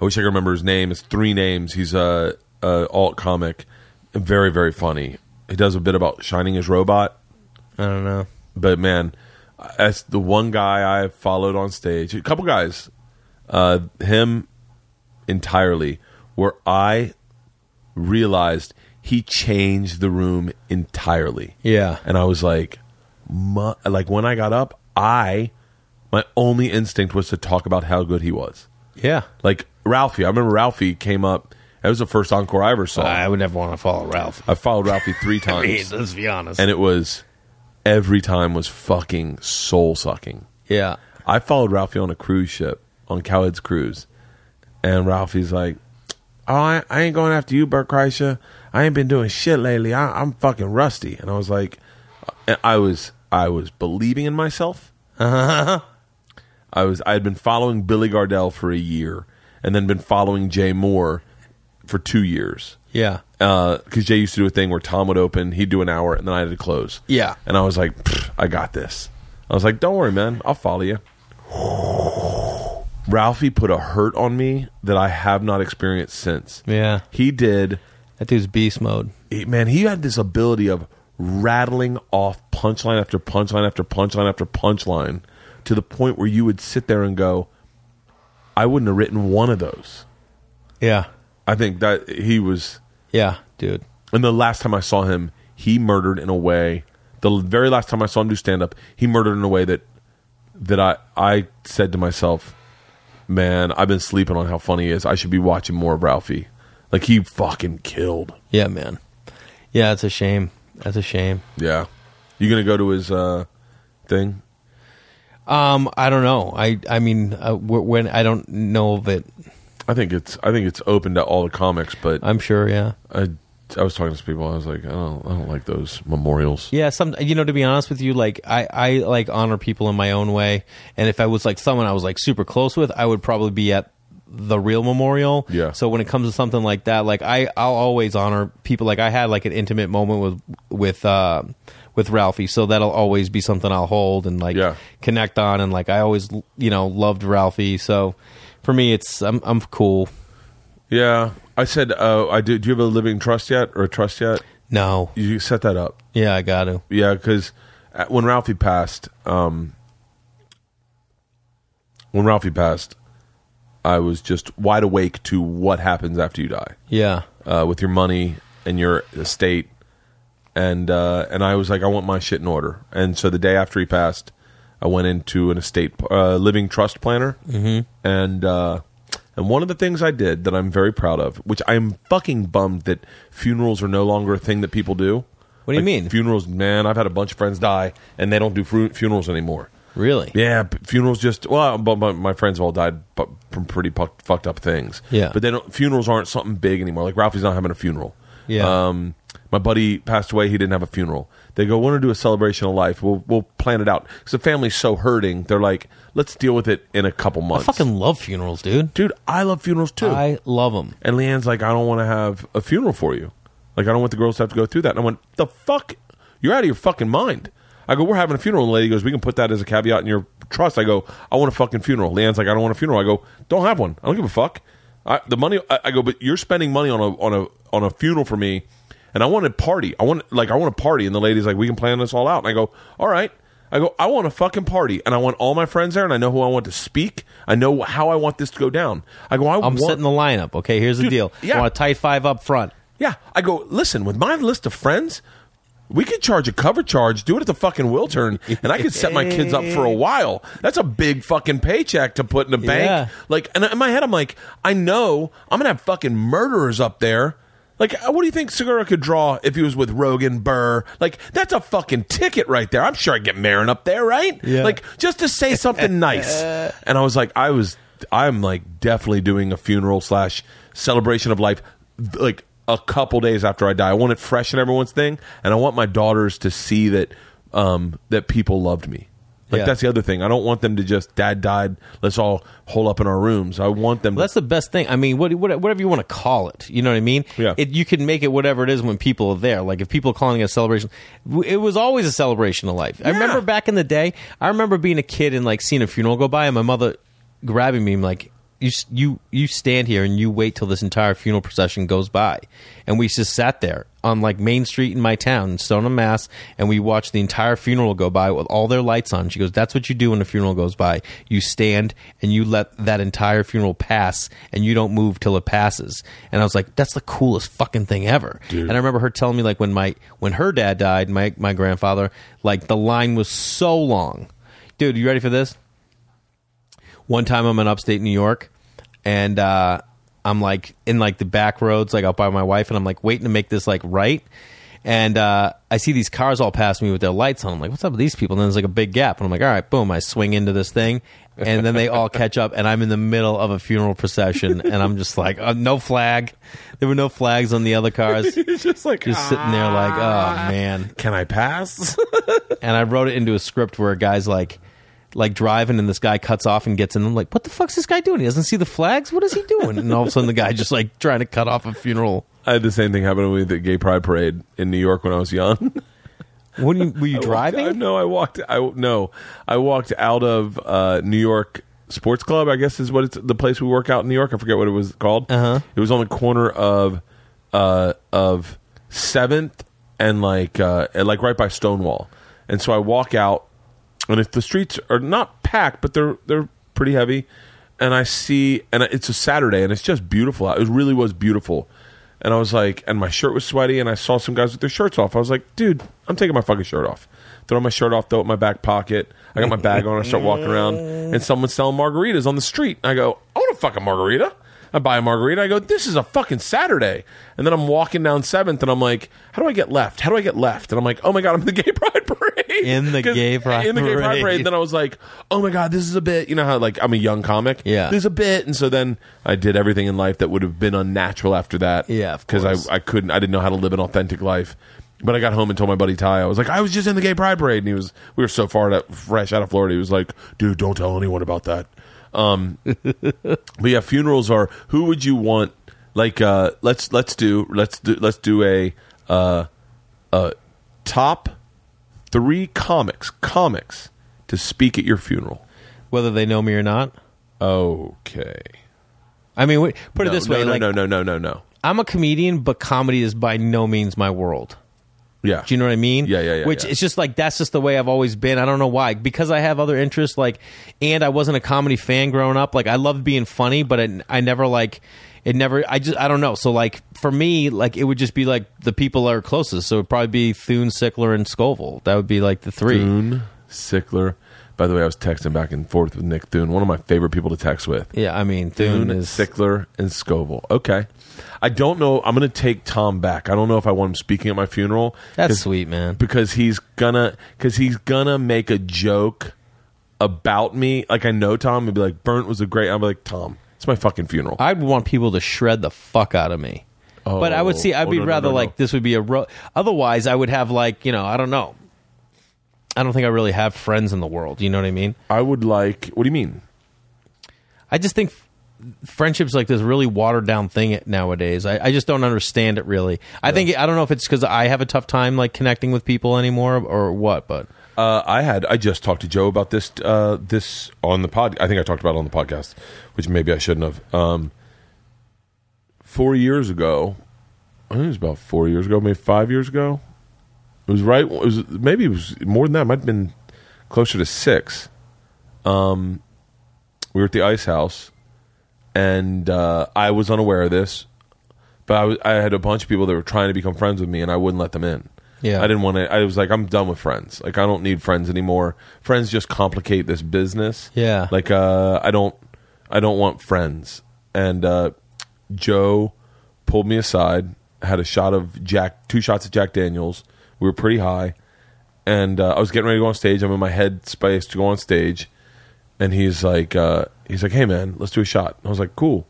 I wish I could remember his name. It's three names. He's a, a alt comic, very very funny. He does a bit about shining his robot I don't know. but man, that's the one guy I followed on stage. A couple guys, uh, him entirely, where I realized he changed the room entirely. Yeah. and I was like, mu- like when I got up, I my only instinct was to talk about how good he was. Yeah. Like Ralphie, I remember Ralphie came up. That was the first encore I ever saw. I would never want to follow Ralph. I followed Ralphie three I mean, times, let's be honest. and it was every time was fucking soul sucking. yeah. I followed Ralphie on a cruise ship on Cowhead's cruise, and Ralphie's like, "Oh, I, I ain't going after you, Bert Kreischer. I ain't been doing shit lately. I, I'm fucking rusty." And I was like, I was I was believing in myself. I was I had been following Billy Gardell for a year, and then been following Jay Mohr for two years Yeah. Uh, because Jay used to do a thing where Tom would open, he'd do an hour, and then I had to close. Yeah. and I was like, I got this. I was like, don't worry, man, I'll follow you. Ralphie put a hurt on me that I have not experienced since. Yeah, He did. that dude's beast mode. he- man, he had this ability of rattling off punchline after punchline after punchline after punchline to the point where you would sit there and go, I wouldn't have written one of those. Yeah, I think that he was, yeah, dude. and the last time I saw him, he murdered in a way. The very last time I saw him do stand up, he murdered in a way that that I I said to myself, "Man, I've been sleeping on how funny he is. I should be watching more of Ralphie." Like he fucking killed. Yeah, man. Yeah, it's a shame. That's a shame. Yeah, you gonna go to his uh, thing? Um, I don't know. I I mean, uh, when I don't know of it, I think it's I think it's open to all the comics, but I'm sure. Yeah, I I was talking to some people. I was like, I don't I don't like those memorials. yeah. Some, you know, to be honest with you, like I I like honor people in my own way, and if I was like someone I was like super close with, I would probably be at the real memorial. Yeah. So when it comes to something like that, like I I'll always honor people. Like I had like an intimate moment with with uh with Ralphie, so that'll always be something I'll hold and like Yeah. connect on, and like I always you know loved Ralphie, so. For me, it's I'm I'm cool. Yeah, I said, uh, I do. Do you have a living trust yet or a trust yet? No, You set that up. yeah, I got to. Yeah, because when Ralphie passed, um, when Ralphie passed, I was just wide awake to what happens after you die Yeah, uh, with your money and your estate, and uh, and I was like, I want my shit in order. And so the day after he passed, I went into an estate uh, living trust planner, mm-hmm. and uh, and one of the things I did that I'm very proud of, which I'm fucking bummed that funerals are no longer a thing that people do. What do you Like, mean? Funerals, man. I've had a bunch of friends die, and they don't do fu- funerals anymore. really. Yeah, funerals just well, but my, my friends all died from pretty fucked up things. Yeah. but they don't. Funerals aren't something big anymore. Like Ralphie's not having a funeral. Yeah. Um, my buddy passed away. He didn't have a funeral. They go, we "Want to do a celebration of life? We'll we'll plan it out." Because the family's so hurting, they're like, "Let's deal with it in a couple months. I fucking love funerals, dude. dude, I love funerals too. I love them. And LeeAnn's like, I don't want to have a funeral for you. Like, I don't want the girls to have to go through that. And I went, the fuck? You're out of your fucking mind. I go, we're having a funeral. And the lady goes, we can put that as a caveat in your trust. I go, I want a fucking funeral. LeeAnn's like, I don't want a funeral. I go, don't have one. I don't give a fuck. I, the money. I, I go, but you're spending money on a on a on a funeral for me, and I want a party. I want like I want a party. And the lady's like, we can plan this all out. And I go, all right. I go, I want a fucking party, and I want all my friends there, and I know who I want to speak. I know how I want this to go down. I go, I I'm want, setting the lineup. Okay, here's the Dude, deal. yeah. I want a tight five up front. Yeah, I go. Listen, with my list of friends, we could charge a cover charge, do it at the fucking Wiltern, and I could set my kids up for a while. That's a big fucking paycheck to put in a bank. Yeah. Like, and in my head, I'm like, I know I'm gonna have fucking murderers up there. Like, uh, what do you think Segura could draw if he was with Rogan Burr? Like, that's a fucking ticket right there. I'm sure I'd get Marin up there, right? Yeah. Like, just to say something nice. And I was like, I was, I'm like definitely doing a funeral slash celebration of life, like a couple days after I die. I want it fresh in everyone's thing, and I want my daughters to see that um, that people loved me. Like Yeah. that's the other thing. I don't want them to just dad died. Let's all hole up in our rooms. I want them. Well, that's the best thing. I mean, what, what, whatever you want to call it, you know what I mean? Yeah. It, you can make it whatever it is when people are there. Like if people are calling it a celebration, it was always a celebration of life. I remember back in the day. I remember being a kid and like seeing a funeral go by, and my mother grabbing me and like. You, you you stand here and you wait till this entire funeral procession goes by, and we just sat there on like Main Street in my town, in Stoneham, Mass, and we watched the entire funeral go by with all their lights on. She goes, "That's what you do when a funeral goes by. You stand and you let that entire funeral pass, and you don't move till it passes." And I was like, "That's the coolest fucking thing ever." And I remember her telling me like when my when her dad died, my my grandfather, like the line was so long. Dude, you ready for this? One time I'm in upstate New York, and uh, I'm like in like the back roads, like out by my wife, and I'm like waiting to make this like right. And uh, I see these cars all pass me with their lights on. I'm like, what's up with these people? And then there's like a big gap. And I'm like, all right, boom. I swing into this thing. And then they all catch up. And I'm in the middle of a funeral procession. And I'm just like, oh, no flag. There were no flags on the other cars. it's just like Just sitting there like, oh, man Can I pass? and I wrote it into a script where a guy's like like driving and this guy cuts off and gets in. I'm like, what the fuck's this guy doing? He doesn't see the flags. What is he doing? And all of a sudden, the guy just like trying to cut off a funeral. I had the same thing happen to me at the Gay Pride Parade in New York when I was young. When you, were you I driving? no, I walked. I no, I walked out of uh, New York Sports Club, I guess is what it's the place we work out in New York. I forget what it was called. Uh-huh. It was on the corner of uh of Seventh and like uh and like right by Stonewall. And so I walk out, and if the streets are not packed, but they're they're pretty heavy, and I see, and it's a Saturday, and it's just beautiful. It really was beautiful. And I was like, and my shirt was sweaty, and I saw some guys with their shirts off. I was like, dude, I'm taking my fucking shirt off. Throw my shirt off, throw it in my back pocket. I got my bag on. I start walking around, and someone's selling margaritas on the street. I go, I want a fucking margarita. I buy a margarita. I go, this is a fucking Saturday. And then I'm walking down Seventh, and I'm like, how do I get left? How do I get left? And I'm like, oh my god, I'm in the gay pride parade. In the gay pride in the gay pride parade. And then I was like, oh my god, this is a bit. You know how like I'm a young comic. Yeah. this is a bit. And so then I did everything in life that would have been unnatural after that. Yeah, because. I I couldn't. I didn't know how to live an authentic life. But I got home and told my buddy Ty, I was like, I was just in the gay pride parade, and he was, we were so far that fresh out of Florida. He was like, dude, don't tell anyone about that. Um, but yeah, funerals are. Who would you want? Like, uh, let's let's do let's do let's do a uh, uh, top three comics comics to speak at your funeral. Whether they know me or not. Okay. I mean, put it No, this no, way: no, like, no, no, no, no, no. I'm a comedian, but comedy is by no means my world. Yeah. Do you know what I mean? Yeah, yeah, yeah, Which yeah. it's just like that's just the way I've always been. I don't know why. Because I have other interests, like, and I wasn't a comedy fan growing up. Like, I loved being funny, but it, I never like it. Never. I just I don't know. So like for me, like it would just be like the people that are closest. So it'd probably be Thune, Sickler, and Scovel. That would be like the three. Thune, Sickler. By the way, I was texting back and forth with Nick Thune, one of my favorite people to text with. Yeah, I mean Thune, Thune, is Sickler, and Scovel. Okay. I don't know. I'm going to take Tom back. I don't know if I want him speaking at my funeral. That's sweet, man. because he's gonna because he's gonna make a joke about me. Like I know Tom and be like, "Burnt was a great." I'm like, "Tom, it's my fucking funeral." I'd want people to shred the fuck out of me. but I would oh. see. I'd Oh, be no, rather no, no. like this would be a. Ro- Otherwise, I would have like you know I don't know. I don't think I really have friends in the world. You know what I mean? I would like. What do you mean? I just think f- friendship's like this really watered down thing nowadays. I, I just don't understand it really. I think I don't know if it's because I have a tough time like connecting with people anymore or what. But Uh, I had I just talked to Joe about this uh, this on the pod. I think I talked about it on the podcast, which maybe I shouldn't have. Um, four years ago, I think it was about four years ago, maybe five years ago. It was right. It was maybe it was more than that. It might have been closer to six. Um, we were at the ice house, and uh, I was unaware of this, but I was, I had a bunch of people that were trying to become friends with me, and I wouldn't let them in. Yeah. I didn't want to. I was like, I'm done with friends. Like, I don't need friends anymore. Friends just complicate this business. Yeah. Like, uh, I don't, I don't want friends. And uh, Joe pulled me aside, had a shot of Jack, two shots of Jack Daniels. We were pretty high, and uh, I was getting ready to go on stage. I'm in my head space to go on stage, and he's like, uh, he's like, hey man, let's do a shot. And I was like, cool.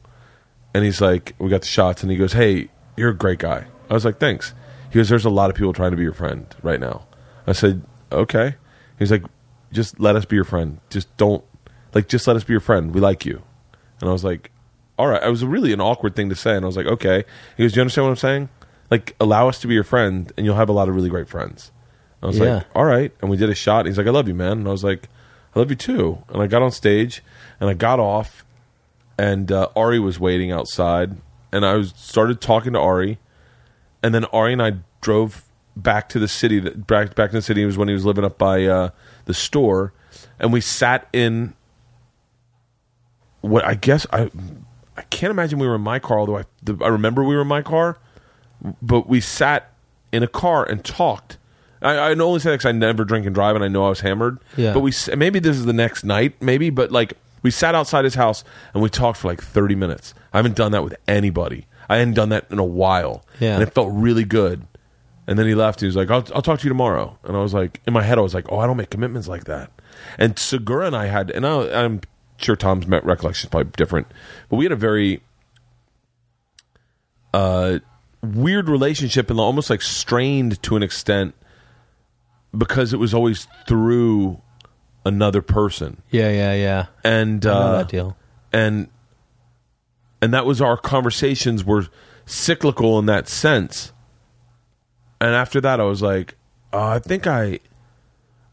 And he's like, we got the shots, and he goes, hey, you're a great guy. I was like, thanks. He goes, there's a lot of people trying to be your friend right now. I said, okay. He's like, just let us be your friend. Just don't, like, just let us be your friend. We like you. And I was like, all right. It was really an awkward thing to say. And I was like, okay. He goes, do you understand what I'm saying? Like, allow us to be your friend, and you'll have a lot of really great friends. I was Yeah. like, all right. And we did a shot. And he's like, I love you, man. And I was like, I love you too. And I got on stage, and I got off, and uh, Ari was waiting outside, and I was started talking to Ari, and then Ari and I drove back to the city. That back back in the city it was when he was living up by uh, the store, and we sat in what I guess I I can't imagine we were in my car. Although I the, I remember we were in my car, but we sat in a car and talked. I, I only say that because I never drink and drive, and I know I was hammered. Yeah. But we s- maybe this is the next night, maybe. But like we sat outside his house and we talked for like thirty minutes. I haven't done that with anybody. I hadn't done that in a while. Yeah. And it felt really good. And then he left. He was like, I'll, I'll talk to you tomorrow. And I was like, in my head, I was like, oh, I don't make commitments like that. And Segura and I had, and I, I'm sure Tom's recollection is probably different, but we had a very uh, weird relationship and almost like strained to an extent because it was always through another person. yeah, yeah, yeah. And uh, that deal. and and that was our conversations were cyclical in that sense and after that i was like uh, i think i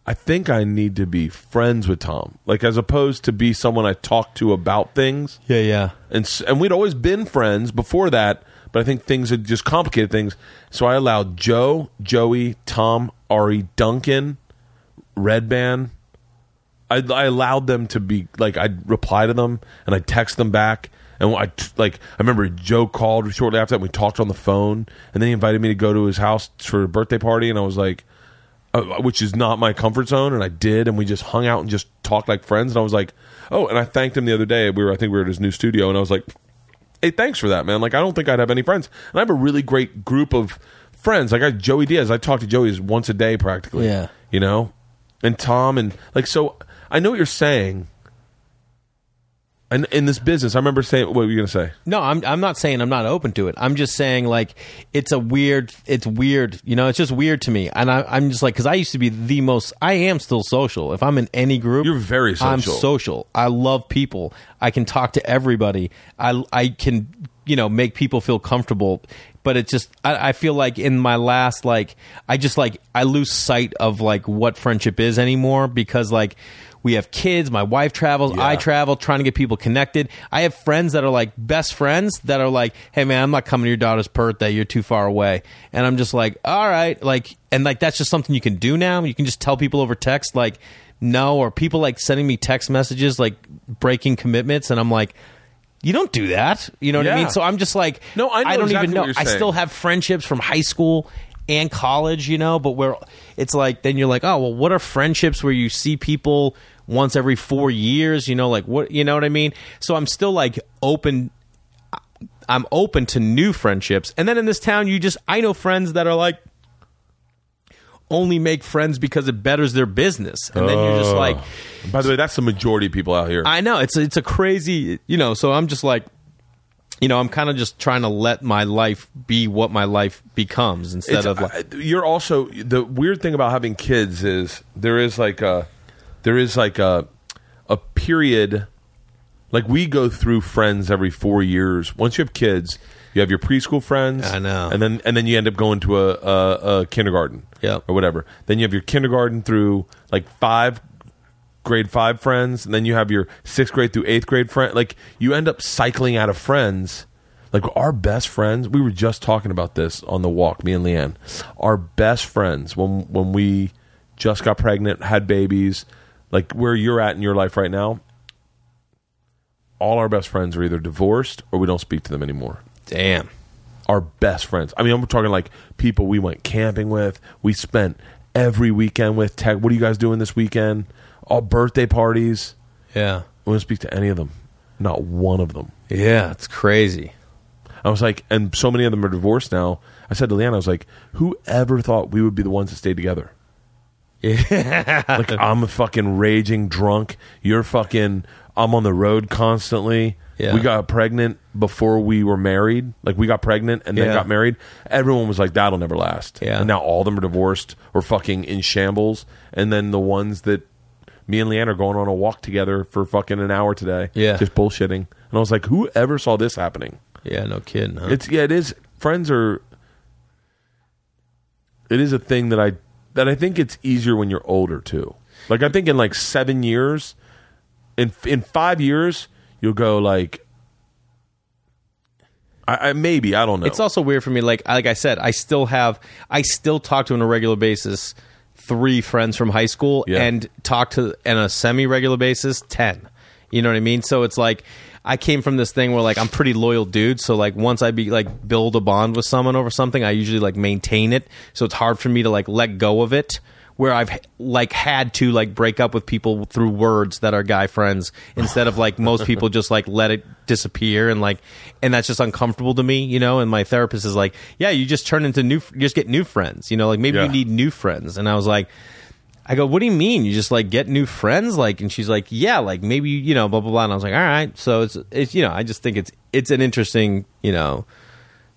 I think I need to be friends with Tom, like as opposed to be someone I talk to about things. Yeah, yeah. And and we'd always been friends before that, but I think things are just complicated things. So I allowed Joe, Joey, Tom, Ari, Duncan, Redban. I, I allowed them to be like I'd reply to them and I'd text them back. And I like I remember Joe called shortly after that. And we talked on the phone, and then he invited me to go to his house for a birthday party, and I was like, uh, which is not my comfort zone, and I did, and we just hung out and just talked like friends. And I was like, oh, and I thanked him the other day. We were, I think we were at his new studio, and I was like, hey, thanks for that, man. Like, I don't think I'd have any friends, and I have a really great group of friends. Like, I Joey Diaz. I talk to Joey once a day practically. Yeah. you know, and Tom, and like, so I know what you're saying. And in this business, I remember saying, what were you going to say? No, I'm I'm not saying I'm not open to it. I'm just saying like it's a weird. It's weird. You know, it's just weird to me. And I, I'm just like because I used to be the most. I am still social. If I'm in any group, You're very social. I'm social. social. I love people. I can talk to everybody. I I can you know make people feel comfortable. But it's just I, I feel like in my last like I just like I lose sight of like what friendship is anymore because like we have kids. My wife travels. I travel trying to get people connected. I have friends that are like best friends that are like hey man i'm not coming to your daughter's birthday. You're too far away. And i'm just like all right. Like and like that's just something you can do now. You can just tell people over text like no or people like sending me text messages like breaking commitments and i'm like you don't do that. You know what i mean? So i'm just like No, I know don't exactly even know. i still have friendships from high school and college, you know, but where it's like then you're like, oh well, what are friendships where you see people once every four years, you know, like what you know what I mean? So I'm still like open I'm open to new friendships. And then in this town you just I know friends that are like only make friends because it betters their business. And then you're just oh. like By the way, that's the majority of people out here. I know it's it's a crazy, you know. So I'm just like, you know, I'm kind of just trying to let my life be what my life becomes instead It's- of like, you're also the weird thing about having kids is there is like a there is like a a period like we go through friends every four years. Once you have kids, you have your preschool friends. I know. and then and then you end up going to a a, a kindergarten, Yep. or whatever. Then you have your kindergarten through like five grade five friends, and then you have your sixth grade through eighth grade friend. Like you end up cycling out of friends. Like our best friends, we were just talking about this on the walk, me and LeeAnn. Our best friends when when we just got pregnant, had babies, like where you're at in your life right now. All our best friends are either divorced or we don't speak to them anymore damn. our best friends. I mean, I'm talking like people we went camping with. We spent every weekend with. Tech, what are you guys doing this weekend? All birthday parties. Yeah. We don't speak to any of them. Not one of them. Yeah, it's crazy. I was like, and so many of them are divorced now. I said to LeeAnn, I was like, who ever thought we would be the ones that stay together? Yeah. Like, I'm a fucking raging drunk. You're fucking, I'm on the road constantly. Yeah. We got pregnant before we were married. Like, we got pregnant and then Yeah. got married. Everyone was like, that'll never last. Yeah. And now all of them are divorced or fucking in shambles. And then the ones that me and LeeAnn are going on a walk together for fucking an hour today. Yeah. Just bullshitting. And I was like, who ever saw this happening? yeah, no kidding. Huh? It's yeah, it is. Friends are. It is a thing that I that I think it's easier when you're older too. Like I think in like seven years, in in five years, you'll go like. I, I maybe I don't know. It's also weird for me. Like like I said, I still have I still talk to on a regular basis three friends from high school Yeah. and talk to on a semi regular basis ten. You know what I mean? So it's like I came from this thing where like I'm pretty loyal dude. So like once I be like build a bond with someone over something, I usually like maintain it. So it's hard for me to like let go of it. Where I've like had to like break up with people through words that are guy friends instead of like most people just like let it disappear and like and that's just uncomfortable to me, you know. And my therapist is like, yeah, you just turn into new, you just get new friends, you know. Like maybe Yeah. you need new friends. And I was like, I go, what do you mean? You just like get new friends? Like, and she's like, yeah, like maybe you know, blah blah blah. And I was like, all right. So it's it's you know, I just think it's it's an interesting you know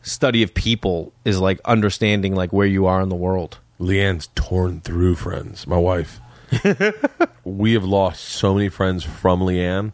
study of people is like understanding like where you are in the world. LeeAnn's torn through friends. My wife. we have lost so many friends from LeeAnn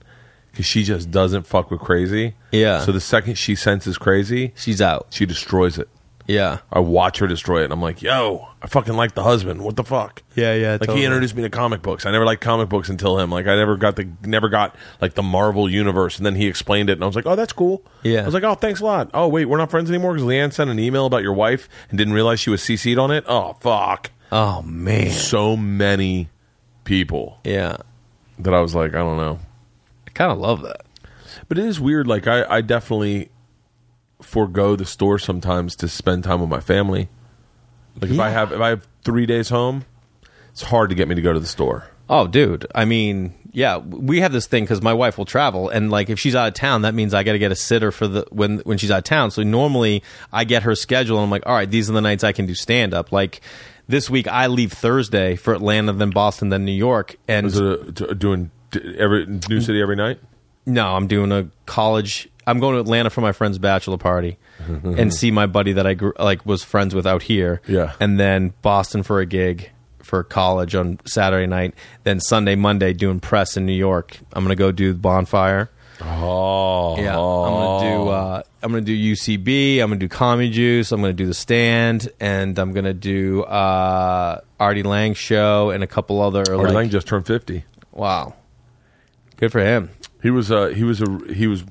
because she just doesn't fuck with crazy. Yeah. So the second she senses crazy, She's out. she destroys it. Yeah. I watch her destroy it, and I'm like, yo, I fucking like the husband. What the fuck? Yeah, yeah. Like he introduced me to comic books. I never liked comic books until him. Like I never got the never got like the Marvel universe, and then he explained it, and I was like, oh, that's cool. Yeah. I was like, oh, thanks a lot. Oh, wait, we're not friends anymore because LeeAnn sent an email about your wife and didn't realize she was CC'd on it. Oh, fuck. Oh man. So many people Yeah. that I was like, I don't know. I kind of love that. But it is weird. Like I, I definitely forego the store sometimes to spend time with my family. Like if I have if I have three days home, it's hard to get me to go to the store. Oh, dude. I mean, yeah, we have this thing because my wife will travel, and like if she's out of town, that means I got to get a sitter for the when when she's out of town. So normally I get her schedule, and I'm like, all right, these are the nights I can do stand up. Like this week, I leave Thursday for Atlanta, then Boston, then New York, and Is it a, t- doing every new city every night? No, I'm doing a college. I'm going to Atlanta for my friend's bachelor party and see my buddy that I grew, like was friends with out here. Yeah. and then Boston for a gig for college on Saturday night. Then Sunday, Monday doing press in New York. I'm gonna go do the bonfire. Oh, Yeah, I'm gonna do. Uh, I'm gonna do UCB. I'm gonna do Comedy Juice. I'm gonna do the Stand, and I'm gonna do uh, Artie Lange show and a couple other. Artie like, Lange just turned fifty. wow, good for him. He was uh he was a he was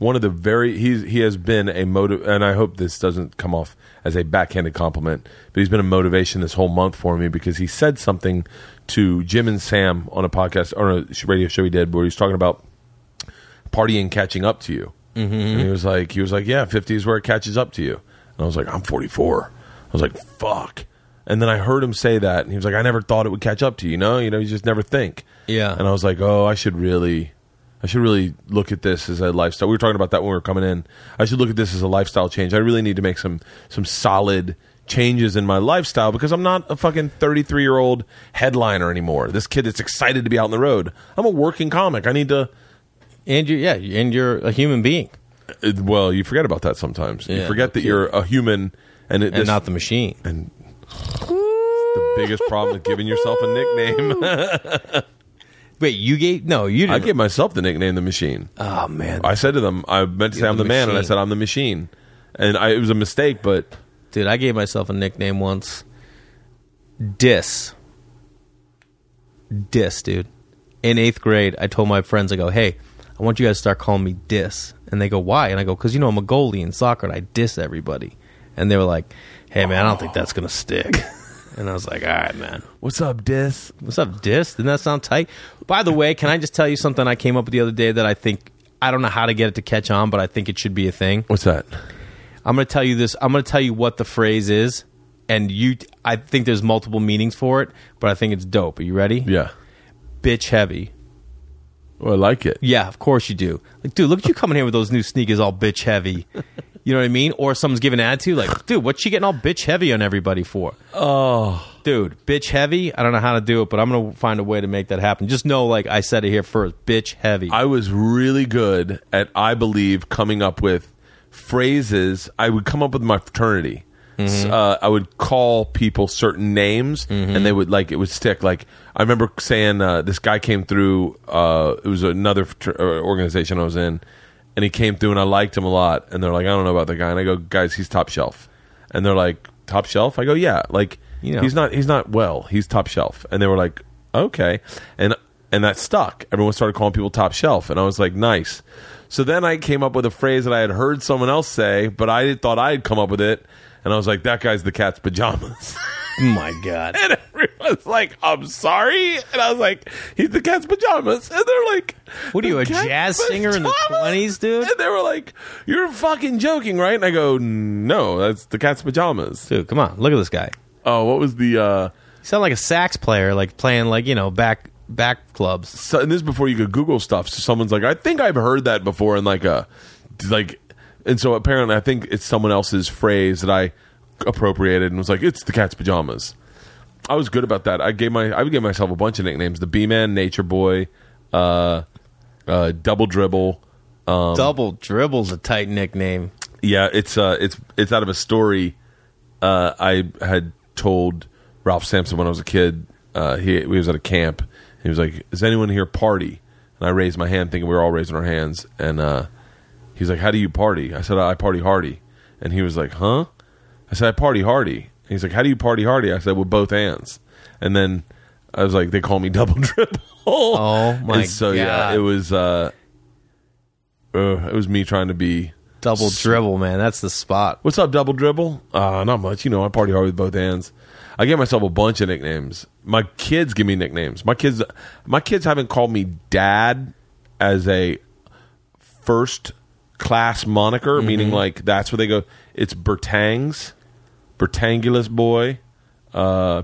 one of the very he's he has been a motive and I hope this doesn't come off as a backhanded compliment, but he's been a motivation this whole month for me because he said something to Jim and Sam on a podcast or a radio show he did where he was talking about partying catching up to you. Mm-hmm. And he was like he was like, Yeah, fifty is where it catches up to you. And I was like, I'm forty four. I was like, fuck. And then I heard him say that and he was like, I never thought it would catch up to you, you know? You know, you just never think. Yeah. And I was like, oh, I should really, I should really look at this as a lifestyle. We were talking about that when we were coming in. I should look at this as a lifestyle change. I really need to make some some solid changes in my lifestyle because I'm not a fucking 33 year old headliner anymore. This kid that's excited to be out on the road. I'm a working comic. I need to. And you, yeah, and you're a human being uh, Well, you forget about that sometimes. you Yeah, forget that you're a human, and it, and this- not the machine. and the biggest problem with giving yourself a nickname. Wait, you gave no, you didn't. I gave myself the nickname the machine. oh man, I said to them, I meant to say You're I'm the the man, and I machine. said I'm the machine, and I, it was a mistake. But dude, I gave myself a nickname once. Dis. Dis, dude. In eighth grade, I told my friends, I go, hey, I want you guys to start calling me Dis. And they go, why? And I go, because you know I'm a goalie in soccer and I diss everybody. And they were like, hey man, I don't think that's gonna stick. and I was like, all right, man. what's up, Dis? What's up, Dis? Didn't that sound tight? By the way, can I just tell you something I came up with the other day that I think I don't know how to get it to catch on, but I think it should be a thing. What's that? I'm going to tell you this. I'm going to tell you what the phrase is, and you. I think there's multiple meanings for it, but I think it's dope. Are you ready? Yeah, Bitch heavy. well, I like it. Yeah, of course you do. Like, dude, look at you coming here with those new sneakers, all bitch heavy. You know what I mean? Or someone's giving an attitude, like, dude, what's she getting all bitch heavy on everybody for? Oh, Dude, bitch heavy. I don't know how to do it, but I'm gonna find a way to make that happen. Just know, like I said it here first, bitch heavy. I was really good at, I believe, coming up with phrases. I would come up with my fraternity. S- Uh, I would call people certain names, and they would like it would stick. Like I remember saying, uh, this guy came through. Uh, it was another uh, organization I was in, and he came through, and I liked him a lot. And they're like, I don't know about the guy, and I go, guys, he's top shelf. And they're like, top shelf. I go, yeah, like You know. he's not he's not well. He's top shelf. And they were like, okay, and and that stuck. Everyone started calling people top shelf, and I was like, nice. So then I came up with a phrase that I had heard someone else say, but I thought I had come up with it, and I was like, that guy's the cat's pajamas. my god. and everyone's like, I'm sorry, and I was like, he's the cat's pajamas, and they're like, What are you, a jazz singer in the 20s, dude? And they were like, you're fucking joking, right? And I go, no, that's the cat's pajamas. Dude, come on, look at this guy. Oh, what was the? uh You sound like a sax player, like playing like you know back back clubs. so, and this is before you could Google stuff. So someone's like, I think I've heard that before in like a like, and so apparently I think it's someone else's phrase that I appropriated and was like, it's the cat's pajamas. I was good about that. I gave my I would give myself a bunch of nicknames: the B Man, Nature Boy, uh, uh, Double Dribble. Um, Double dribble's a tight nickname. Yeah, it's uh, it's it's out of a story uh, I had told Ralph Sampson when I was a kid. Uh, he, he was at a camp. He was like, "Is anyone here party?" And I raised my hand, thinking we were all raising our hands. And uh, he's like, "How do you party?" I said, "I party hardy." And he was like, "Huh?" I said, I party hardy. He's like, How do you party hardy? I said, With both hands. And then I was like, They call me double dribble. Oh, my And so yeah, God. it was uh, uh it was me trying to be Double dribble, man. That's the spot. What's up, double dribble? Uh, not much. You know, I party hard with both hands. I give myself a bunch of nicknames. My kids give me nicknames. My kids, my kids haven't called me dad as a first class moniker, meaning like that's where they go. It's Bertangs, Bertangulus boy, uh,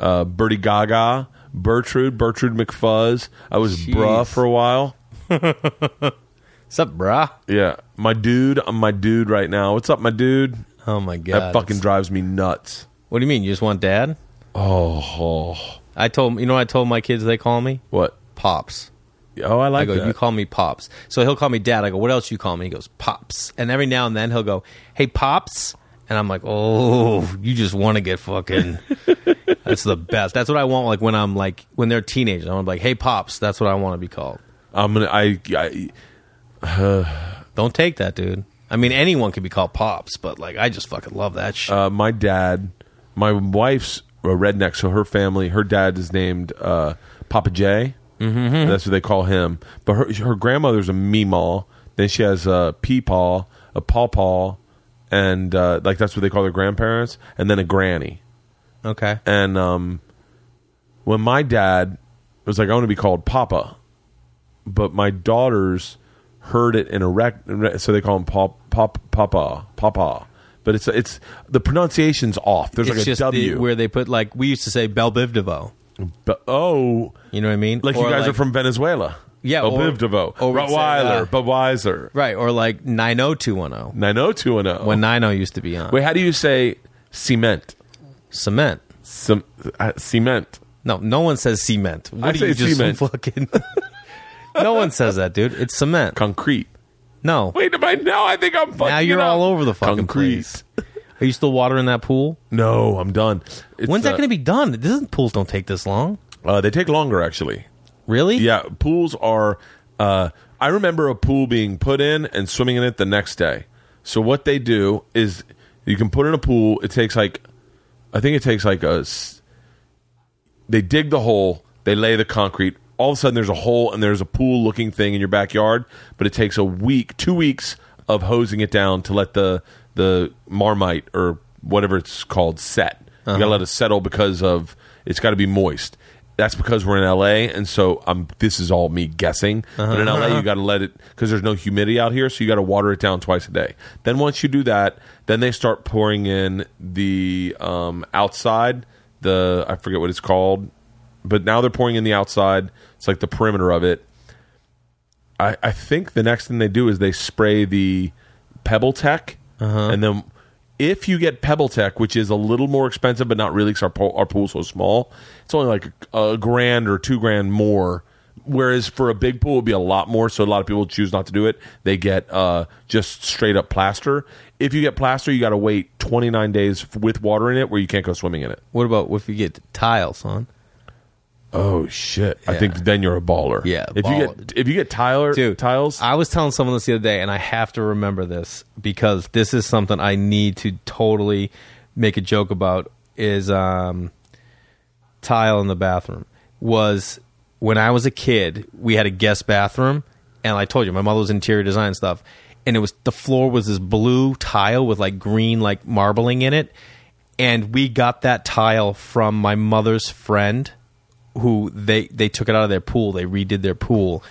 uh, Bertie Gaga, Bertrude, Bertrude McFuzz. I was Jeez. bruh for a while. What's up, brah? Yeah, my dude. I'm my dude right now. What's up, my dude? Oh my god. That fucking drives me nuts. What do you mean? You just want dad? Oh, oh. I told you know what I told my kids they call me what? pops. Oh, I I like go, that. you call me pops. So he'll call me dad. I go, what else you call me? He goes, pops. And every now and then he'll go, hey pops. And I'm like, oh, you just want to get fucking. that's the best. That's what I want. Like when I'm like when they're teenagers, I'm like, hey pops. That's what I want to be called. I'm gonna. I. I Don't take that, dude. I mean, anyone can be called pops, but like, I just fucking love that shit. uh, my dad, my wife's a redneck, so her family, her dad is named uh, Papa J. Mm-hmm. That's what they call him. But her her grandmother's a Meemaw. Then she has a Peepaw, a Pawpaw, and uh, like that's what they call their grandparents, and then a Granny. okay. And um, when my dad was like, I want to be called Papa, but my daughters heard it in a rec, so they call him Pop, Pop, Papa, Papa. But it's it's the pronunciation's off. There's It's like a W. the, where they put like we used to say Bell Biv DeVoe. but, oh, You know what I mean? like Or, you guys are from Venezuela. Yeah, Obivdevo, or we'd say, Rottweiler, uh, Budweiser, right, or like nine oh two one 90210. when nine oh used to be on Wait, how do you say cement? cement. Cem- uh, cement. No, no one says cement. What I do you just cement. fucking? no one says that, dude. It's cement. Concrete. No. Wait, am I now? I think I'm fucking now you're all over the fucking Concrete. place. Are you still watering that pool? No, I'm done. It's, When's that uh, going to be done? This pools don't take this long. Uh, they take longer, actually. Really? Yeah, pools are. Uh, I remember a pool being put in and swimming in it the next day. So what they do is you can put in a pool. It takes like, I think it takes like a. They dig the hole. They lay the concrete. All of a sudden, there's a hole and there's a pool looking thing in your backyard. But it takes a week, two weeks of hosing it down to let the the marmite or whatever it's called set. You gotta let it settle because of it's got to be moist. That's because we're in LA, and so um, this is all me guessing. But in LA, you got to let it because there's no humidity out here, so you got to water it down twice a day. Then once you do that, then they start pouring in the um, outside. The I forget what it's called, but now they're pouring in the outside. It's like the perimeter of it. I, I think the next thing they do is they spray the PebbleTec, and then if you get PebbleTec, which is a little more expensive but not really because our, pool, our pool's so small, it's only like a, grand or two grand more. Whereas for a big pool, it would be a lot more. So a lot of people choose not to do it. They get uh, just straight up plaster. If you get plaster, you got to wait 29 days with water in it, where you can't go swimming in it. What about if you get tiles, son? Oh shit! I think then you're a baller. Yeah, If you baller. get if you get Tyler Dude, tiles, I was telling someone this the other day, and I have to remember this because this is something I need to totally make a joke about. Is um, tile in the bathroom was when I was a kid. We had a guest bathroom, and I told you my mother was interior design stuff, and it was the floor was this blue tile with like green like marbling in it, and we got that tile from my mother's friend who they they took it out of their pool. They redid their pool.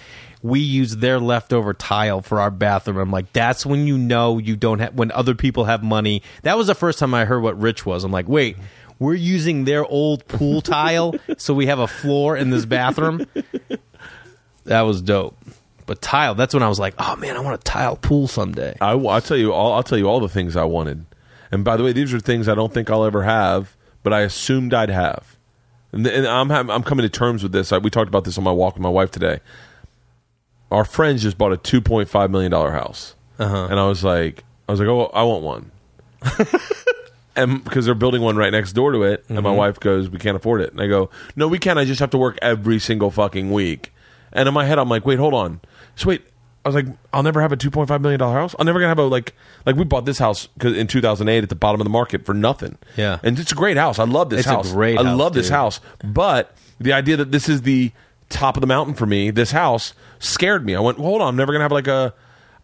We used their leftover tile for our bathroom. I'm like, that's when you know you don't have when other people have money. That was the first time I heard what rich was. I'm like, wait, we're using their old pool tile so we have a floor in this bathroom. That was dope. But tile, that's when I was like, oh man, I want a tile pool someday. I, will tell you all. I'll tell you all the things I wanted. And by the way, these are things I don't think I'll ever have, but I assumed I'd have. And, and I'm I'm coming to terms with this. I, we talked about this on my walk with my wife today. Our friends just bought a 2.5 million dollar house, uh-huh. and I was like, I was like, oh, I want one. and because they're building one right next door to it, and my mm-hmm. wife goes, "We can't afford it." And I go, "No, we can't. I just have to work every single fucking week." And in my head, I'm like, "Wait, hold on." So wait, I was like, I'll never have a two point five million dollar house. I'm never gonna have a like like we bought this house 'cause in 2008 at the bottom of the market for nothing. Yeah. and it's a great house. I love this It's a house. great I house, love this dude. house. But the idea that this is the top of the mountain for me, this house scared me. I went, hold on, I'm never gonna have like a.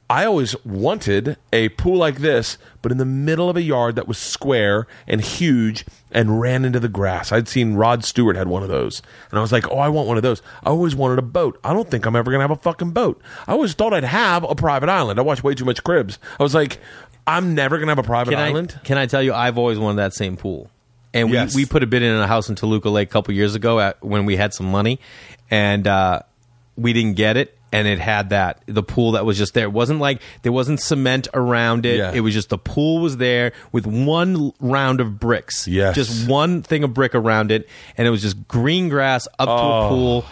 I always wanted a pool like this, but in the middle of a yard that was square and huge and ran into the grass. I'd seen Rod Stewart had one of those, and I was like, "Oh, I want one of those." I always wanted a boat. I don't think I'm ever gonna have a fucking boat. I always thought I'd have a private island. I watch way too much Cribs. I was like, "I'm never gonna have a private Can island." I, can I tell you, I've always wanted that same pool. And we, Yes. we put a bid in a house in Toluca Lake a couple years ago at, when we had some money, and uh, we didn't get it. And it had that the pool that was just there. It wasn't like there wasn't cement around it. Yeah. It was just the pool was there with one round of bricks. Yes. just one thing of brick around it, and it was just green grass up to a oh. pool.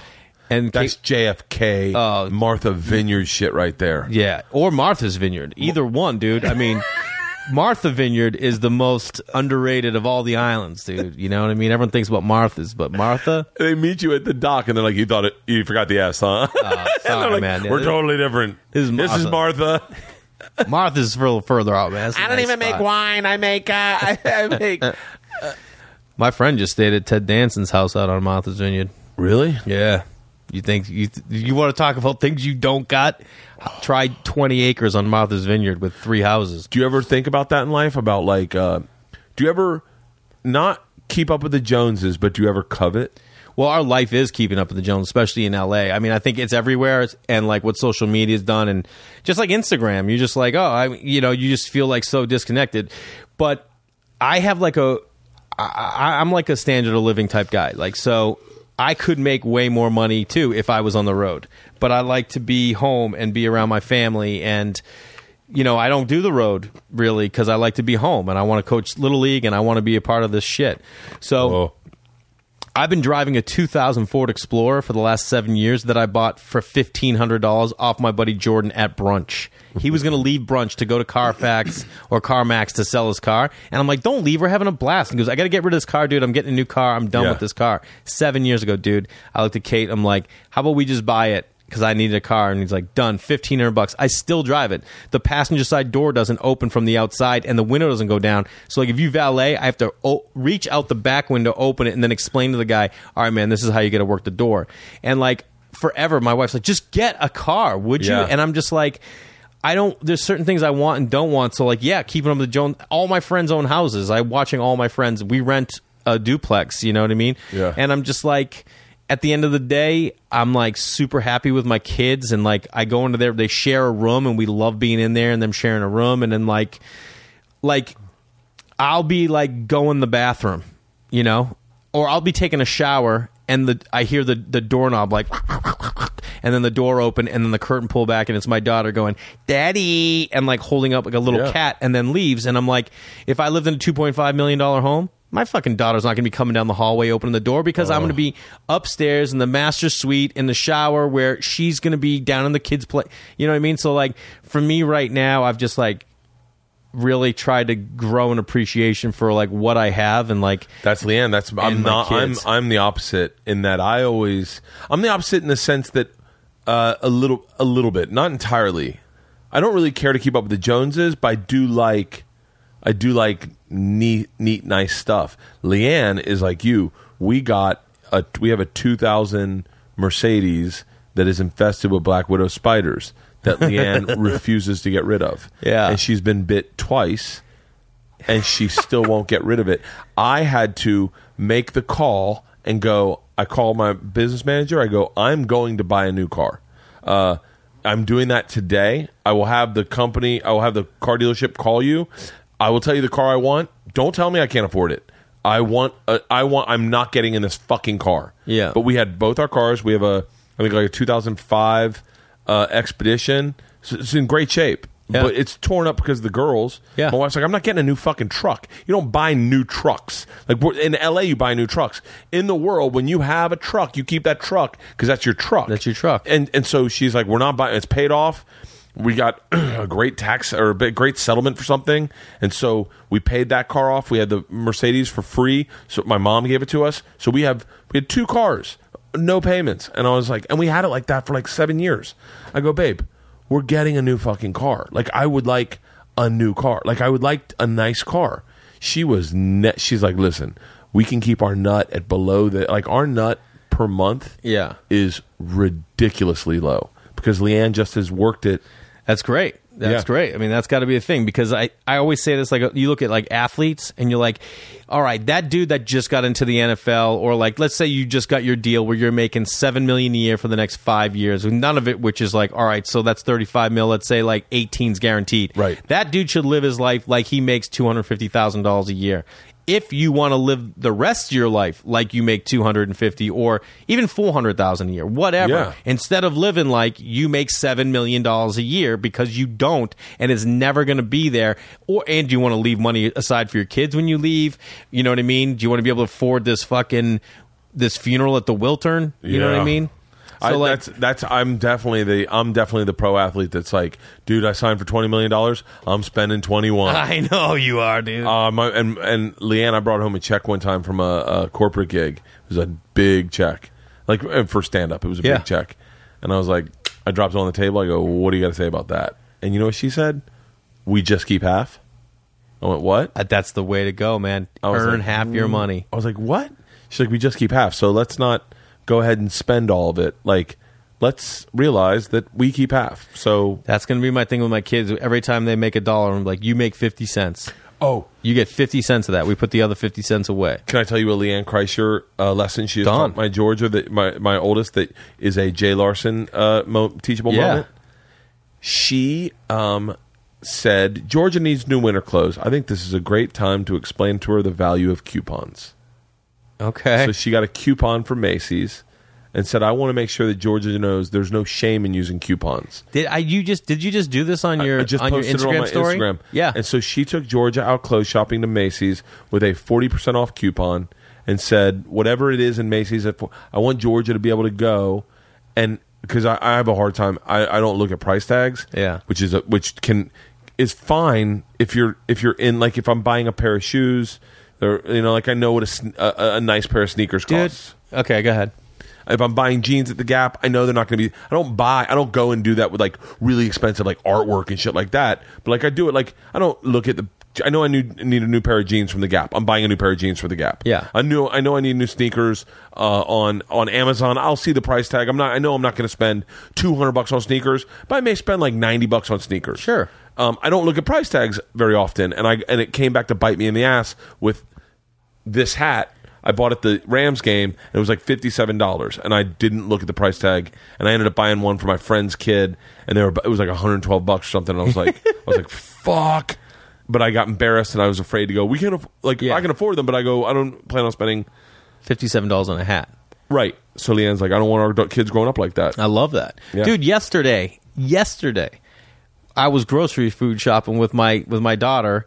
And That's JFK, Oh. Martha Vineyard shit right there. Yeah, or Martha's Vineyard. Either one, dude. I mean, Martha Vineyard is the most underrated of all the islands, dude. You know what I mean? Everyone thinks about Martha's, but Martha, They meet you at the dock, and they're like, "You thought it? You forgot the S, huh?" And they're sorry, like, man. We're Yeah, totally different. This is This is Martha. Martha's a little further out, man. I a I don't nice even make wine. I make. Uh, I, I make. My friend just stayed at Ted Danson's house out on Martha's Vineyard. really? Yeah. You think you you want to talk about things you don't got? Try twenty acres on Martha's Vineyard with three houses. Do you ever think about that in life? About like, uh, do you ever not keep up with the Joneses, but do you ever covet? Well, our life is keeping up with the Joneses, especially in LA. I mean, I think it's everywhere, and like what social media's done, and just like Instagram, you're just like, oh, I, you know, you just feel like so disconnected. But I have like a, I- I'm like a standard of living type guy. Like, so I could make way more money too if I was on the road. But I like to be home and be around my family and. You know, I don't do the road really because I like to be home and I want to coach little league and I want to be a part of this shit. So Oh, I've been driving a 2000 Ford Explorer for the last seven years that I bought for $1,500 off my buddy Jordan at brunch. He was going to leave brunch to go to Carfax or CarMax to sell his car. And I'm like, don't leave. We're having a blast. And he goes, I got to get rid of this car, dude. I'm getting a new car. I'm done Yeah. with this car. Seven years ago, dude. I looked at Kate. I'm like, how about we just buy it? Because I needed a car, and he's like, "Done, fifteen hundred bucks." I still drive it. The passenger side door doesn't open from the outside, and the window doesn't go down. So, like, if you valet, I have to o- reach out the back window, open it, and then explain to the guy, "All right, man, this is how you got to work the door." And like forever, my wife's like, "Just get a car, would you?" Yeah. And I'm just like. I don't. There's certain things I want and don't want. So like, yeah, keeping up with Jones. All my friends own houses. I'm watching all my friends. We rent a duplex. You know what I mean? Yeah. And I'm just like, at the end of the day, I'm like super happy with my kids, and like I go into there. They share a room, and we love being in there, and them sharing a room, and then like, like, I'll be like going the bathroom, you know, or I'll be taking a shower, and the I hear the the doorknob like. And then the door open, and then the curtain pull back, and it's my daughter going, "Daddy," and like holding up like a little Yeah. cat, and then leaves. And I'm like, if I lived in a 2.5 million dollar home, my fucking daughter's not going to be coming down the hallway opening the door because I'm going to be upstairs in the master suite in the shower where she's going to be down in the kids' play. You know what I mean? So like for me right now, I've just like really tried to grow an appreciation for like what I have and like That's LeeAnn. That's I'm not. I'm. I'm the opposite in that I always. I'm the opposite in the sense that uh, a little a little bit, not entirely. I don't really care to keep up with the Joneses, but I do like. I do like neat, neat, nice stuff. LeeAnn is like you. We got a. We have a 2000 Mercedes that is infested with black widow spiders that LeeAnn refuses to get rid of. Yeah. and she's been bit twice and she still won't get rid of it. I had to make the call and go. I call my business manager. I go. I'm going to buy a new car. Uh, I'm doing that today. I will have the company. I will have the car dealership call you. I will tell you the car I want. Don't tell me I can't afford it. I want. A, I want. I'm not getting in this fucking car. Yeah. But we had both our cars. We have a. I think like a 2005 uh, Expedition. So it's in great shape. Yeah. But it's torn up because of the girls. Yeah. My wife's like, I'm not getting a new fucking truck. You don't buy new trucks. Like in LA, you buy new trucks. In the world, when you have a truck, you keep that truck because that's your truck. That's your truck. And and so she's like, we're not buying. It's paid off. We got a great tax or a great settlement for something, and so we paid that car off. We had the Mercedes for free. So my mom gave it to us. So we have we had two cars, no payments, and I was like, and we had it like that for like seven years. I go, babe, we're getting a new fucking car. Like I would like a new car. Like I would like a nice car. She was net. She's like, listen, we can keep our nut at below the like our nut per month. Yeah. is ridiculously low because LeeAnn just has worked it. That's great. That's Yeah. great. I mean, that's got to be a thing because I, I always say this like uh, you look at like athletes and you're like, all right, that dude that just got into the NFL or like let's say you just got your deal where you're making 7 million a year for the next 5 years. None of it which is like, all right, so that's 35 mil, let's say like 18's guaranteed. Right. That dude should live his life like he makes $250,000 a year. If you want to live the rest of your life like you make 250 or even 400,000 a year, whatever Yeah. instead of living like you make seven million dollars a year because you don't and it's never going to be there or and you want to leave money aside for your kids when you leave you know what i mean? Do you want to be able to afford this fucking this funeral at the wiltern? You know what i mean I, so like that's that's I'm definitely the I'm definitely the pro athlete that's like, dude, I signed for twenty million dollars. I'm spending twenty one. i know you are dude I- and and LeeAnn, I brought home a check one time from a, a corporate gig. It was a big check, like uh, for stand up. It was a Yeah. big check, and I was like, I dropped it on the table. I go, what do you got to say about that? And you know what she said? We just keep half. I went, what? Uh, that's the way to go man earn like, half your "Mm." money I was like, what? She's like, we just keep half. So let's not go ahead and spend all of it. Like, let's realize that we keep half. So, that's going to be my thing with my kids every time they make a dollar i'm like you make 50 cents oh, you get 50 cents of that we put the other 50 cents away Can I tell you a LeeAnn Kreischer uh, lesson she has Done. taught my Georgia that my my oldest that is a Jay Larson uh, mo- teachable Yeah. moment. She um, said Georgia needs new winter clothes. I think this is a great time to explain to her the value of coupons. Okay So she got a coupon from Macy's and said, "I want to make sure that Georgia knows there's no shame in using coupons." Did I you just did you just do this on your I just on your posted Instagram it on my story? Instagram. Yeah. And so she took Georgia out clothes shopping to Macy's with a 40% off coupon and said, whatever it is in Macy's, I want Georgia to be able to go. And because I, I have a hard time, I, I don't look at price tags. Yeah. Which is a, which can, is fine if you're, if you're in, like if I'm buying a pair of shoes, or, you know, like I know what a, a, a nice pair of sneakers Dude. costs. Okay, go ahead. If I'm buying jeans at the Gap, I know they're not going to be. I don't buy. I don't go and do that with like really expensive like artwork and shit like that. But like I do it like I don't look at the. I know I need, need a new pair of jeans from the Gap. I'm buying a new pair of jeans for the Gap. Yeah. I knew. I know I need new sneakers uh, on on Amazon. I'll see the price tag. I'm not. I know I'm not going to spend 200 bucks on sneakers, but I may spend like 90 bucks on sneakers. Sure. Um, I don't look at price tags very often, and I and it came back to bite me in the ass with this hat I bought at the Rams game and it was like fifty seven dollars and I didn't look at the price tag and I ended up buying one for my friend's kid and they were it was like one hundred twelve bucks or something and I was like I was like fuck but I got embarrassed and I was afraid to go we can't aff- like Yeah. I can afford them but I go I don't plan on spending Fifty-seven dollars on a hat. right so LeeAnn's like I don't want our adult kids growing up like that I love that, Yeah. dude. Yesterday, yesterday, I was grocery food shopping with my with my daughter,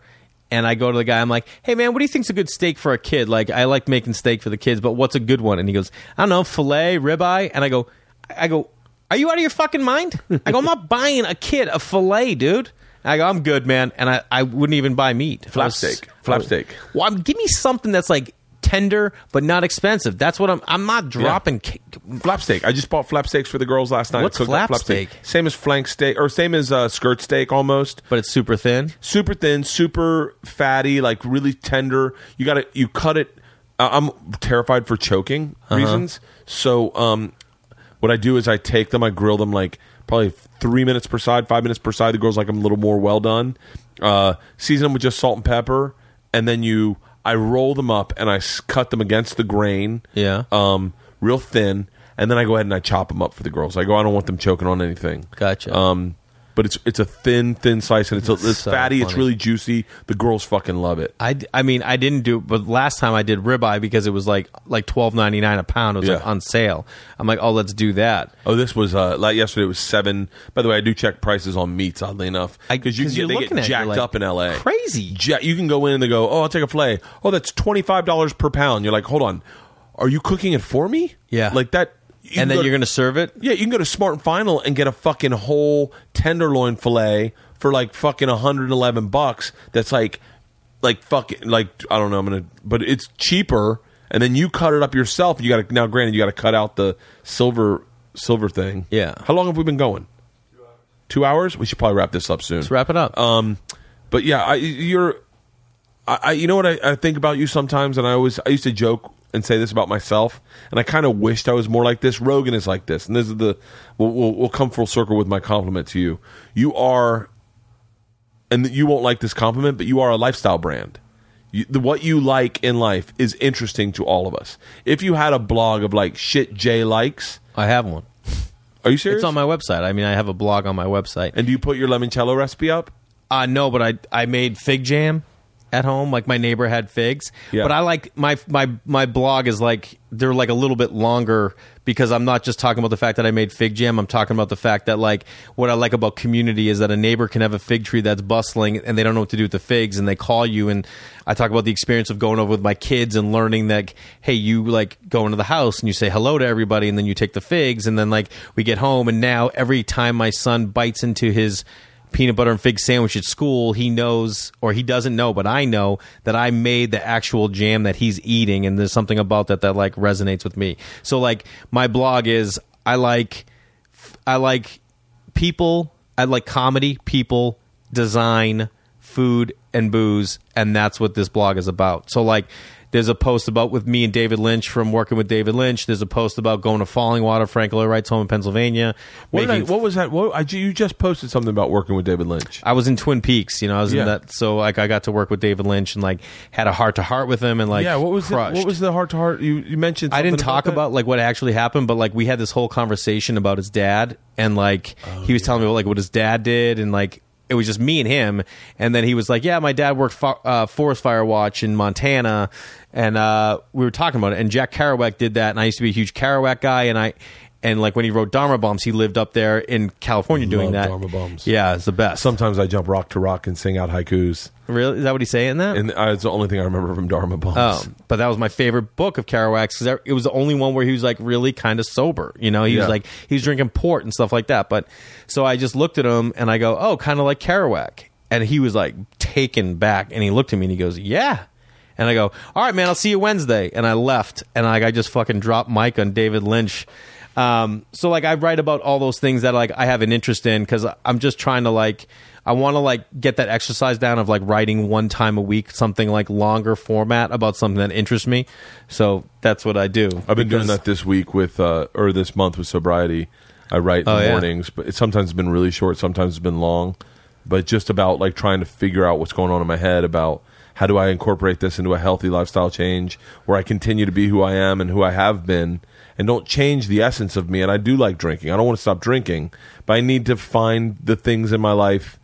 and I go to the guy. I'm like, "Hey, man, what do you think's a good steak for a kid? Like, I like making steak for the kids, but what's a good one?" And he goes, "I don't know, fillet, ribeye." And I go, "I go, are you out of your fucking mind?" I go, "I'm not buying a kid a fillet, dude." I go, "I'm good, man," and I, I wouldn't even buy meat. Flap was- steak. Flap steak. Well, I'm, give me something that's like tender but not expensive. That's what I'm. I'm not dropping. ca- Flap steak. I just bought flap steaks for the girls last night. What's Cooked flap steak? Same as flank steak, or same as uh, skirt steak almost. but it's super thin. super thin, super fatty, like really tender. You got to you cut it. Uh, I'm terrified for choking Uh-huh. reasons. So um, what I do is I take them, I grill them like probably three minutes per side, five minutes per side. The girls like them a little more well done. Uh, season them with just salt and pepper, and then you I roll them up and I s- cut them against the grain. Yeah. Um, real thin, and then I go ahead and I chop them up for the girls. I go, I don't want them choking on anything. Gotcha. Um, but it's it's a thin, thin slice, and it's, a, it's So fatty. It's really juicy. The girls fucking love it. I, I mean I didn't do it, but last time I did ribeye because it was like like twelve ninety nine a pound. It was like on sale. I'm like, oh, let's do that. Oh, this was uh, like yesterday. It was seven. By the way, I do check prices on meats. Oddly enough, because you 'cause get, they get at it, you're jacked like, up in L.A. crazy. Ja- you can go in and they go, "Oh, I'll take a fillet. Oh, that's twenty five dollars per pound. You're like, hold on, are you cooking it for me? Yeah. like that. And then go you're to- gonna serve it. Yeah, you can go to Smart and Final and get a fucking whole tenderloin fillet for like fucking 111 bucks. That's like, like fucking like I don't know. I'm gonna, but it's cheaper. And then you cut it up yourself. You got to now. Granted, you got to cut out the silver silver thing. Yeah. How long have we been going? two hours. We should probably wrap this up soon. Let's wrap it up. Um, but yeah, I, you're, I, I, you know what I, I think about you sometimes, and I always, I used to joke and say this about myself, and I kind of wished I was more like this. Rogan is like this, and this is the, we'll, we'll, we'll come full circle with my compliment to you. You are, and you won't like this compliment, but you are a lifestyle brand. You, the, what you like in life is interesting to all of us. If you had a blog of like shit Jay likes, I have one. are you serious? It's on my website. I mean, I have a blog on my website. and do you put your limoncello recipe up? Uh no, but I I made fig jam at home. Like my neighbor had figs. Yeah. But I like my my my blog is like they're like a little bit longer because I'm not just talking about the fact that I made fig jam. I'm talking about the fact that like what I like about community is that a neighbor can have a fig tree that's bustling and they don't know what to do with the figs and they call you and I talk about the experience of going over with my kids and learning that hey you like go into the house and you say hello to everybody and then you take the figs and then like we get home and now every time my son bites into his peanut butter and fig sandwich at school, he knows or he doesn't know, but I know that I made the actual jam that he's eating, and there's something about that that like resonates with me. So like my blog is I like I like people, I like comedy, people, design, food, and booze, and that's what this blog is about. So like there's a post about with me and David Lynch from working with David Lynch. There's a post about going to Fallingwater, Frank Lloyd Wright's home in Pennsylvania. What, I, what was that? What, I, you just posted something about working with David Lynch. I was in Twin Peaks, you know, I was Yeah. in that, so like I got to work with David Lynch and like had a heart to heart with him and like yeah, what was the, what was the heart to heart? You you mentioned I didn't talk that? about, like what actually happened, but like we had this whole conversation about his dad and like Oh, he was oh, telling me like what his dad did and like it was just me and him. And then he was like yeah my dad worked for, uh, forest fire watch in montana. And uh, we were talking about it. And jack kerouac did that. And i used to be a huge kerouac guy. And i and like when he wrote Dharma Bums he lived up there in california doing Love that Dharma Bums. yeah it's the best Sometimes I jump rock to rock and sing out haikus, really is that what he's saying that and uh, it's the only thing I remember from Dharma Bums. Oh, but that was my favorite book of Kerouac's because it was the only one where he was like really kind of sober. You know, he Yeah. was like he was drinking port and stuff like that. But so I just looked at him and I go, oh, kind of like Kerouac, and he was like taken back, and he looked at me and he goes, yeah. And I go, all right, man, I'll see you Wednesday. And I left, and like I just fucking dropped mic on David Lynch. Um, so like I write about all those things that like I have an interest in because I'm just trying to like I want to like get that exercise down of like writing one time a week something like longer format about something that interests me. So that's what I do. I've been doing that this week with uh, or this month with sobriety. I write in Oh, the yeah. mornings, but it sometimes it's been really short, sometimes it's been long. But just about like trying to figure out what's going on in my head about how do I incorporate this into a healthy lifestyle change where I continue to be who I am and who I have been and don't change the essence of me. And I do like drinking. I don't want to stop drinking, but I need to find the things in my life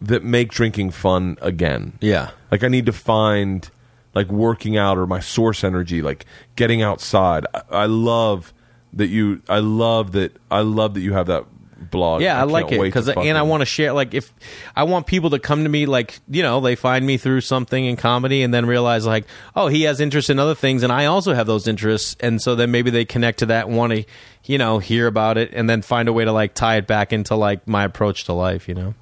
that make drinking fun again. Yeah. Like I need to find like working out or my source energy, like getting outside. I, I love that you. I love that. I love that you have that blog. Yeah, I, like it because uh, and I want to share. Like, if I want people to come to me, like you know, they find me through something in comedy, and then realize like, oh, he has interest in other things, and I also have those interests, and so then maybe they connect to that want to, you know, hear about it, and then find a way to like tie it back into like my approach to life. You know,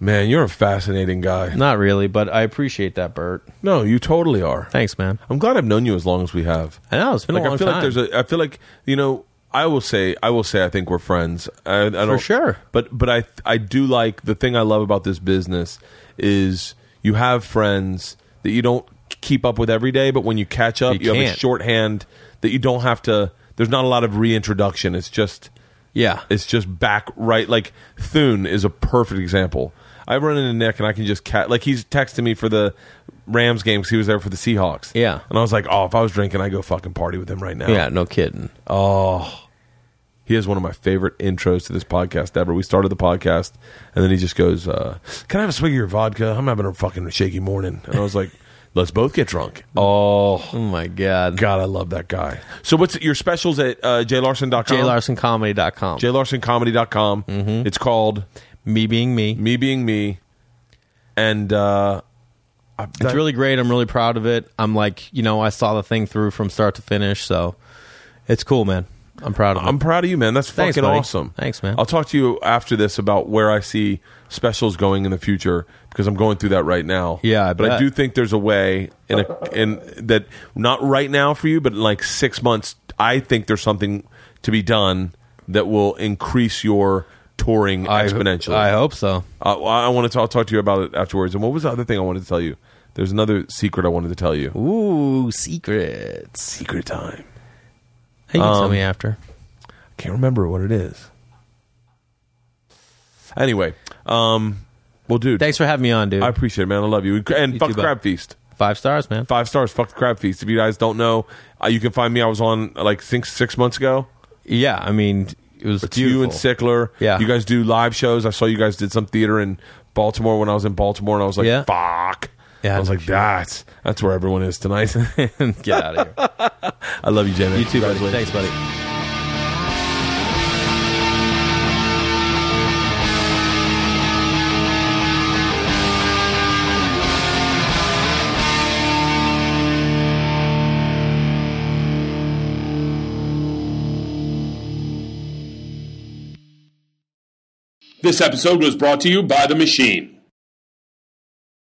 Man, you're a fascinating guy. not really, but I appreciate that, Bert. No, you totally are. Thanks, man. I'm glad I've known you as long as we have. I know it's been Like a long I feel time. like there's a. I feel like you know. I will say. I will say. I think we're friends. I, I don't, sure. But but I I do like the thing I love about this business is you have friends that you don't keep up with every day, but when you catch up, You you, have a can't. shorthand that you don't have to. There's not a lot of reintroduction. It's just yeah, it's just back right. Like Thune is a perfect example. I run into Nick and I can just cat like he's texting me for the Rams game because he was there for the Seahawks. Yeah. and I was like, oh, if I was drinking, I would go fucking party with him right now. yeah, no kidding. Oh, he has one of my favorite intros to this podcast ever. We started the podcast, and then he just goes, uh, "Can I have a swig of your vodka? I'm having a fucking shaky morning." And I was like, "Let's both get drunk." Oh Oh my god, God, I love that guy. So, what's your specials at uh, jaylarson.com? jaylarsoncomedy.com. jaylarsoncomedy.com. Mm-hmm. It's called me being me. Me Being Me, and uh, I- It's really great. I'm really proud of it. I'm like, you know, I saw the thing through from start to finish, so it's cool, man. I'm proud of it. I'm proud of you, man. That's Thanks, fucking buddy. awesome. Thanks, man. I'll talk to you after this about where I see specials going in the future because I'm going through that right now. Yeah, I but I do think there's a way in a in that not right now for you, but in like six months, I think there's something to be done that will increase your touring I- exponentially. I hope so. Uh, I want to talk, talk to you about it afterwards. And what was the other thing I wanted to tell you? There's another secret I wanted to tell you. Ooh, secrets. Secret time. Hey, you can tell Um, me after. I can't remember what it is. Anyway, um, well, dude, Thanks for having me on, dude. I appreciate it, man. I love you. And fuck too, bud. Crab Feast. Five stars, man. Five stars. Fuck the Crab Feast. If you guys don't know, uh, you can find me. I was on uh, like six six months ago. Yeah, I mean, it was It's beautiful. you and Sickler. Yeah. You guys do live shows. I saw you guys did some theater in Baltimore when I was in Baltimore, and I was like, Yeah. fuck. Yeah, I was no like, that's that's where everyone is tonight. Get out of here. I love you, Jay. man. You too, buddy. Thanks, buddy. This episode was brought to you by The Machine.